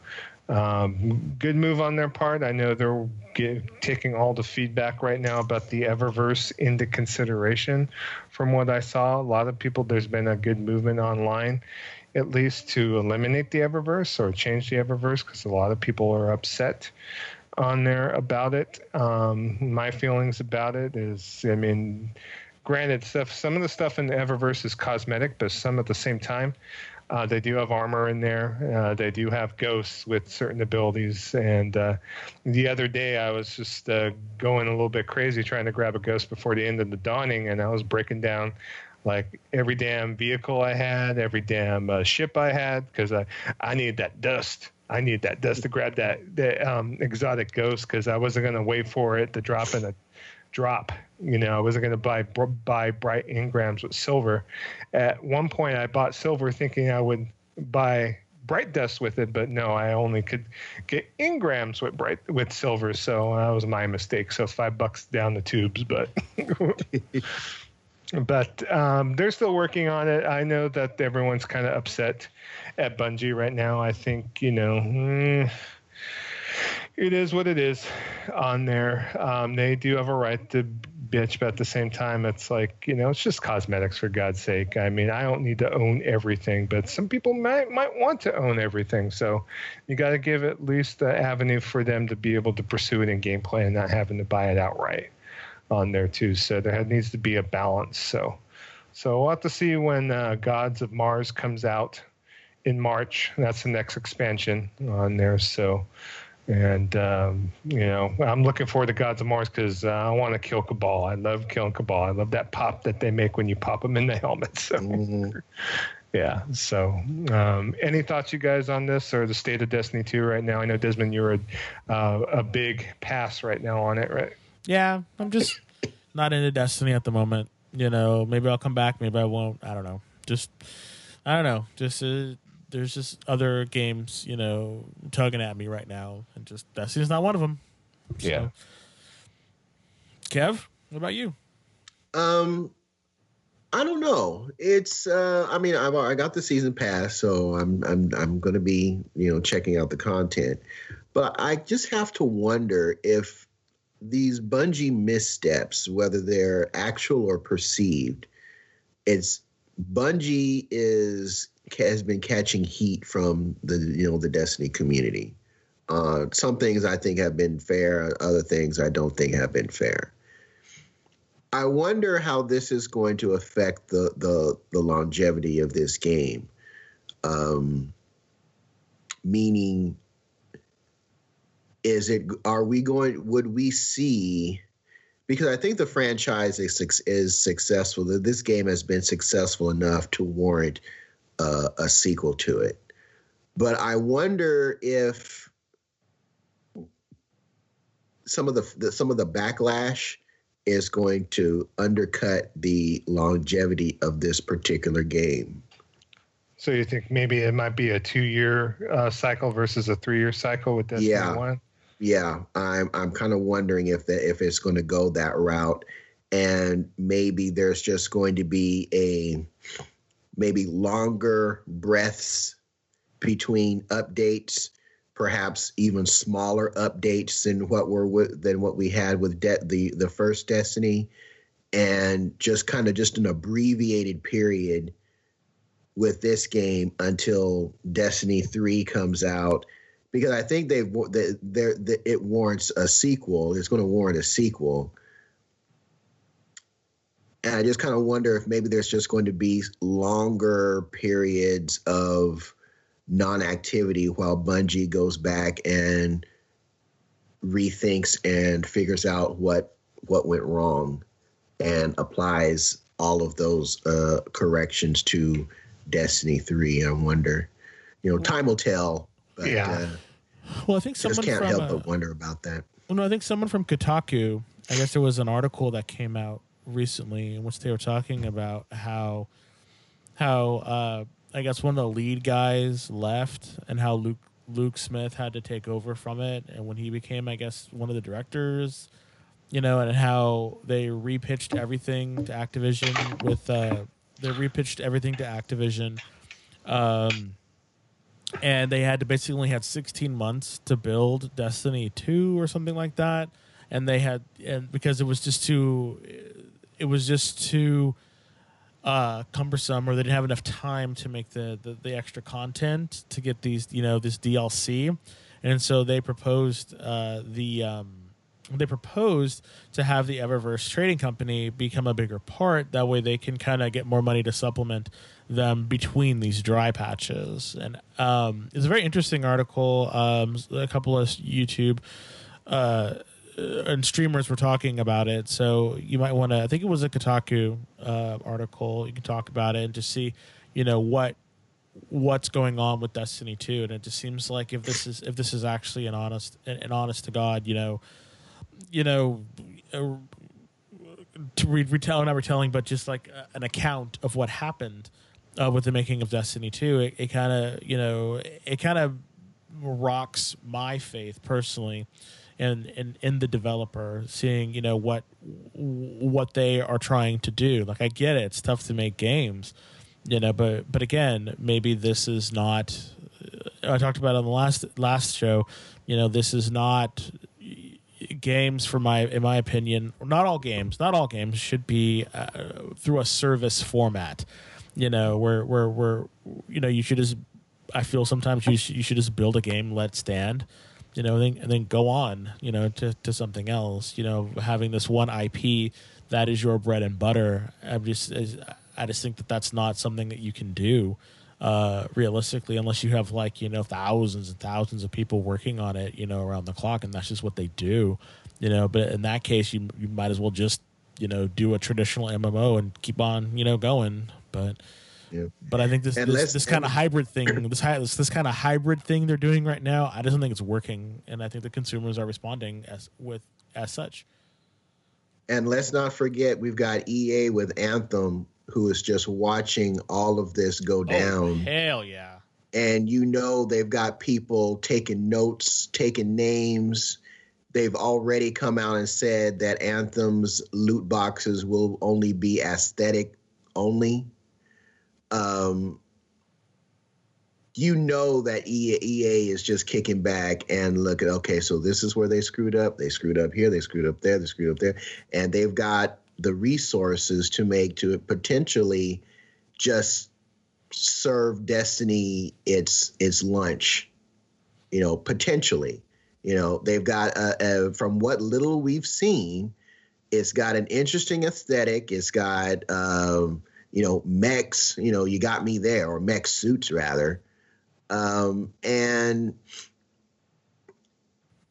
um, good move on their part. I know they're get, taking all the feedback right now about the Eververse into consideration. From what I saw, a lot of people, there's been a good movement online, at least to eliminate the Eververse or change the Eververse because a lot of people are upset on there about it. Um, my feelings about it is, I mean, granted, stuff. Some of the stuff in the Eververse is cosmetic, but some at the same time, Uh, they do have armor in there. Uh, they do have ghosts with certain abilities. And uh, the other day, I was just uh, going a little bit crazy trying to grab a ghost before the end of the dawning, and I was breaking down like every damn vehicle I had, every damn uh, ship I had, because I I needed that dust. I needed that dust to grab that that um, exotic ghost because I wasn't gonna wait for it to drop in a drop. You know, I wasn't going to buy buy bright engrams with silver. At one point, I bought silver thinking I would buy bright dust with it, but no, I only could get engrams with bright with silver. So that was my mistake. So five bucks down the tubes, but. but um, they're still working on it. I know that everyone's kind of upset at Bungie right now. I think you know. Mm, it is what it is on there. Um, they do have a right to bitch, but at the same time, it's like you know, it's just cosmetics for God's sake. I mean, I don't need to own everything, but some people might might want to own everything. So you got to give at least the avenue for them to be able to pursue it in gameplay and not having to buy it outright on there too. So there needs to be a balance. So so we'll have to see when uh, Gods of Mars comes out in March. That's the next expansion on there. So and um, you know, I'm looking forward to Gods of Mars because uh, I want to kill Cabal. I love killing Cabal. I love that pop that they make when you pop them in the helmet. So, mm-hmm. yeah. So, um, any thoughts, you guys, on this or the state of Destiny 2 right now? I know Desmond, you're a, uh, a big pass right now on it, right? Yeah, I'm just not into Destiny at the moment. You know, maybe I'll come back, maybe I won't. I don't know. Just, I don't know. Just. Uh, there's just other games, you know, tugging at me right now, and just that Destiny's not one of them. So. Yeah. Kev, what about you? Um, I don't know. It's uh, I mean, I've I got the season pass, so I'm I'm I'm going to be you know checking out the content, but I just have to wonder if these Bungie missteps, whether they're actual or perceived, it's Bungie is has been catching heat from the you know the Destiny community. Uh, some things I think have been fair, other things I don't think have been fair. I wonder how this is going to affect the the, the longevity of this game. Um, meaning, is it are we going? Would we see? Because I think the franchise is, is successful. That this game has been successful enough to warrant uh, a sequel to it. But I wonder if some of the, the some of the backlash is going to undercut the longevity of this particular game. So you think maybe it might be a two-year uh, cycle versus a three-year cycle with Destiny yeah. One? Yeah, I'm I'm kind of wondering if that if it's going to go that route, and maybe there's just going to be a maybe longer breaths between updates, perhaps even smaller updates than what were with, than what we had with de- the the first Destiny, and just kind of just an abbreviated period with this game until Destiny three comes out. Because I think they've they, they, it warrants a sequel. It's going to warrant a sequel and I just kind of wonder if maybe there's just going to be longer periods of non-activity while Bungie goes back and rethinks and figures out what what went wrong and applies all of those uh, corrections to Destiny 3. I wonder, you know, time will tell. But, yeah. Uh, well, I think someone just can't from, help uh, but wonder about that. Well, no, I think someone from Kotaku. I guess there was an article that came out recently in which they were talking about how how uh, I guess one of the lead guys left and how Luke Luke Smith had to take over from it. And when he became I guess one of the directors you know and how they repitched everything to Activision with uh, they repitched everything to Activision. Um, and they had to basically had 16 months to build Destiny 2 or something like that. And they had and because it was just too it was just too uh, cumbersome, or they didn't have enough time to make the, the, the extra content to get these, you know, this DLC, and so they proposed uh, the um, they proposed to have the Eververse trading company become a bigger part. That way, they can kind of get more money to supplement them between these dry patches. And um, it's a very interesting article. Um, a couple of YouTube uh, and streamers were talking about it, so you might want to. I think it was a Kotaku uh, article. You can talk about it and just see, you know, what what's going on with Destiny 2 and it just seems like if this is if this is actually an honest an honest to god you know you know uh, to read retelling not retelling but just like an account of what happened uh, with the making of Destiny 2 it, it kind of you know it kind of rocks my faith personally in, in in the developer seeing you know what what they are trying to do. Like i get it. It's tough to make games you know but but again maybe this is not uh, i talked about on the last last show you know this is not games for my in my opinion not all games not all games should be uh, through a service format you know where where where you know you should just i feel sometimes you, sh- you should just build a game let stand you know and then, and then go on you know to, to something else you know having this one ip that is your bread and butter. I'm just I just think that that's not something that you can do uh, realistically unless you have like you know thousands and thousands of people working on it you know around the clock and that's just what they do you know. But in that case you you might as well just you know do a traditional MMO and keep on you know going. But yeah. but I think this and this, this kind of hybrid thing this this, this kind of hybrid thing they're doing right now I just don't think it's working and I think the consumers are responding as with as such and let's not forget we've got EA with Anthem who is just watching all of this go oh, down. Oh, hell yeah. And you know they've got people taking notes, taking names. They've already come out and said that Anthem's loot boxes will only be aesthetic only. Um, you know that EA, EA is just kicking back and look at okay, so this is where they screwed up. They screwed up here. They screwed up there. They screwed up there, and they've got the resources to make to potentially just serve Destiny its its lunch. You know, potentially. You know, they've got a, a, from what little we've seen, it's got an interesting aesthetic. It's got um, you know mechs. You know, you got me there, or mech suits rather. Um, and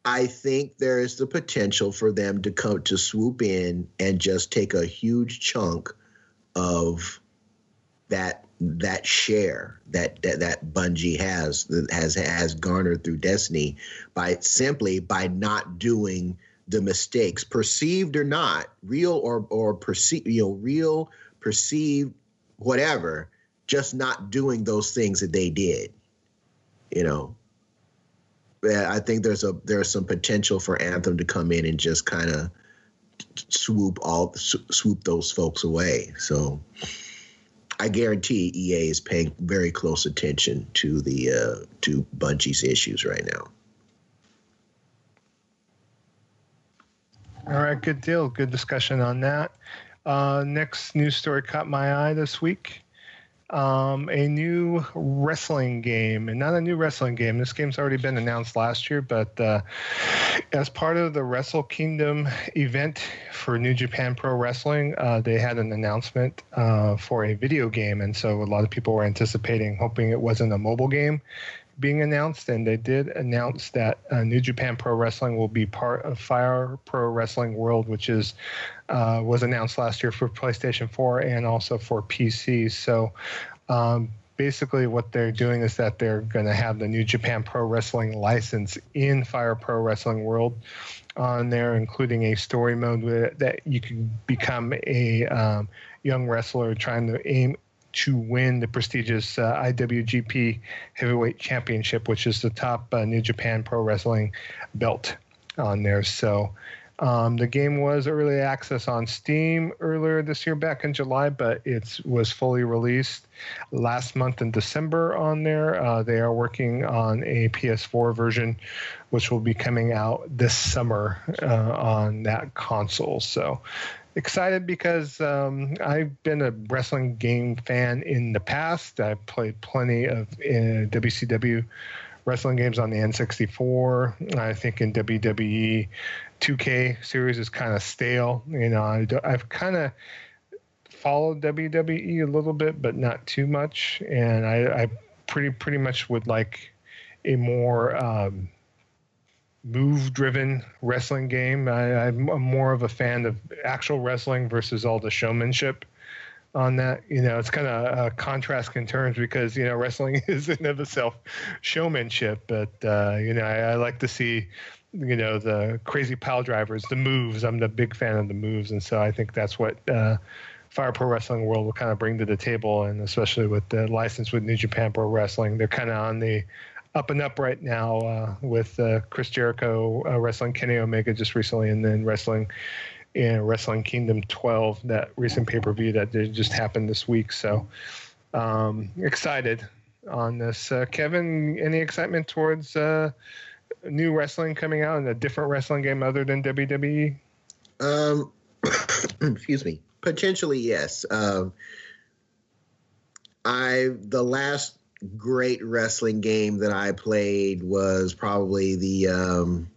I think there is the potential for them to come to swoop in and just take a huge chunk of that that share that that, that Bungie has has has garnered through Destiny by simply by not doing the mistakes, perceived or not, real or or perceived, you know, real, perceived, whatever, just not doing those things that they did. You know, I think there's a there's some potential for Anthem to come in and just kind of swoop all swoop those folks away. So I guarantee EA is paying very close attention to the uh, to Bungie's issues right now. All right, good deal. Good discussion on that. Uh, next news story caught my eye this week. Um, a new wrestling game, and not a new wrestling game. This game's already been announced last year, but uh, as part of the Wrestle Kingdom event for New Japan Pro Wrestling, uh, they had an announcement uh, for a video game, and so a lot of people were anticipating, hoping it wasn't a mobile game being announced, and they did announce that uh, New Japan Pro Wrestling will be part of Fire Pro Wrestling World, which is uh, was announced last year for PlayStation 4 and also for PC. So. Um, basically, what they're doing is that they're going to have the New Japan Pro Wrestling license in Fire Pro Wrestling World on there, including a story mode that you can become a um, young wrestler trying to aim to win the prestigious uh, IWGP Heavyweight Championship, which is the top uh, New Japan Pro Wrestling belt on there. So um, the game was early access on Steam earlier this year, back in July, but it was fully released last month in December on there. Uh, they are working on a PS4 version, which will be coming out this summer uh, on that console. So excited because um, I've been a wrestling game fan in the past. I've played plenty of uh, WCW wrestling games on the N64. I think in WWE 2K series is kind of stale. You know, I have kind of followed WWE a little bit, but not too much. And I, I pretty pretty much would like a more um, move driven wrestling game. I, am more of a fan of actual wrestling versus all the showmanship on that. You know, it's kind of a contrast in terms because, you know, wrestling is in of itself showmanship, but, uh, you know, I, I, like to see, you know, the crazy pile drivers, the moves. I'm the big fan of the moves. And so I think that's what, uh, Fire Pro Wrestling World will kind of bring to the table, and especially with the license with New Japan Pro Wrestling, they're kind of on the up and up right now uh, with uh, Chris Jericho uh, wrestling Kenny Omega just recently, and then wrestling in Wrestling Kingdom 12, that recent pay per view that just happened this week. So um, excited on this. Uh, Kevin, any excitement towards uh, new wrestling coming out and a different wrestling game other than WWE? Um, excuse me. Potentially, yes. Um, I the last great wrestling game that I played was probably the um,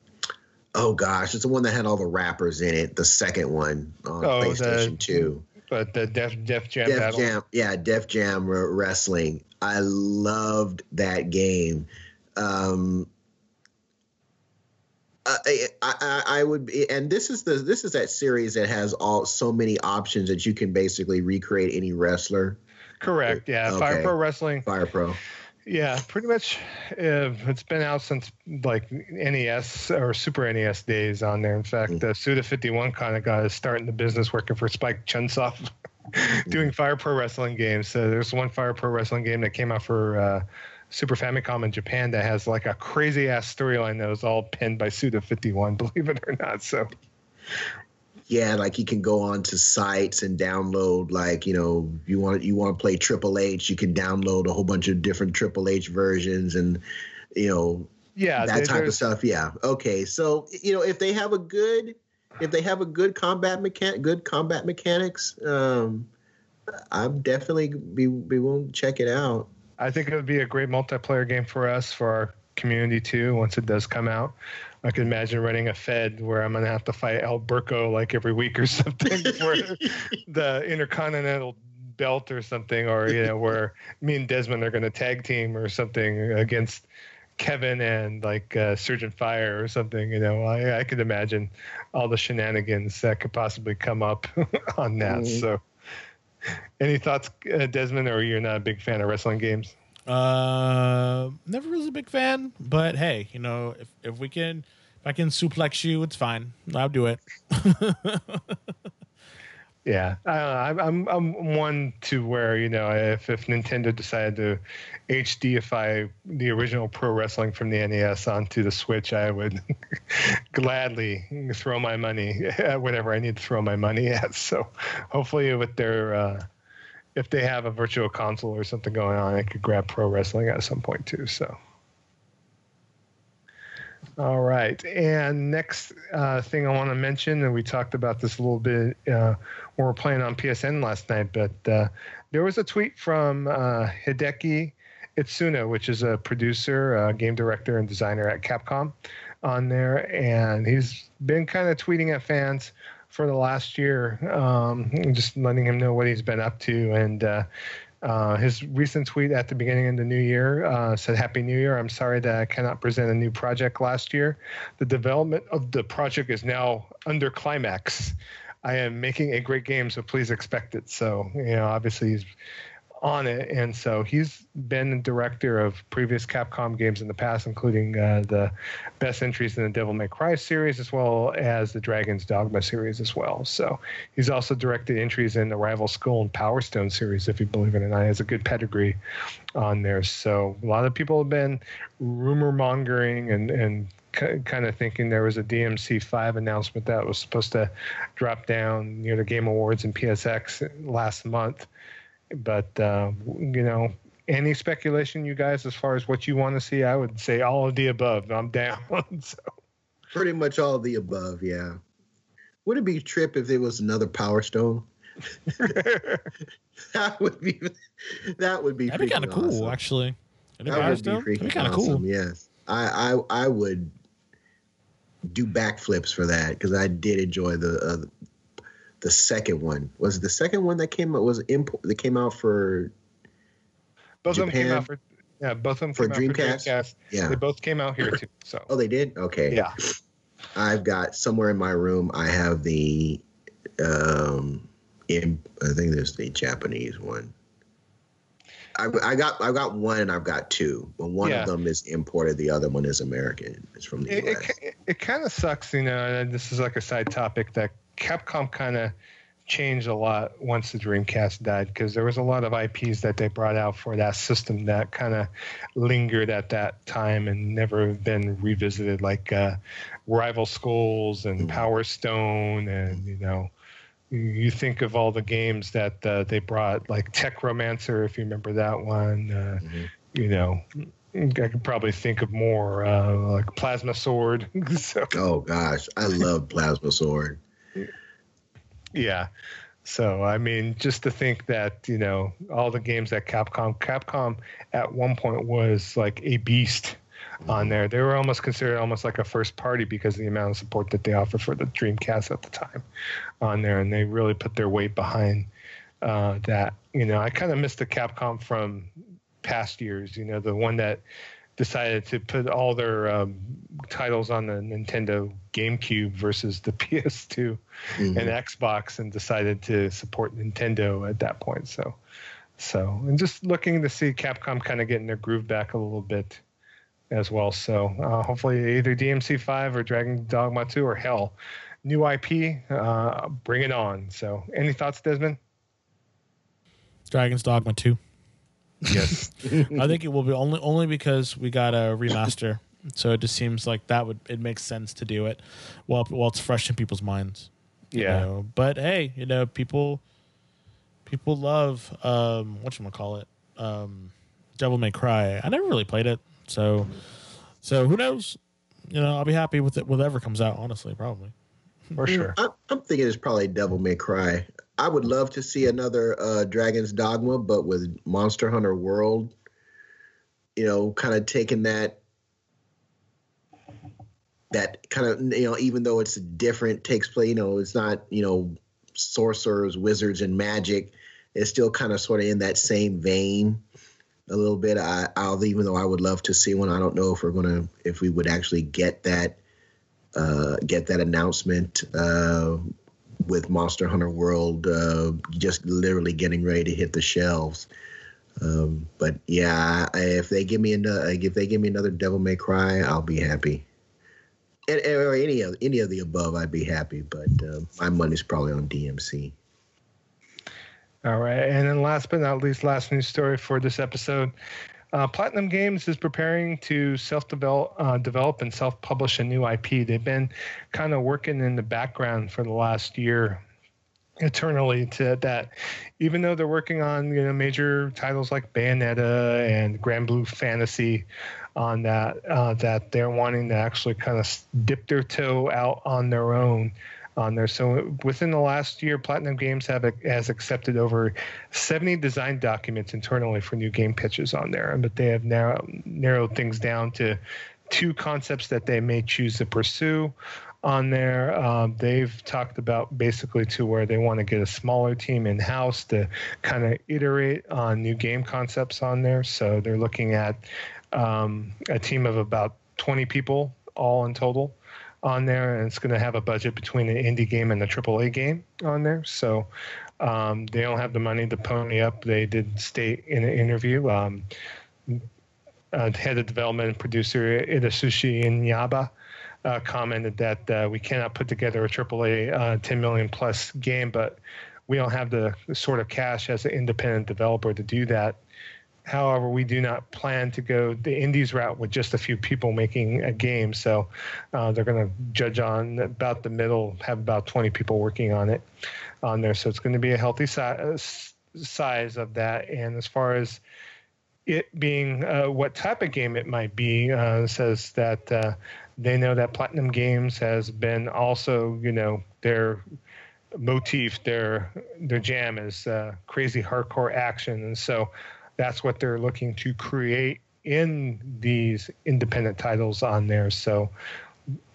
oh gosh, it's the one that had all the rappers in it. The second one on oh, PlayStation the, Two. But the Def Def Jam Def battle. Jam, yeah, Def Jam wrestling. I loved that game. Um, I, I, I would be, and this is the this is that series that has all so many options that you can basically recreate any wrestler. Correct. Yeah. Okay. Fire Pro Wrestling. Fire Pro. Yeah, pretty much. Uh, it's been out since like NES or Super NES days on there. In fact, mm. uh, Suda 51 kind of got a start in the business working for Spike Chunsoft, doing Fire Pro Wrestling games. So there's one Fire Pro Wrestling game that came out for uh, Super Famicom in Japan that has like a crazy ass storyline that was all penned by Suda 51, believe it or not. So yeah, like you can go on to sites and download like you know you want you want to play Triple H, you can download a whole bunch of different Triple H versions and you know yeah that type of stuff. Yeah, okay, so you know if they have a good if they have a good combat mechan good combat mechanics, um, I'm definitely be be willing to check it out. I think it would be a great multiplayer game for us for our community too once it does come out. I can imagine running a Fed where I'm going to have to fight El Burko like every week or something for the Intercontinental belt or something, or you know where me and Desmond are going to tag team or something against Kevin and like uh, Surgeon Fire or something. You know, I, I could imagine all the shenanigans that could possibly come up on that. Mm-hmm. So, any thoughts, uh, Desmond, or you're not a big fan of wrestling games? Uh, never was a big fan, but hey, you know, if if we can, if I can suplex you, it's fine. I'll do it. yeah, uh, I'm I'm one to where you know if if Nintendo decided to HDify the original pro wrestling from the NES onto the Switch, I would gladly throw my money at whatever I need to throw my money at. So hopefully with their uh, if they have a virtual console or something going on, I could grab pro wrestling at some point too. So. All right. And next uh, thing I want to mention, and we talked about this a little bit uh, when we were playing on PSN last night, but uh, there was a tweet from uh, Hideki Itsuno, which is a producer, game director, and designer at Capcom on there. And he's been kind of tweeting at fans for the last year, um, just letting him know what he's been up to. And uh, uh, his recent tweet at the beginning of the new year uh, said, Happy New Year. I'm sorry that I cannot present a new project last year. The development of the project is now under climax. I am making a great game, so please expect it. So, you know, obviously he's on it, and so he's been the director of previous Capcom games in the past, including uh, the best entries in the Devil May Cry series, as well as the Dragon's Dogma series as well. So he's also directed entries in the Rival School and Power Stone series, if you believe it or not. He has a good pedigree on there. So a lot of people have been rumor mongering and and kind of thinking there was a DMC5 announcement that was supposed to drop down near the Game Awards and PSX last month but uh, you know, any speculation, you guys, as far as what you want to see, I would say all of the above. I'm down. so. Pretty much all of the above, yeah. Would it be a trip if there was another Power Stone? that would be that would be that'd be kind of cool, actually. Anybody That would still? be That'd freaking kind of awesome. cool. Yes, I, I I would do backflips for that because I did enjoy the uh, the second one. Was it the second one that came out? Was import that came out for? Both of them came Japan? out for yeah, both of them For came out Dreamcast? for Dreamcast. Yeah. They both came out here too. So Oh, they did. Okay. yeah, I've got somewhere in my room. I have the, um, in I think there's the Japanese one. I, I got I got one and I've got two. But one Yeah. of them is imported. The other one is American. It's from the it, U.S. it, it, it kind of sucks, you know. And this is like a side topic that Capcom kind of changed a lot once the Dreamcast died because there was a lot of IPs that they brought out for that system that kind of lingered at that time and never been revisited, like uh, Rival Schools and Mhm. Power Stone, and you know. you- think of all the games that uh, they brought, like Tech Romancer, if you remember that one. Uh, Mhm. you know, I could probably think of more, uh, like Plasma Sword. so, Oh gosh, I love Plasma Sword. Yeah. So, I mean, just to think that, you know, all the games that Capcom, Capcom at one point was like a beast on there. They were almost considered almost like a first party because of the amount of support that they offered for the Dreamcast at the time on there. And they really put their weight behind uh, that. You know, I kind of missed the Capcom from past years, you know, the one that decided to put all their um, titles on the Nintendo GameCube versus the PS2 Mhm. and Xbox and decided to support Nintendo at that point. So, so and just looking to see Capcom kind of getting their groove back a little bit as well. So uh, hopefully either DMC five or Dragon Dogma two or hell, new IP, uh, bring it on. So any thoughts, Desmond? Dragon's Dogma 2. Yes. I think it will be only only because we got a remaster. So it just seems like that would it makes sense to do it while while it's fresh in people's minds. you yeah. know. But hey, you know, people people love um what you call it? Um Devil May Cry. I never really played it. So so who knows? You know, I'll be happy with it whatever comes out, honestly, probably. For sure. I, I'm thinking it's probably Devil May Cry. I would love to see another uh, Dragon's Dogma, but with Monster Hunter World. You know, kind of taking that that kind of you know, even though it's different, takes place. You know, it's not you know sorcerers, wizards, and magic. It's still kind of sort of in that same vein a little bit. I, I'll even though I would love to see one. I don't know if we're gonna if we would actually get that uh, get that announcement uh, with Monster Hunter World uh, just literally getting ready to hit the shelves. Um, but yeah, I, if they give me another, if they give me another Devil May Cry, I'll be happy. And, or any of any of the above, I'd be happy. But uh, my money's probably on DMC. All right. And then last but not least, last news story for this episode. Uh, Platinum Games is preparing to self-develop, uh, develop and self-publish a new IP. They've been kind of working in the background for the last year, eternally. To that, even though they're working on you know major titles like Bayonetta and Granblue Fantasy, on that, uh, that they're wanting to actually kind of dip their toe out on their own on there. So within the last year, Platinum Games have has accepted over 70 design documents internally for new game pitches on there, but they have narrow, narrowed things down to two concepts that they may choose to pursue on there. Um, they've talked about basically to where they want to get a smaller team in house to kind of iterate on new game concepts on there. So they're looking at um, a team of about 20 people all in total on there, and it's going to have a budget between an indie game and a AAA game on there. So um, they don't have the money to pony up. They did state in an interview. Um, uh, head of development and producer Atsushi Inaba uh, commented that uh, we cannot put together a AAA uh, 10 million plus game, but we don't have the sort of cash as an independent developer to do that. However, we do not plan to go the indies route with just a few people making a game. So uh, they're going to judge on about the middle, have about 20 people working on it on there. So it's going to be a healthy si- size of that. And as far as it being uh, what type of game it might be, uh, says that uh, they know that Platinum Games has been also, you know, their motif, their their jam is uh, crazy hardcore action, and so that's what they're looking to create in these independent titles on there. So,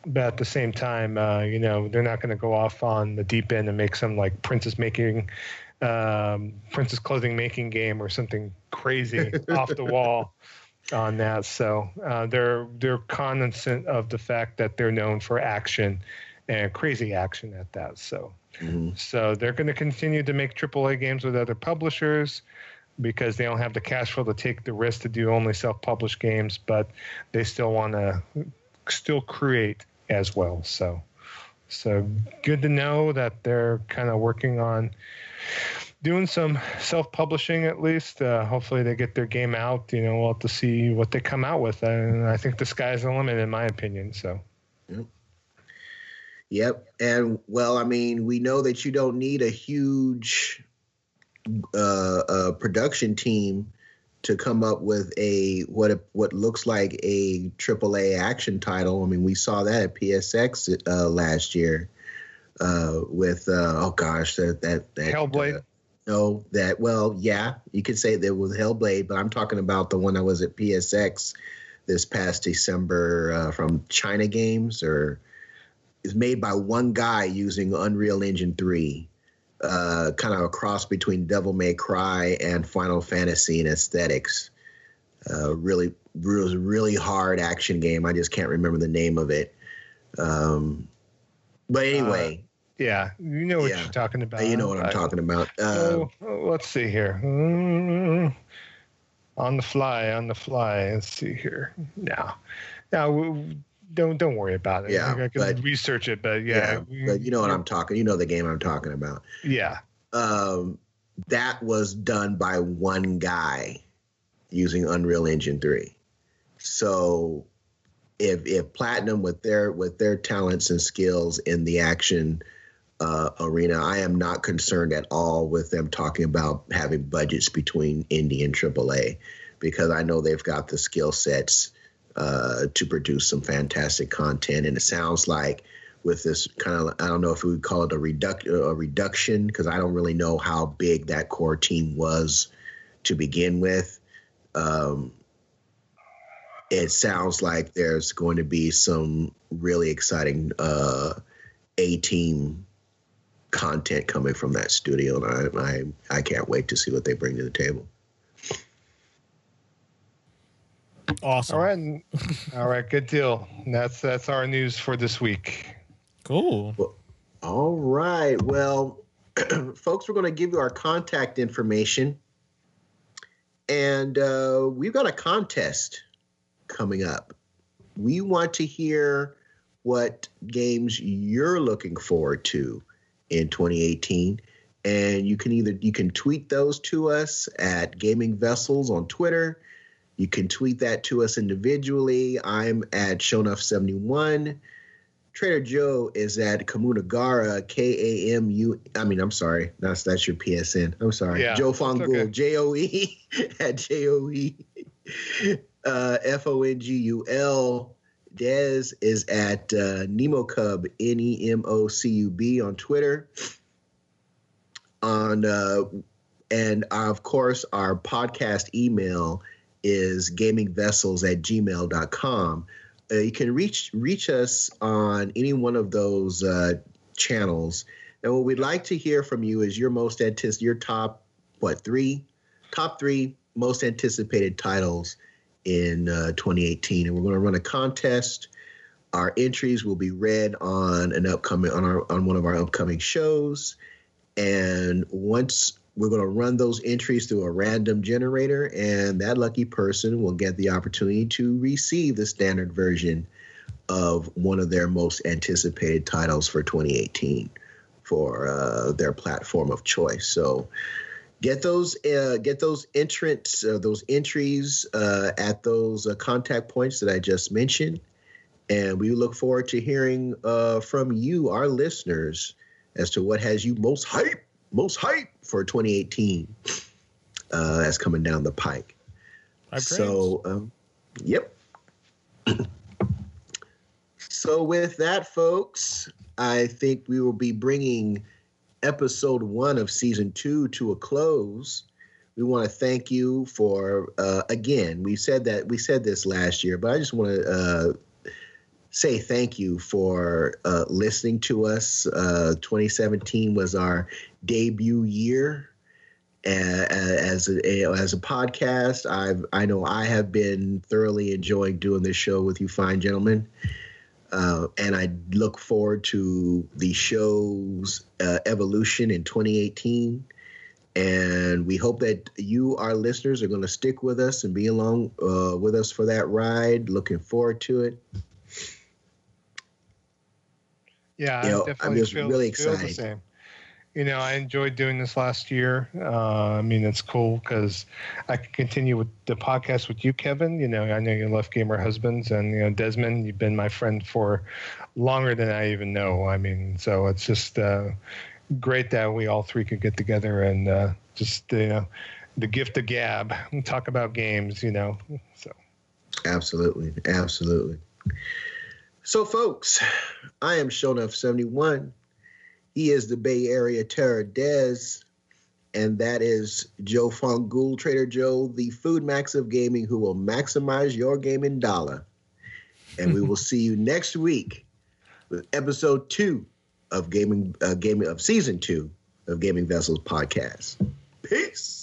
but at the same time, uh, you know, they're not going to go off on the deep end and make some like princess making, um, princess clothing making game or something crazy off the wall on that. So uh, they're they're cognizant of the fact that they're known for action and crazy action at that. So mm-hmm. so they're going to continue to make AAA games with other publishers because they don't have the cash flow to take the risk to do only self-published games, but they still want to still create as well. So so good to know that they're kind of working on doing some self-publishing at least. Uh, hopefully, they get their game out. You know, we'll have to see what they come out with, and I think the sky's the limit, in my opinion. So. Yep. Yep. And well, I mean, we know that you don't need a huge uh, uh, production team to come up with a what what looks like a AAA action title. I mean, we saw that at PSX uh, last year uh, with uh, oh gosh that that, that Hellblade. Uh, no, that well, yeah, you could say that was Hellblade, but I'm talking about the one that was at PSX this past December uh, from China Games, or is made by one guy using Unreal Engine three, uh, kind of a cross between Devil May Cry and Final Fantasy in aesthetics. Uh, really, really, really hard action game. I just can't remember the name of it. Um, but anyway, yeah, you know what yeah. you're talking about. You know what I'm talking about. Uh, oh, let's see here. Mm, on the fly, on the fly. Let's see here. Now, now, don't don't worry about it. Yeah, I can but, research it, but yeah, yeah, but you know what I'm talking. You know the game I'm talking about. Yeah. Um, that was done by one guy using Unreal Engine three. So, if if Platinum with their with their talents and skills in the action uh, arena. I am not concerned at all with them talking about having budgets between indie and AAA because I know they've got the skill sets uh, to produce some fantastic content. And it sounds like with this kind of, I don't know if we would call it a, reduc- a reduction because I don't really know how big that core team was to begin with. Um, it sounds like there's going to be some really exciting uh, A team content coming from that studio, and I, I I can't wait to see what they bring to the table. Awesome. All right, all right, good deal. That's that's our news for this week. Cool. Well, all right. Well, folks, we're going to give you our contact information, and uh, we've got a contest coming up. We want to hear what games you're looking forward to in 2018 and you can either you can tweet those to us at gaming vessels on twitter you can tweet that to us individually. I'm at shonuff71. Trader joe is at kamunagara k-a-m-u i mean i'm sorry. That's that's your psn i'm sorry. Yeah, joe fongul okay. j-o-e at j-o-e uh, f-o-n-g-u-l Dez is at uh, Nemo Cub, N E M O C U B on Twitter. On uh, and of course, our podcast email is gamingvessels at gmail.com. Uh, you can reach reach us on any one of those uh, channels. And what we'd like to hear from you is your most anticipate, your top what three, top three most anticipated titles in uh, 2018, and we're going to run a contest. Our entries will be read on an upcoming on our on one of our upcoming shows, and once we're going to run those entries through a random generator, and that lucky person will get the opportunity to receive the standard version of one of their most anticipated titles for 2018 for uh, their platform of choice. So get those uh, get those entrants uh, those entries uh, at those uh, contact points that I just mentioned, and we look forward to hearing uh, from you, our listeners, as to what has you most hype, most hype for 2018 uh, that's coming down the pike. So, um, yep. so with that, folks, I think we will be bringing episode one of season two to a close. we want to thank you for uh, again. We said that we said this last year, but I just want to uh, say thank you for uh, listening to us. Uh, 2017 was our debut year as a, as a podcast. I've I know I have been thoroughly enjoying doing this show with you, fine gentlemen. Uh, and I look forward to the show's uh, evolution in 2018. And we hope that you, our listeners, are going to stick with us and be along uh, with us for that ride. Looking forward to it. Yeah, you know, I'm just feel, really excited. You know, I enjoyed doing this last year. Uh, I mean, it's cool because I can continue with the podcast with you, Kevin. You know, I know you left Gamer Husbands, and you know, Desmond, you've been my friend for longer than I even know. I mean, so it's just uh, great that we all three could get together and uh, just you know the gift of gab and talk about games. You know, so absolutely, absolutely. So, folks, I am Shonuff seventy one. He is the Bay Area Terror Dez, and that is Joe Fongul, Trader Joe, the food max of gaming, who will maximize your gaming dollar. And we will see you next week with episode two of gaming, uh, gaming of season two of Gaming Vessels podcast. Peace.